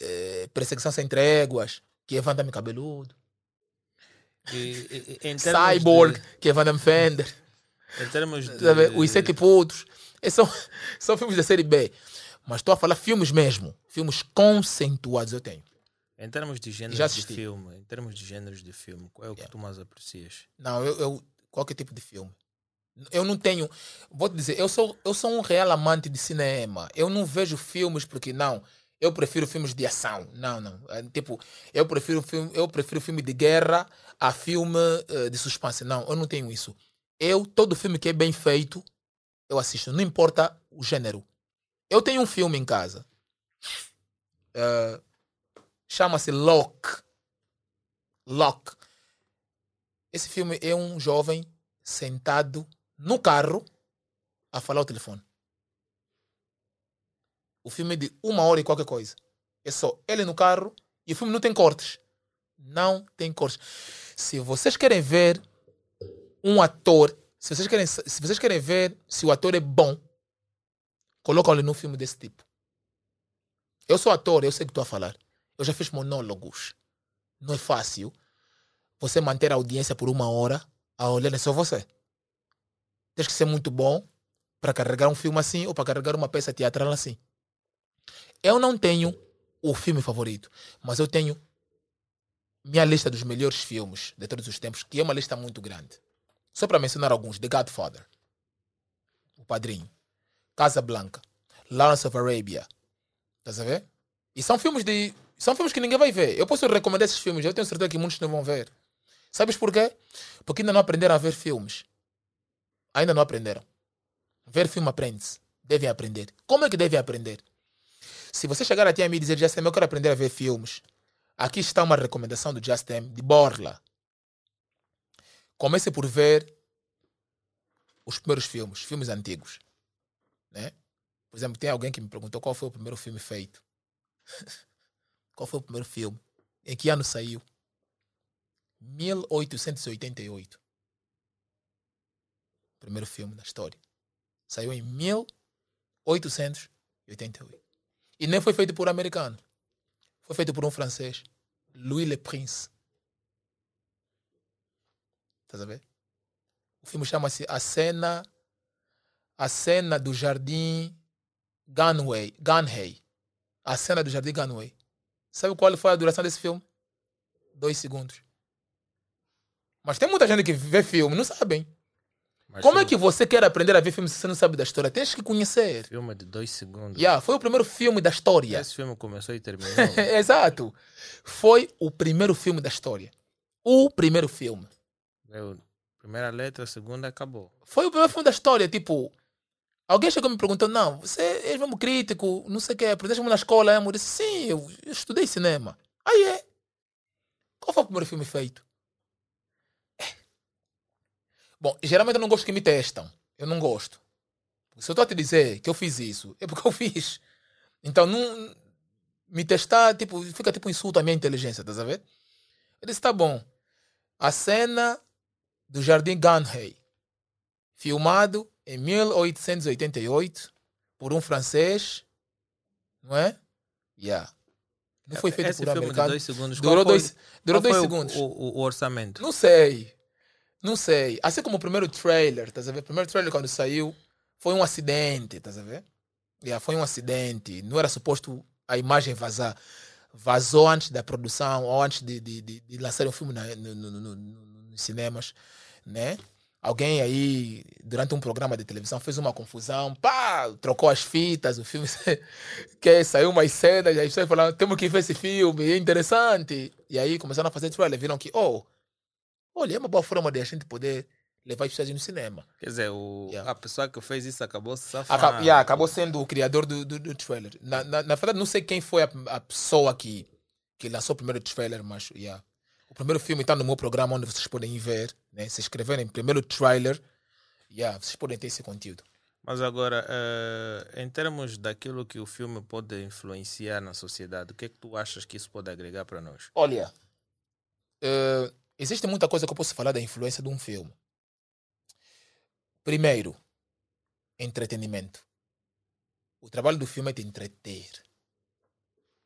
eh, Perseguição Sem Tréguas, que é Van Damme Cabeludo. E, e, Cyborg, de... que é Van Damme Fender. Em termos de... Os Sete Putos. São, são filmes da série B. Mas estou a falar filmes mesmo. Filmes conceituados eu tenho. Em termos de gêneros de filme, em termos de gêneros de filme, qual é o que yeah. tu mais aprecias? Não, eu, eu qualquer tipo de filme. Eu não tenho, vou te dizer, eu sou eu sou um real amante de cinema. Eu não vejo filmes porque não, eu prefiro filmes de ação. Não, não. É, tipo, eu prefiro filme, eu prefiro filme de guerra a filme uh, de suspense. Não, eu não tenho isso. Eu todo filme que é bem feito, eu assisto, não importa o gênero. Eu tenho um filme em casa. Uh, Chama-se Lock. Lock. Esse filme é um jovem sentado no carro a falar ao telefone. O filme é de uma hora e qualquer coisa. É só ele no carro e o filme não tem cortes. Não tem cortes. Se vocês querem ver um ator, se vocês querem, se vocês querem ver se o ator é bom, colocam-lhe num filme desse tipo. Eu sou ator, eu sei o que estou a falar. Eu já fiz monólogos. Não é fácil você manter a audiência por uma hora a olhar só você. Tens que ser muito bom para carregar um filme assim ou para carregar uma peça teatral assim. Eu não tenho o filme favorito, mas eu tenho minha lista dos melhores filmes de todos os tempos, que é uma lista muito grande. Só para mencionar alguns: The Godfather, O Padrinho, Casa Blanca, Lawrence of Arabia. Estás a ver? E são filmes de. São filmes que ninguém vai ver. Eu posso recomendar esses filmes, eu tenho certeza que muitos não vão ver. Sabes porquê? Porque ainda não aprenderam a ver filmes. Ainda não aprenderam. Ver filme aprende-se. Devem aprender. Como é que devem aprender? Se você chegar até a mim e dizer, Justin, eu quero aprender a ver filmes, aqui está uma recomendação do Justin de Borla. Comece por ver os primeiros filmes, filmes antigos. Né? Por exemplo, tem alguém que me perguntou qual foi o primeiro filme feito. qual foi o primeiro filme? Em que ano saiu? 1888. primeiro filme da história. Saiu em 1888. E nem foi feito por um americano. Foi feito por um francês, Louis Le Prince. Estás a ver? O filme chama-se A Cena A Cena do Jardim Gunway, Gunhay. A Cena do Jardim Gunway. Sabe qual foi a duração desse filme? Dois segundos. Mas tem muita gente que vê filme, não sabem. Mas Como é que você quer aprender a ver filme se você não sabe da história? Tens que conhecer. Filme de dois segundos. Yeah, foi o primeiro filme da história. Esse filme começou e terminou. Exato. Foi o primeiro filme da história. O primeiro filme. Meu, primeira letra, segunda, acabou. Foi o primeiro filme da história. Tipo, alguém chegou me perguntou: Não, você é mesmo crítico, não sei o que, aprendeste na escola? é?" Eu disse: Sim, eu, eu estudei cinema. Aí é. Qual foi o primeiro filme feito? É. Bom, geralmente eu não gosto que me testam. Eu não gosto. Se eu estou a te dizer que eu fiz isso, é porque eu fiz. Então, não. Me testar, tipo, fica tipo um insulto à minha inteligência, tá a ver? Eu disse: Tá bom. A cena do Jardim Gunhay, filmado em 1888 por um francês, não é? Yeah. Não foi feito Esse por um americano. dois segundos. Durou qual foi- dois, durou dois segundos. O, o- o orçamento. Não sei. Não sei. Assim como o primeiro trailer, estás a ver? O primeiro trailer quando saiu foi um acidente, estás a ver? Yeah, foi um acidente. Não era suposto a imagem vazar. Vazou antes da produção ou antes de, de, de, de lançar o filme na, no, no, no- no- nos cinemas, né? Alguém aí, durante um programa de televisão, fez uma confusão, pá, trocou as fitas, o filme que saiu cedo, e aí pessoas falaram, temos que ver esse filme, é interessante. E aí começaram a fazer trailer, viram que, oh, olha, é uma boa forma de a gente poder levar as pessoas no cinema. Quer dizer, o, Yeah. a pessoa que fez isso acabou safando. Aca- yeah, acabou sendo o criador do, do, do trailer. Na, na, na verdade, não sei quem foi a, a pessoa que, que lançou o primeiro trailer, mas yeah. O primeiro filme está no meu programa onde vocês podem ver, né? se inscreverem primeiro trailer, yeah, vocês podem ter esse conteúdo. Mas agora, eh, em termos daquilo que o filme pode influenciar na sociedade, o que é que tu achas que isso pode agregar para nós? Olha, eh, existe muita coisa que eu posso falar da influência de um filme. Primeiro, entretenimento. O trabalho do filme é te entreter.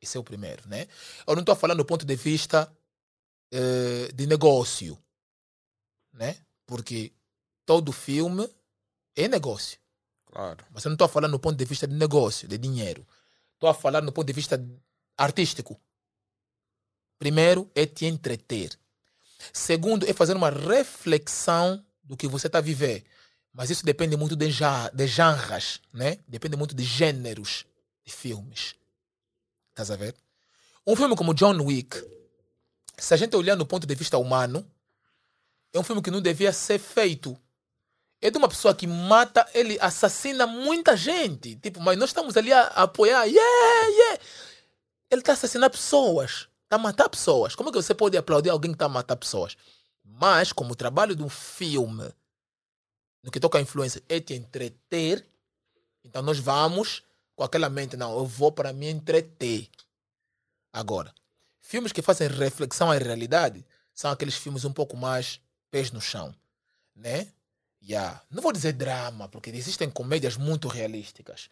Esse é o primeiro, né? Eu não estou falando do ponto de vista eh, de negócio, né? Porque todo filme é negócio. Claro. Mas eu não estou a falar no ponto de vista de negócio, de dinheiro. Estou a falar no ponto de vista artístico. Primeiro é te entreter. Segundo é fazer uma reflexão do que você está a viver. Mas isso depende muito de, de genres, né? Depende muito de gêneros de filmes. Estás a ver? Um filme como John Wick, se a gente olhar no ponto de vista humano, é um filme que não devia ser feito é de uma pessoa que mata, ele assassina muita gente. Tipo, mas nós estamos ali a, apoiar. Yeah, yeah. Ele está a assassinar pessoas. Está a matar pessoas. Como é que você pode aplaudir alguém que está a matar pessoas? Mas, como o trabalho de um filme, no que toca a influência, é te entreter, então nós vamos com aquela mente, não, eu vou para me entreter. Agora, filmes que fazem reflexão à realidade são aqueles filmes um pouco mais pés no chão, né? Yeah. Não vou dizer drama, porque existem comédias muito realísticas.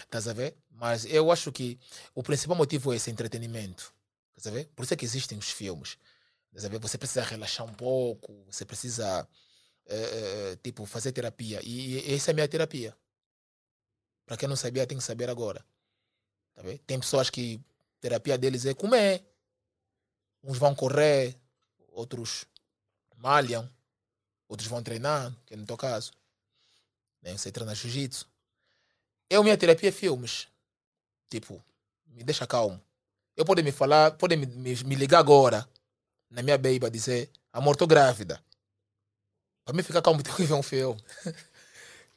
Estás a ver? Mas eu acho que o principal motivo é esse entretenimento. Estás a ver? Por isso é que existem os filmes. Estás a ver? Você precisa relaxar um pouco, você precisa eh, eh, tipo, fazer terapia. E, e essa é a minha terapia. Para quem não sabia, tem que saber agora. Tá vendo? Tem pessoas que terapia deles é comer. Uns vão correr, outros malham, outros vão treinar, que é no teu caso. Né? Você treina jiu-jitsu. Eu, minha terapia é filmes. Tipo, me deixa calmo. Eu podem me falar, podem me, me, me ligar agora na minha baby a dizer, amor, tô grávida. Para mim ficar calmo, tenho que ver um filme.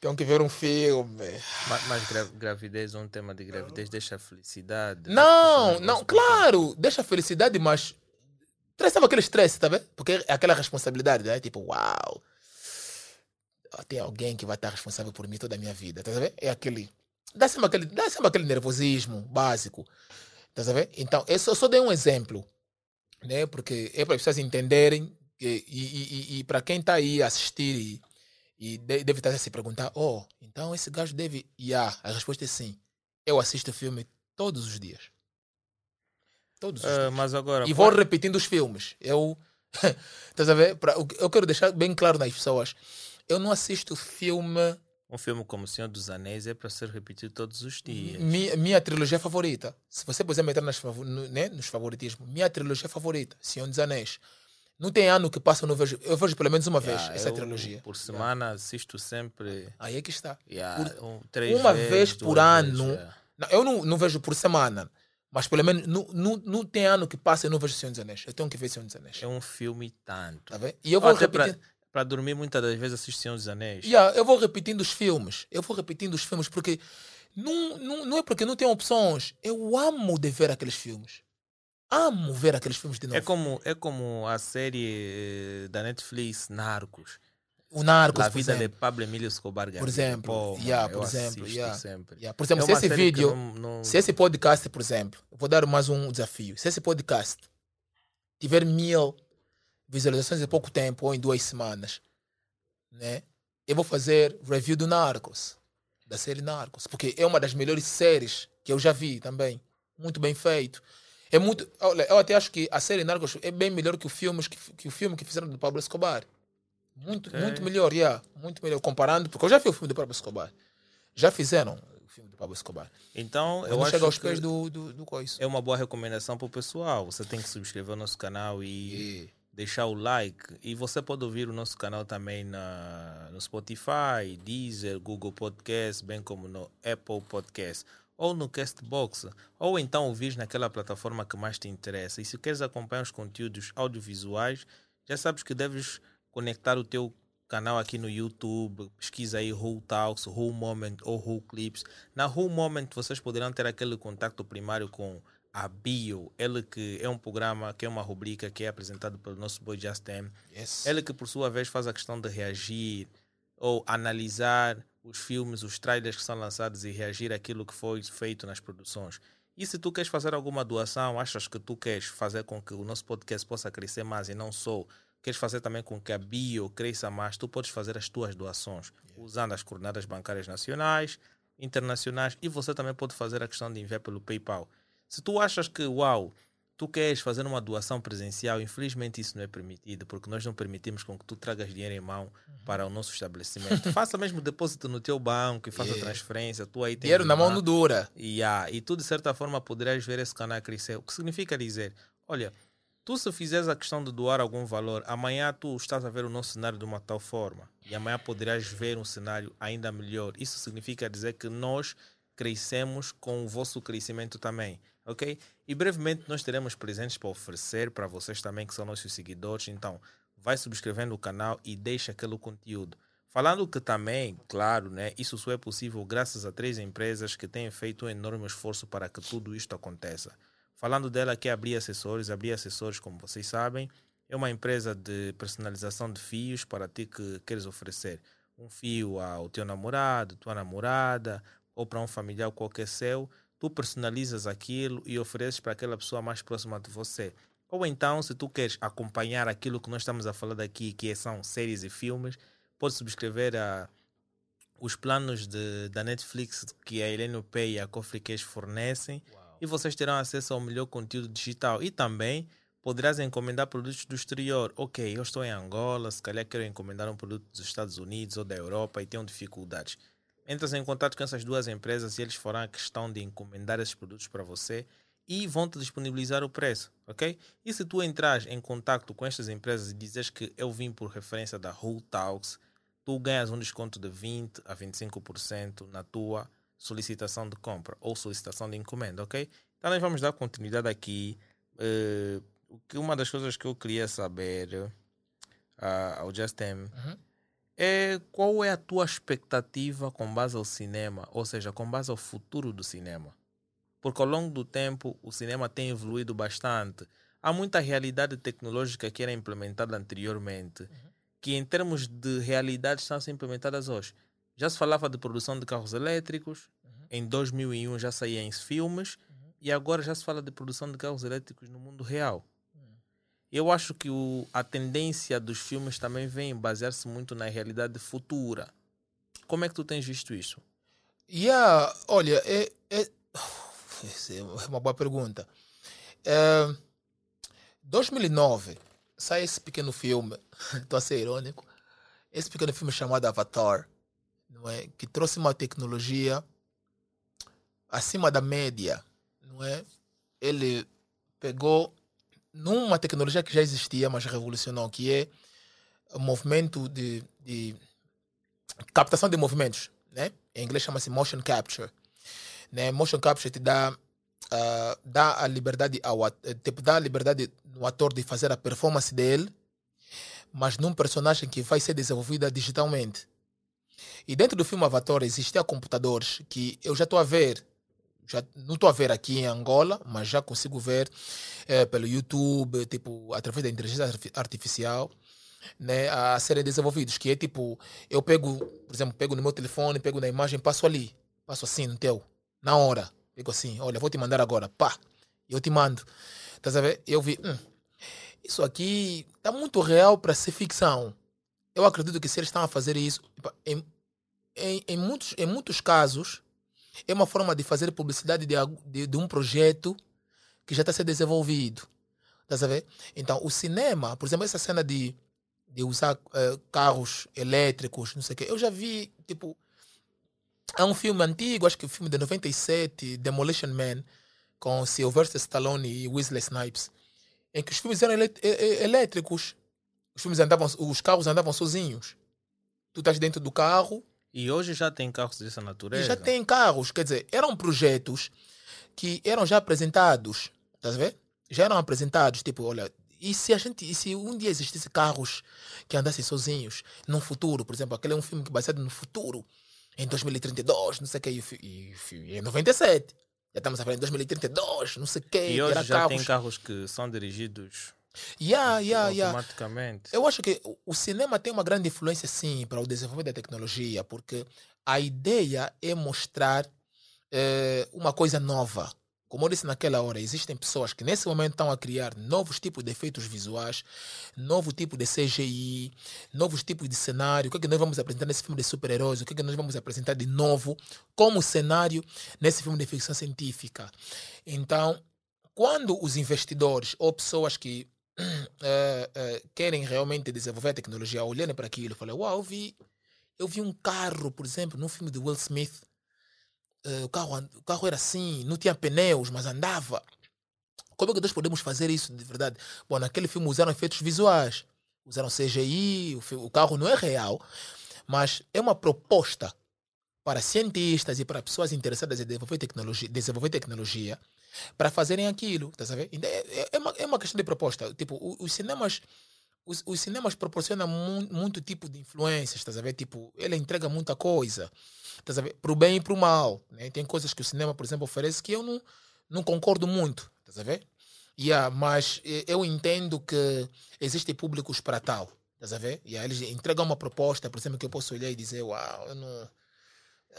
tenho que ver um filme. Mas, mas gra- gravidez, um tema de gravidez deixa felicidade. Não, deixa um não, negócio claro, deixa a felicidade, mas sempre aquele estresse, tá vendo? Porque é aquela responsabilidade, né? Tipo, uau, tem alguém que vai estar responsável por mim toda a minha vida, tá vendo? É aquele, dá sempre aquele, dá sempre aquele nervosismo básico, tá vendo? Então, eu só, só dei um exemplo, né? Porque é para as pessoas entenderem e, e, e, e para quem está aí assistir e, E de- deve estar a se perguntar: oh, então esse gajo deve. Yeah, a resposta é sim. Eu assisto filme todos os dias. Todos os dias. mas agora. E vou repetindo os filmes. Eu. Estás a ver? Pra- eu quero deixar bem claro nas pessoas. Eu não assisto filme. Um filme como O Senhor dos Anéis é para ser repetido todos os dias. Minha, minha trilogia favorita. Se você puser me entrar nas, no- né, nos favoritismos, minha trilogia favorita, Senhor dos Anéis. Não tem ano que passa, eu não vejo. Eu vejo pelo menos uma vez Yeah, essa eu, trilogia. Por semana assisto sempre. Aí é que está. yeah, um, três uma vezes, vez por ano, vezes, yeah. Não, eu não, não vejo por semana. Mas pelo menos não, não, não tem ano que passa e não vejo Senhor dos Anéis. Eu tenho que ver Senhor dos Anéis. É um filme tanto. Tá? E eu vou Até para repetindo. para dormir muitas das vezes assisto Senhor dos Anéis. Yeah, eu vou repetindo os filmes. Eu vou repetindo os filmes porque não, não, não é porque não tem opções. Eu amo de ver aqueles filmes. Amo ver aqueles filmes de novo. É como, é como a série eh, da Netflix Narcos. O por vida exemplo. de Pablo Emílio Escobar Gaviria. exemplo, Pô, yeah, por exemplo, yeah. Yeah, Por exemplo, É se uma esse vídeo, não- não- se esse podcast, por exemplo, vou dar mais um desafio. Se esse podcast tiver mil visualizações em pouco tempo ou em duas semanas, né? Eu vou fazer review do Narcos, da série Narcos, porque é uma das melhores séries que eu já vi também. Muito bem feito. É muito, olha, eu até acho que a série Narcos é bem melhor que o filme que, que o filme que fizeram do Pablo Escobar. Muito, muito melhor, yeah, muito melhor comparando, porque eu já vi o filme do Pablo Escobar. Já fizeram o filme do Pablo Escobar. Então, Eu eu acho chega aos pés do, do, do coisa. é uma boa recomendação para o pessoal. Você tem que subscrever o nosso canal e E- deixar o like. E você pode ouvir o nosso canal também na, no Spotify, Deezer, Google Podcast, bem como no Apple Podcast. Ou no Castbox, ou então ouvir naquela plataforma que mais te interessa. E se queres acompanhar os conteúdos audiovisuais, já sabes que deves conectar o teu canal aqui no YouTube, pesquisa aí Who Talks, Who Moment ou Who Clips. Na Who Moment vocês poderão ter aquele contato primário com a Bio, ele que é um programa, que é uma rubrica que é apresentado pelo nosso boy Justin. Yes. Ele que por sua vez faz a questão de reagir ou analisar os filmes, os trailers que são lançados e reagir àquilo que foi feito nas produções. E se tu queres fazer alguma doação, achas que tu queres fazer com que o nosso podcast possa crescer mais e não só, queres fazer também com que a bio cresça mais, tu podes fazer as tuas doações usando as coordenadas bancárias nacionais, internacionais e você também pode fazer a questão de enviar pelo PayPal. Se tu achas que, uau, tu queres fazer uma doação presencial, infelizmente isso não é permitido, porque nós não permitimos com que tu tragas dinheiro em mão para o nosso estabelecimento. faça mesmo depósito no teu banco e faça Yeah. transferência. Tu aí Dinheiro na mão não dura. e, ah, e tu, de certa forma, poderás ver esse canal crescer. O que significa dizer, olha, tu se fizeres a questão de doar algum valor, amanhã tu estás a ver o nosso cenário de uma tal forma. E amanhã poderás ver um cenário ainda melhor. Isso significa dizer que nós crescemos com o vosso crescimento também. Ok? E brevemente nós teremos presentes para oferecer para vocês também que são nossos seguidores. Então, vai subscrevendo o canal e deixa aquele conteúdo. Falando que também, claro, né, isso só é possível graças a três empresas que têm feito um enorme esforço para que tudo isto aconteça. Falando dela que é Abrir Acessórios, Abrir Acessórios, como vocês sabem, é uma empresa de personalização de fios para ti que queres oferecer. Um fio ao teu namorado, tua namorada ou para um familiar qualquer seu, tu personalizas aquilo e ofereces para aquela pessoa mais próxima de você. Ou então, se tu queres acompanhar aquilo que nós estamos a falar daqui, que são séries e filmes, pode subscrever a, os planos de, da Netflix que a Heleno Pay e a Cash fornecem e vocês terão acesso ao melhor conteúdo digital e também poderás encomendar produtos do exterior. Ok, eu estou em Angola, se calhar quero encomendar um produto dos Estados Unidos ou da Europa e tenho dificuldades. Entras em contato com essas duas empresas e eles farão a questão de encomendar esses produtos para você e vão te disponibilizar o preço, ok? E se tu entras em contato com estas empresas e dizes que eu vim por referência da Who Talks, tu ganhas um desconto de 20 a 25% na tua solicitação de compra ou solicitação de encomenda, ok? Então nós vamos dar continuidade aqui. Que uma das coisas que eu queria saber ah, ao Justin Uhum. é qual é a tua expectativa com base ao cinema, ou seja, com base ao futuro do cinema. Porque ao longo do tempo o cinema tem evoluído bastante. Há muita realidade tecnológica que era implementada anteriormente, que em termos de realidade estão a ser implementadas hoje. Já se falava de produção de carros elétricos, em 2001 já saíam filmes, e agora já se fala de produção de carros elétricos no mundo real. Eu acho que o, a tendência dos filmes também vem basear-se muito na realidade futura. Como é que tu tens visto isso? Yeah, olha, é, é, essa é uma boa pergunta. É, 2009 sai esse pequeno filme, estou a ser irônico, esse pequeno filme chamado Avatar, não é? que trouxe uma tecnologia acima da média, não é? Ele pegou numa tecnologia que já existia, mas revolucionou, que é o movimento de, de captação de movimentos, né? Em inglês chama-se motion capture. Né? Motion capture te dá uh, dá a liberdade ao tipo, dá a liberdade no ator de fazer a performance dele, mas num personagem que vai ser desenvolvida digitalmente. E dentro do filme Avatar existiam computadores que eu já estou a ver já não estou a ver aqui em Angola, mas já consigo ver é, pelo YouTube, tipo, através da inteligência artificial, né, a serem desenvolvidos. Que é tipo, eu pego, por exemplo, pego no meu telefone, pego na imagem, passo ali, passo assim no teu, na hora. Pego assim, olha, vou te mandar agora, pá, eu te mando. Tá sabendo? Eu vi, hum, isso aqui está muito real para ser ficção. Eu acredito que se eles estão a fazer isso, em, em, em, muitos, em muitos casos, é uma forma de fazer publicidade de, de, de um projeto que já está sendo desenvolvido. Tá a ver? Então, o cinema, por exemplo, essa cena de, de usar uh, carros elétricos, não sei o quê, eu já vi, tipo, há um filme antigo, acho que o um filme de 97, Demolition Man, com Sylvester Stallone e Wesley Snipes, em que os filmes eram elétricos. Os filmes andavam, os carros andavam sozinhos. Tu estás dentro do carro, e hoje já tem carros dessa natureza? E já tem carros, quer dizer, eram projetos que eram já apresentados, estás a ver? Já eram apresentados, tipo, olha, e se a gente, se um dia existisse carros que andassem sozinhos, num futuro, por exemplo, aquele é um filme que baseado no futuro, em 2032, não sei o que, e, e, em 97. Já estamos a falar em 2032, não sei o que. E hoje já carros... tem carros que são dirigidos Yeah, yeah, yeah. Automaticamente. Eu acho que o cinema tem uma grande influência, sim, para o desenvolvimento da tecnologia, porque a ideia é mostrar é, uma coisa nova. Como eu disse naquela hora, existem pessoas que nesse momento estão a criar novos tipos de efeitos visuais, novo tipo de CGI, novos tipos de cenário. O que é que nós vamos apresentar nesse filme de super-heróis? O que é que nós vamos apresentar de novo como cenário nesse filme de ficção científica? Então, quando os investidores ou pessoas que uh, uh, querem realmente desenvolver a tecnologia, olhando para aquilo, falei, uau, eu vi, eu vi um carro, por exemplo, num filme de Will Smith, uh, o, carro, o carro era assim, não tinha pneus, mas andava. Como é que nós podemos fazer isso de verdade? Bom, naquele filme usaram efeitos visuais, usaram CGI, o, o carro não é real, mas é uma proposta para cientistas e para pessoas interessadas em desenvolver tecnologia, desenvolver tecnologia para fazerem aquilo, tá sabendo? É, é, é, uma, é uma questão de proposta. Tipo, os, cinemas os, os cinemas proporcionam mu muito tipo de influências, tá sabendo? Tipo, ele entrega muita coisa, tá sabendo? Para o bem e para o mal, né? Tem coisas que o cinema, por exemplo, oferece que eu não, não concordo muito, tá sabendo? Yeah, mas eu entendo que existem públicos para tal, tá sabendo? Yeah, eles entregam uma proposta, por exemplo, que eu posso olhar e dizer, uau, eu não,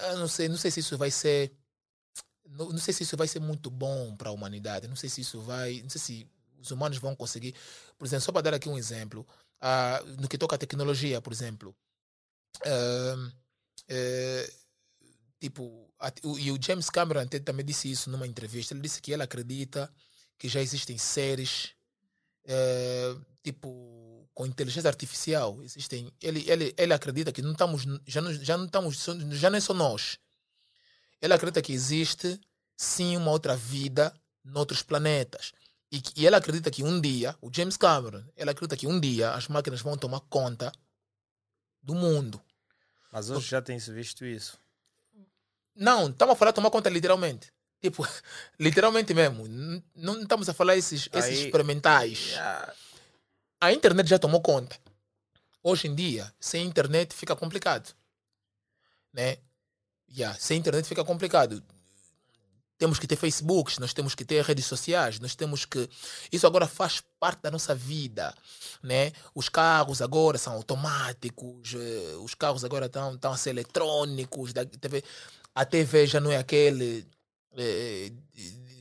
eu não sei, não sei se isso vai ser não, não sei se isso vai ser muito bom para a humanidade. Não sei se isso vai. Não sei se os humanos vão conseguir. Por exemplo, só para dar aqui um exemplo, no que toca à tecnologia, por exemplo. Uh, tipo, a, o, e o James Cameron também disse isso numa entrevista. Ele disse que ele acredita que já existem séries eh, tipo com inteligência artificial. Existem. Ele, ele, ele acredita que não estamos, já não, já não estamos, já não é só nós ele acredita que existe sim uma outra vida noutros planetas. E, e ele acredita que um dia, o James Cameron, ele acredita que um dia as máquinas vão tomar conta do mundo. Mas hoje já tem-se visto isso. Não, estamos a falar tomar conta literalmente. Tipo, literalmente mesmo. Não estamos a falar esses, esses Aí, experimentais. Yeah. A internet já tomou conta. Hoje em dia, sem internet fica complicado. Né? Yeah, sem internet fica complicado. Temos que ter Facebook, nós temos que ter redes sociais, nós temos que. Isso agora faz parte da nossa vida. Né? Os carros agora são automáticos, eh, os carros agora estão, estão a ser eletrônicos, a TV já não é aquele eh,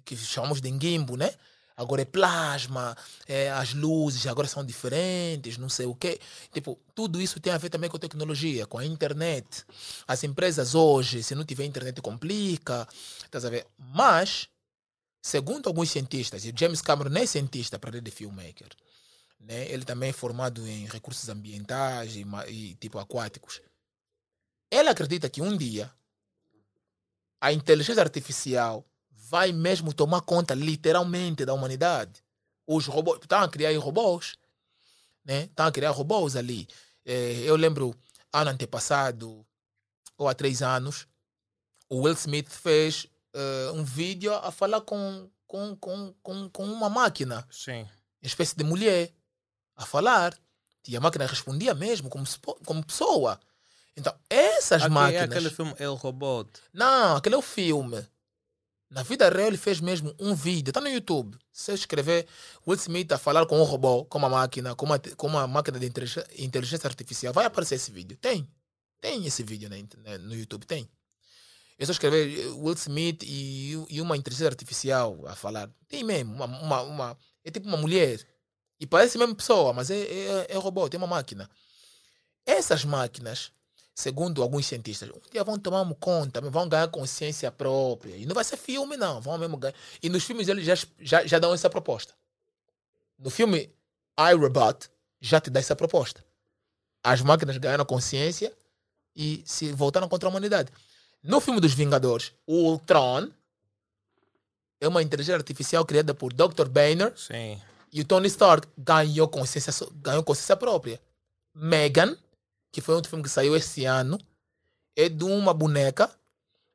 que chamamos de guimbo, né? Agora é plasma, é, as luzes agora são diferentes, não sei o quê. Tipo, tudo isso tem a ver também com tecnologia, com a internet. As empresas hoje, se não tiver internet, complica. Estás a ver? Mas, segundo alguns cientistas, e James Cameron é cientista para de filmmaker, né? ele também é formado em recursos ambientais e, e tipo aquáticos. Ele acredita que um dia a inteligência artificial vai mesmo tomar conta literalmente da humanidade. Os robôs estão a criar robôs, né? Estão a criar robôs ali. É, eu lembro ano antepassado ou há três anos, o Will Smith fez uh, um vídeo a falar com, com, com, com, com uma máquina, Sim. uma espécie de mulher, a falar. E a máquina respondia mesmo como, como pessoa. Então, essas Aqui máquinas. É aquele filme El Robot. Não, aquele é o filme. Na vida real ele fez mesmo um vídeo, está no YouTube. Se escrever Will Smith a falar com um robô, com uma máquina, com uma, com uma máquina de inteligência artificial, vai aparecer esse vídeo. Tem. Tem esse vídeo na, no YouTube, tem. É só escrever Will Smith e, e uma inteligência artificial a falar. Tem mesmo. Uma, uma, uma, é tipo uma mulher. E parece mesmo pessoa, mas é, é, é robô, tem uma máquina. Essas máquinas segundo alguns cientistas, um dia vão tomar conta, vão ganhar consciência própria. E não vai ser filme, não. Vão mesmo ganhar. E nos filmes eles já, já, já dão essa proposta. No filme I, Robot, já te dá essa proposta. As máquinas ganharam consciência e se voltaram contra a humanidade. No filme dos Vingadores, o Ultron é uma inteligência artificial criada por Dr. Banner. Sim. E o Tony Stark ganhou consciência, ganhou consciência própria. Megan que foi outro filme que saiu esse ano, é de uma boneca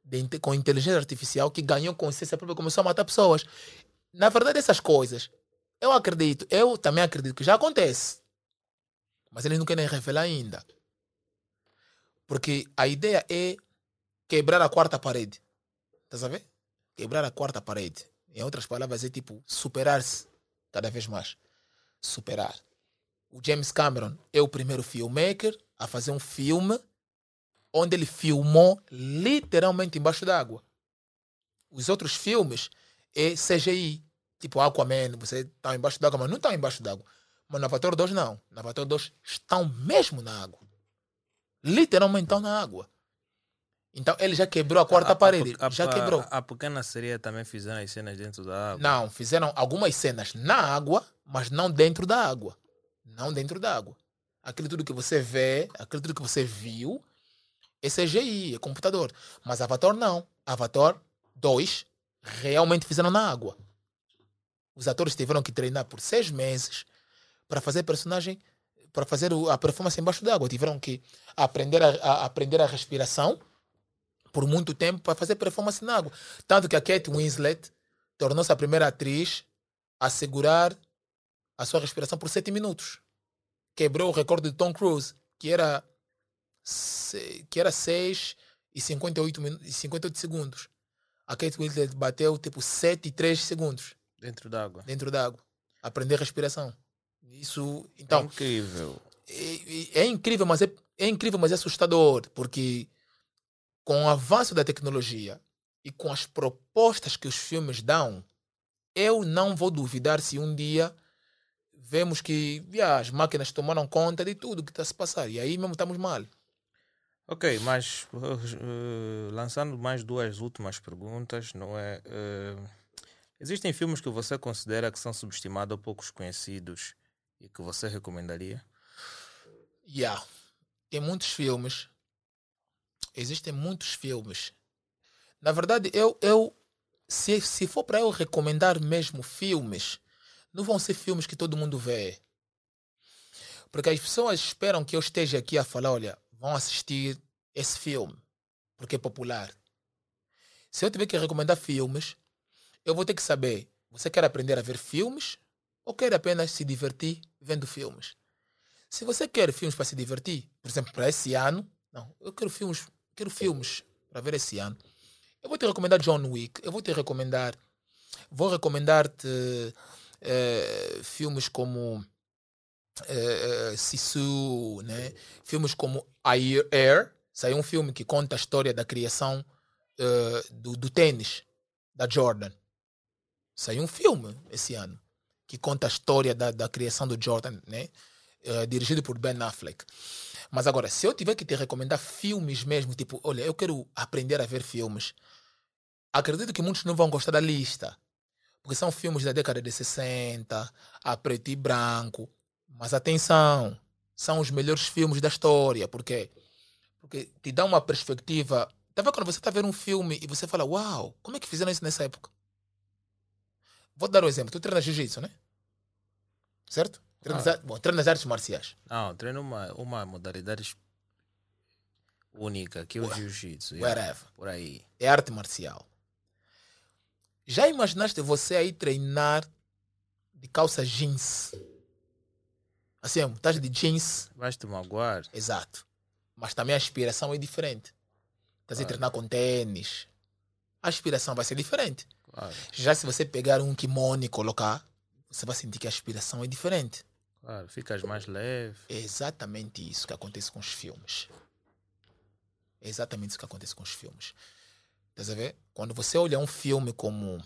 de, com inteligência artificial que ganhou consciência própria e começou a matar pessoas. Na verdade, essas coisas, eu acredito, eu também acredito que já acontece. Mas eles não querem revelar ainda. Porque a ideia é quebrar a quarta parede. Tá sabendo? Quebrar a quarta parede. Em outras palavras, é tipo superar-se cada vez mais. Superar. O James Cameron é o primeiro filmmaker a fazer um filme onde ele filmou literalmente embaixo d'água. Os outros filmes é CGI, tipo Aquaman, você está embaixo d'água, mas não está embaixo d'água. Mas no Avatar 2 não. No Avatar 2 estão mesmo na água. Literalmente estão na água. Então ele já quebrou a quarta a, parede. A, a, já quebrou. A, pequena sereia também fizeram as cenas dentro da água? Não, fizeram algumas cenas na água, mas não dentro da água. Não dentro da água aquilo tudo que você vê, aquilo tudo que você viu, é CGI, é computador. Mas Avatar não. Avatar 2 realmente fizeram na água. Os atores tiveram que treinar por seis meses para fazer personagem, para fazer a performance embaixo d'água. Tiveram que aprender a, a, aprender a respiração por muito tempo para fazer performance na água. Tanto que a Kate Winslet tornou-se a primeira atriz a segurar a sua respiração por sete minutos quebrou o recorde de Tom Cruise, que era, que era 6 e 58, e 58 segundos. A Kate Winslet bateu tipo 7 e 3 segundos. Dentro d'água. Dentro d'água. Aprender respiração. Isso, então... É incrível. É, é, incrível, mas é, é incrível, mas é assustador, porque com o avanço da tecnologia e com as propostas que os filmes dão, eu não vou duvidar se um dia vemos que yeah, as máquinas tomaram conta de tudo que está a se passar. E aí mesmo estamos mal. Ok, mas uh, lançando mais duas últimas perguntas, não é? Uh, existem filmes que você considera que são subestimados ou poucos conhecidos e que você recomendaria? Yeah. Tem muitos filmes. Existem muitos filmes. Na verdade, eu, eu se, se for para eu recomendar mesmo filmes, não vão ser filmes que todo mundo vê. Porque as pessoas esperam que eu esteja aqui a falar, olha, vão assistir esse filme, porque é popular. Se eu tiver que recomendar filmes, eu vou ter que saber, você quer aprender a ver filmes ou quer apenas se divertir vendo filmes? Se você quer filmes para se divertir, por exemplo, para esse ano, não, eu quero filmes, quero filmes para ver esse ano. Eu vou te recomendar John Wick, eu vou te recomendar, vou recomendar-te eh, filmes como uh, Sisu, né? filmes como Air, saiu um filme que conta a história da criação uh, do, do tênis da Jordan. Saiu um filme esse ano que conta a história da, da criação do Jordan, né? Eh, dirigido por Ben Affleck. Mas agora, se eu tiver que te recomendar filmes mesmo, tipo, olha, eu quero aprender a ver filmes, acredito que muitos não vão gostar da lista. Porque são filmes da década de 60, a preto e branco. Mas atenção, são os melhores filmes da história. Por quê? Porque te dá uma perspectiva. Tá vendo quando você está ver um filme e você fala, uau, como é que fizeram isso nessa época? Vou dar um exemplo. Tu treinas jiu-jitsu, né? Certo? Treinas, Ah. bom, treinas artes marciais. Não, treino uma, uma modalidade única, que é o jiu-jitsu. Whatever. Por aí. É arte marcial. Já imaginaste você aí treinar de calça jeans? Assim, estás de jeans, Vais te magoar. exato. Mas também a aspiração é diferente. Estás a Claro. treinar com tênis. A aspiração vai ser diferente. Claro, Já se você pegar um kimono e colocar, você vai sentir que a aspiração é diferente. claro. Ficas mais leve. É exatamente isso que acontece com os filmes. É exatamente isso que acontece com os filmes. Estás a ver? Quando você olha um filme como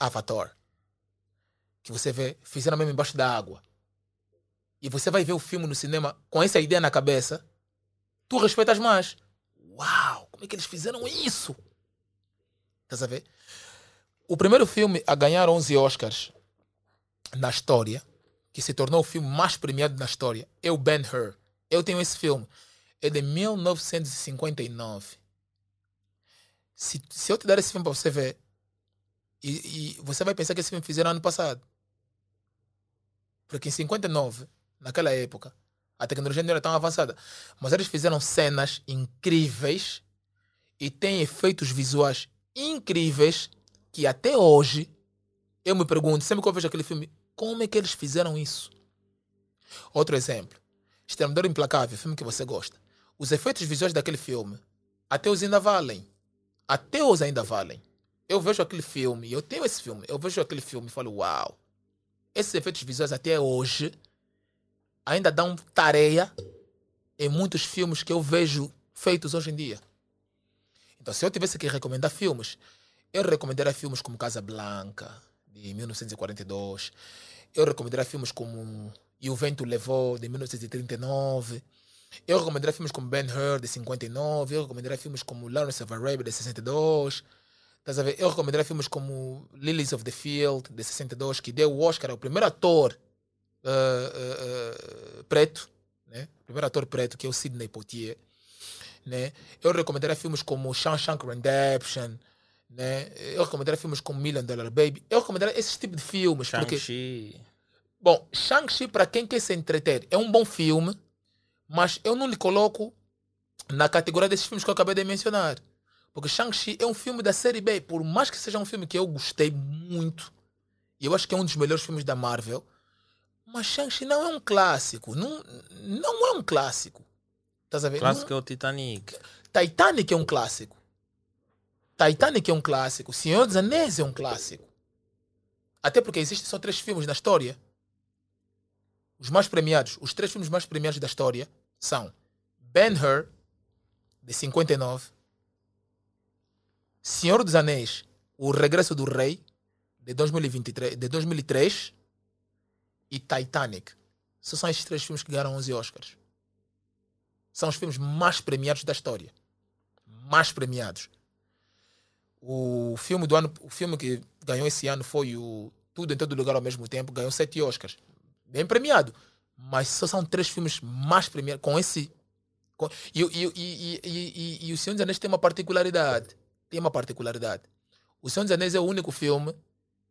Avatar, que você vê, fizeram mesmo embaixo da água, e você vai ver o filme no cinema com essa ideia na cabeça, tu respeitas mais. Uau, como é que eles fizeram isso? Estás a ver? O primeiro filme a ganhar 11 Oscars na história, que se tornou o filme mais premiado na história, é o Ben Hur. Eu tenho esse filme. É de 1959. Se, se eu te dar esse filme para você ver, e, e você vai pensar que esse filme fizeram ano passado. Porque em 59, naquela época, a tecnologia não era tão avançada. Mas eles fizeram cenas incríveis e têm efeitos visuais incríveis que até hoje eu me pergunto, sempre que eu vejo aquele filme, como é que eles fizeram isso? Outro exemplo. Exterminador Implacável, filme que você gosta. Os efeitos visuais daquele filme, até os ainda valem. Até os ainda valem. Eu vejo aquele filme, eu tenho esse filme, eu vejo aquele filme e falo, uau. Esses efeitos visuais até hoje ainda dão tarefa em muitos filmes que eu vejo feitos hoje em dia. Então, se eu tivesse que recomendar filmes, eu recomendaria filmes como Casa Blanca, de 1942. Eu recomendaria filmes como E o Vento Levou, de 1939. Eu recomendaria filmes como Ben Hur, de 59. Eu recomendaria filmes como Lawrence of Arabia, de 62. Estás a ver? Eu recomendaria filmes como Lilies of the Field, de 62, que deu o Oscar ao primeiro ator eh, eh, eh, preto, né? primeiro ator preto, que é o Sidney Poitier. Né? Eu recomendaria filmes como Shawshank Redemption, né? Eu recomendaria filmes como Million Dollar Baby. Eu recomendaria esse tipo de filmes. Porque, Shang-Chi. bom, Shang-Chi, para quem quer se entreter, é um bom filme, mas eu não lhe coloco na categoria desses filmes que eu acabei de mencionar. Porque Shang-Chi é um filme da série B. Por mais que seja um filme que eu gostei muito, e eu acho que é um dos melhores filmes da Marvel, mas Shang-Chi não é um clássico. Não, não é um clássico. Estás a ver? Não- Clássico é o Titanic. Titanic é um clássico. Titanic é um clássico. Senhor dos Anéis é um clássico. Até porque existem só três filmes na história. Os mais premiados, os três filmes mais premiados da história são Ben-Hur, de 59, Senhor dos Anéis, O Regresso do Rei, de 2023, de 2003, e Titanic. São esses três filmes que ganharam 11 Oscars são os filmes mais premiados da história. Mais premiados. O filme do ano, o filme que ganhou esse ano foi o Tudo em Todo Lugar ao mesmo tempo, ganhou sete Oscars. Bem premiado. Mas só são três filmes mais premiados com esse. com- e, e, e, e, e o Senhor dos Anéis tem uma particularidade. Tem uma particularidade. O Senhor dos Anéis é o único filme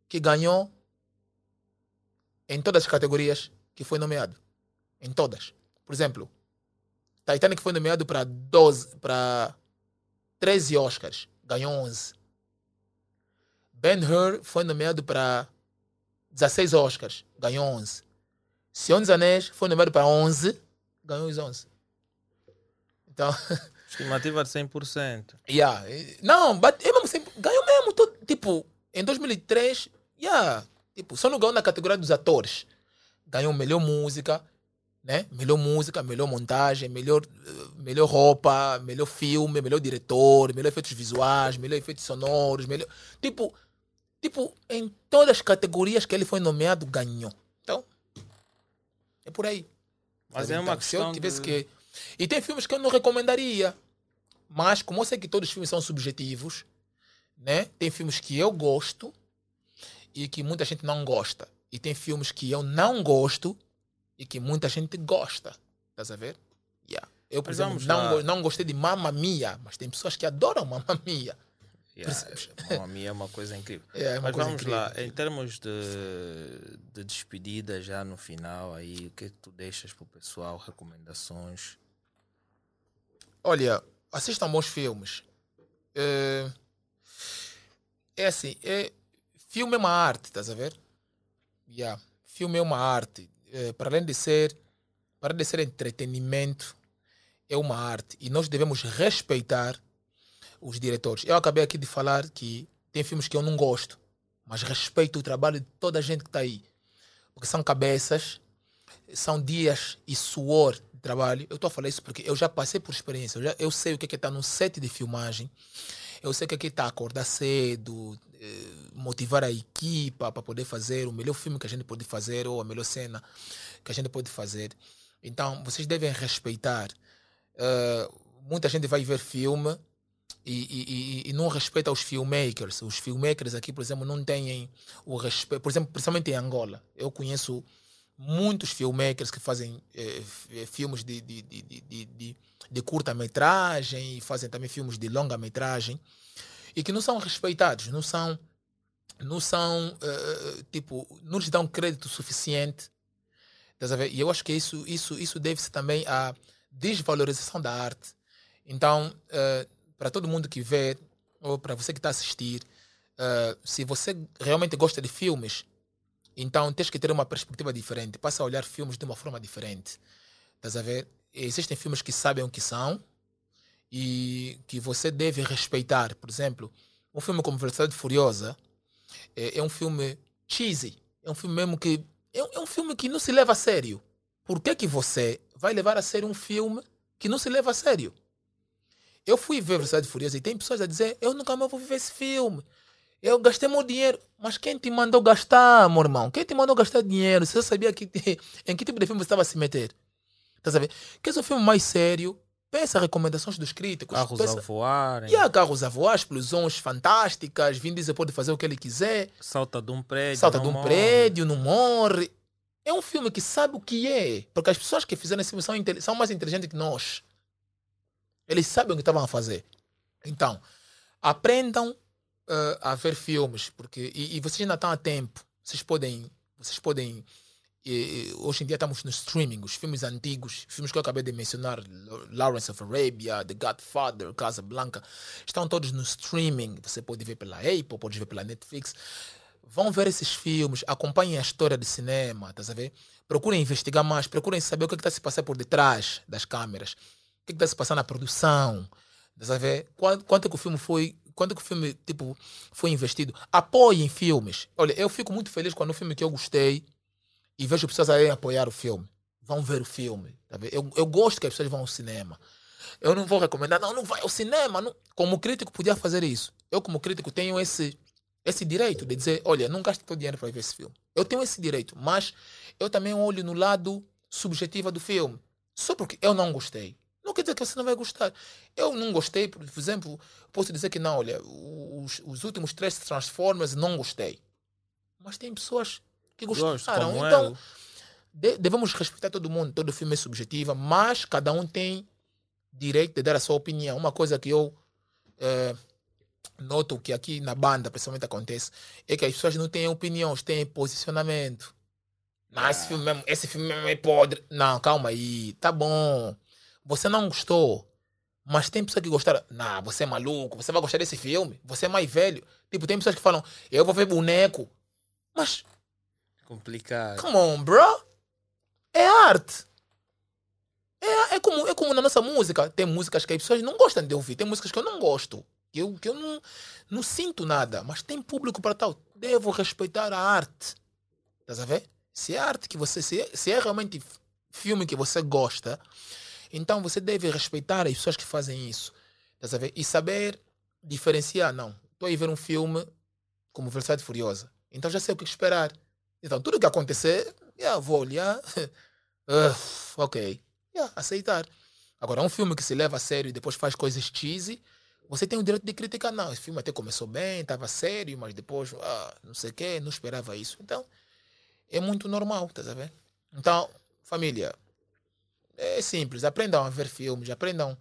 que ganhou em todas as categorias que foi nomeado. Em todas. Por exemplo, Titanic foi nomeado para 12, para 13 Oscars, ganhou 11. Ben Hur foi nomeado para 16 Oscars, ganhou 11. Senhor dos Anéis foi nomeado para 11, ganhou os 11. Então, Estimativa de 100%. yeah. não, but, é mesmo, sempre- ganhou mesmo. to- tipo, em 2003, yeah, tipo, só não ganhou na categoria dos atores. Ganhou melhor música, né? Melhor música, melhor montagem, melhor, eh, melhor roupa, melhor filme, melhor diretor, melhor efeitos visuais, melhor efeitos sonoros, melhor. Tipo, tipo, em todas as categorias que ele foi nomeado, ganhou. Então, é por aí. Mas Sabe? é uma Então, se eu questão tivesse de- que. E tem filmes que eu não recomendaria. Mas, como eu sei que todos os filmes são subjetivos, né? Tem filmes que eu gosto e que muita gente não gosta. E tem filmes que eu não gosto e que muita gente gosta. Estás a ver? Yeah. Eu, por Mas exemplo, não, não gostei de Mamma Mia, mas tem pessoas que adoram Mamma Mia. Yeah? Mamma Mia é uma coisa incrível. É uma Mas coisa vamos incrível. lá, em termos de, de despedida já no final, aí o que é que tu deixas para o pessoal? Recomendações? Olha, assistam bons filmes. É, é assim, é, filme é uma arte, estás a ver? Yeah. Filme é uma arte. É, para além de ser, para além de ser entretenimento, é uma arte. E nós devemos respeitar os diretores. Eu acabei aqui de falar que tem filmes que eu não gosto, mas respeito o trabalho de toda a gente que está aí. Porque são cabeças, são dias e suor de trabalho. Eu estou a falar isso porque eu já passei por experiência. Eu, já, eu sei o que é estar num set de filmagem. Eu sei o que é estar acordar cedo, eh, motivar a equipa para poder fazer o melhor filme que a gente pode fazer ou a melhor cena que a gente pode fazer. Então, vocês devem respeitar. Eh, muita gente vai ver filme e, e- e- não respeita os filmmakers. Os filmmakers aqui, por exemplo, não têm o respeito. Por exemplo, principalmente em Angola. Eu conheço muitos filmmakers que fazem eh, eh, filmes de, de, de, de, de, curta-metragem e fazem também filmes de longa-metragem e que não são respeitados, não são, não são eh, tipo, não lhes dão crédito suficiente. E eu acho que isso, isso, isso deve-se também à desvalorização da arte. Então, eh, para todo mundo que vê, ou para você que está a assistir, eh, se você realmente gosta de filmes, então tens que ter uma perspectiva diferente. Passa a olhar filmes de uma forma diferente. Estás a ver? Existem filmes que sabem o que são e que você deve respeitar. Por exemplo, um filme como Velocidade Furiosa é, é um filme cheesy. É um filme mesmo que. É, é um filme que não se leva a sério. Por que, que você vai levar a sério um filme que não se leva a sério? Eu fui ver Velocidade Furiosa e tem pessoas a dizer: Eu nunca mais vou ver esse filme. Eu gastei meu dinheiro. Mas quem te mandou gastar, meu irmão? Quem te mandou gastar dinheiro? Você sabia que, em que tipo de filme você estava a se meter? Tá sabendo? Quer um filme mais sério? Peça recomendações dos críticos. Carros peça... a voarem, E há carros a voar, explosões fantásticas. Vin Diesel pode fazer o que ele quiser. salta de um prédio. Salta de um morre. prédio, não morre. É um filme que sabe o que é. Porque as pessoas que fizeram esse filme são, são mais inteligentes que nós. Eles sabem o que estavam a fazer. Então, aprendam eh, a ver filmes. Porque, e, e vocês ainda estão a tempo. Vocês podem. Vocês podem. eh, hoje em dia estamos no streaming. Os filmes antigos, filmes que eu acabei de mencionar, Lawrence of Arabia, The Godfather, Casablanca, estão todos no streaming. Você pode ver pela Apple, pode ver pela Netflix. Vão ver esses filmes, acompanhem a história do cinema, tá a ver? Procurem investigar mais, procurem saber o que está se passando por detrás das câmeras, que está se passando na produção, ver? Quanto, quanto que o filme foi, quanto que o filme tipo foi investido? Apoiem filmes. Olha, eu fico muito feliz quando um filme que eu gostei e vejo pessoas aí apoiar o filme. Vão ver o filme, tá? Eu, eu gosto que as pessoas vão ao cinema. Eu não vou recomendar, não, não vai ao cinema. Não. Como crítico, podia fazer isso. Eu, como crítico, tenho esse, esse direito de dizer: olha, não gaste teu dinheiro para ver esse filme. Eu tenho esse direito, mas eu também olho no lado subjetivo do filme. Só porque eu não gostei. Não quer dizer que você não vai gostar. Eu não gostei, por exemplo, posso dizer que não, olha, os, os últimos três Transformers não gostei. Mas tem pessoas que Gosto, gostaram. como então, de- devemos respeitar todo mundo, todo filme é subjetivo, mas cada um tem direito de dar a sua opinião. Uma coisa que eu eh, noto que aqui na banda, principalmente, acontece, é que as pessoas não têm opiniões, têm posicionamento. Não, esse filme, mesmo, esse filme mesmo é podre. Não, calma aí, tá bom. Você não gostou, mas tem pessoas que gostaram. Não, você é maluco, você vai gostar desse filme, você é mais velho. Tipo, tem pessoas que falam, eu vou ver boneco. Mas Complicado. Come on, bro. É arte. É, é, como, é como na nossa música. Tem músicas que as pessoas não gostam de ouvir. Tem músicas que eu não gosto. Que eu, que eu não, não sinto nada. Mas tem público para tal. Devo respeitar a arte. Estás a ver? Se é arte que você. Se é, se é realmente filme que você gosta, então você deve respeitar as pessoas que fazem isso. Estás a ver? E saber diferenciar. Não. Estou a ver um filme como Velocidade Furiosa. Então já sei o que esperar. Então tudo que acontecer, yeah, vou olhar. ok. Yeah, aceitar. Agora, um filme que se leva a sério e depois faz coisas cheesy, você tem o direito de criticar. Não, esse filme até começou bem, estava sério, mas depois, ah, não sei o quê, não esperava isso. Então, é muito normal, tá vendo? Então, família, é simples. Aprendam a ver filmes, aprendam,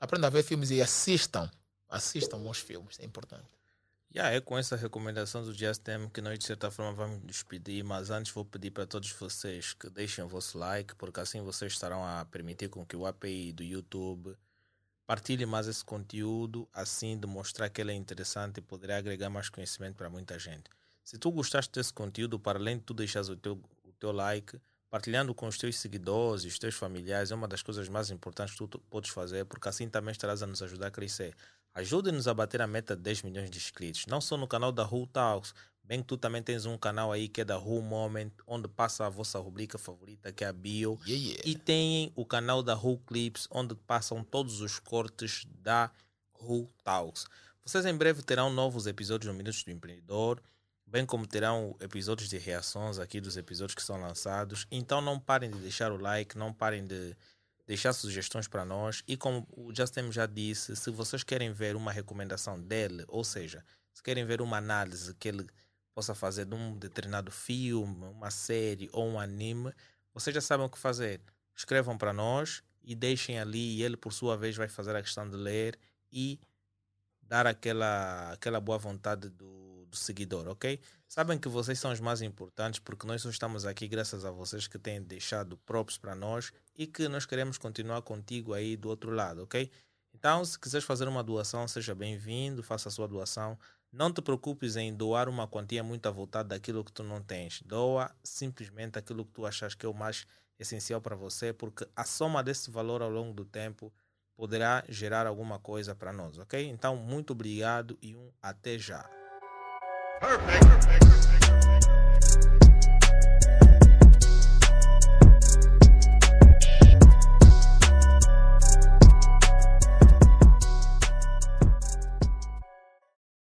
aprendam a ver filmes e assistam. Assistam bons filmes, é importante. Yeah, é com essa recomendação do Just que nós de certa forma vamos despedir, mas antes vou pedir para todos vocês que deixem o vosso like, porque assim vocês estarão a permitir com que o API do YouTube partilhe mais esse conteúdo, assim demonstrar que ele é interessante e poderá agregar mais conhecimento para muita gente. Se tu gostaste desse conteúdo, para além de tu deixares o teu, o teu like, partilhando com os teus seguidores e os teus familiares é uma das coisas mais importantes que tu podes fazer, porque assim também estarás a nos ajudar a crescer. Ajude-nos a bater a meta de 10 milhões de inscritos, não só no canal da Who Talks, bem que tu também tens um canal aí que é da Who Moment, onde passa a vossa rubrica favorita, que é a Bio. Yeah, yeah. E tem o canal da Who Clips, onde passam todos os cortes da Who Talks. Vocês em breve terão novos episódios no Minutos do Empreendedor, bem como terão episódios de reações aqui dos episódios que são lançados. Então não parem de deixar o like, não parem de deixar sugestões para nós. E como o Justin já disse, se vocês querem ver uma recomendação dele, ou seja, se querem ver uma análise que ele possa fazer de um determinado filme, uma série ou um anime, vocês já sabem o que fazer. Escrevam para nós e deixem ali, e ele por sua vez vai fazer a questão de ler e dar aquela, aquela boa vontade do, do seguidor, ok? Sabem que vocês são os mais importantes porque nós só estamos aqui graças a vocês que têm deixado props para nós e que nós queremos continuar contigo aí do outro lado, ok? Então, se quiseres fazer uma doação, seja bem-vindo, faça a sua doação. Não te preocupes em doar uma quantia muito avultada daquilo que tu não tens. Doa simplesmente aquilo que tu achas que é o mais essencial para você, porque a soma desse valor ao longo do tempo poderá gerar alguma coisa para nós, ok? Então, muito obrigado e um até já. Perfect. perfect,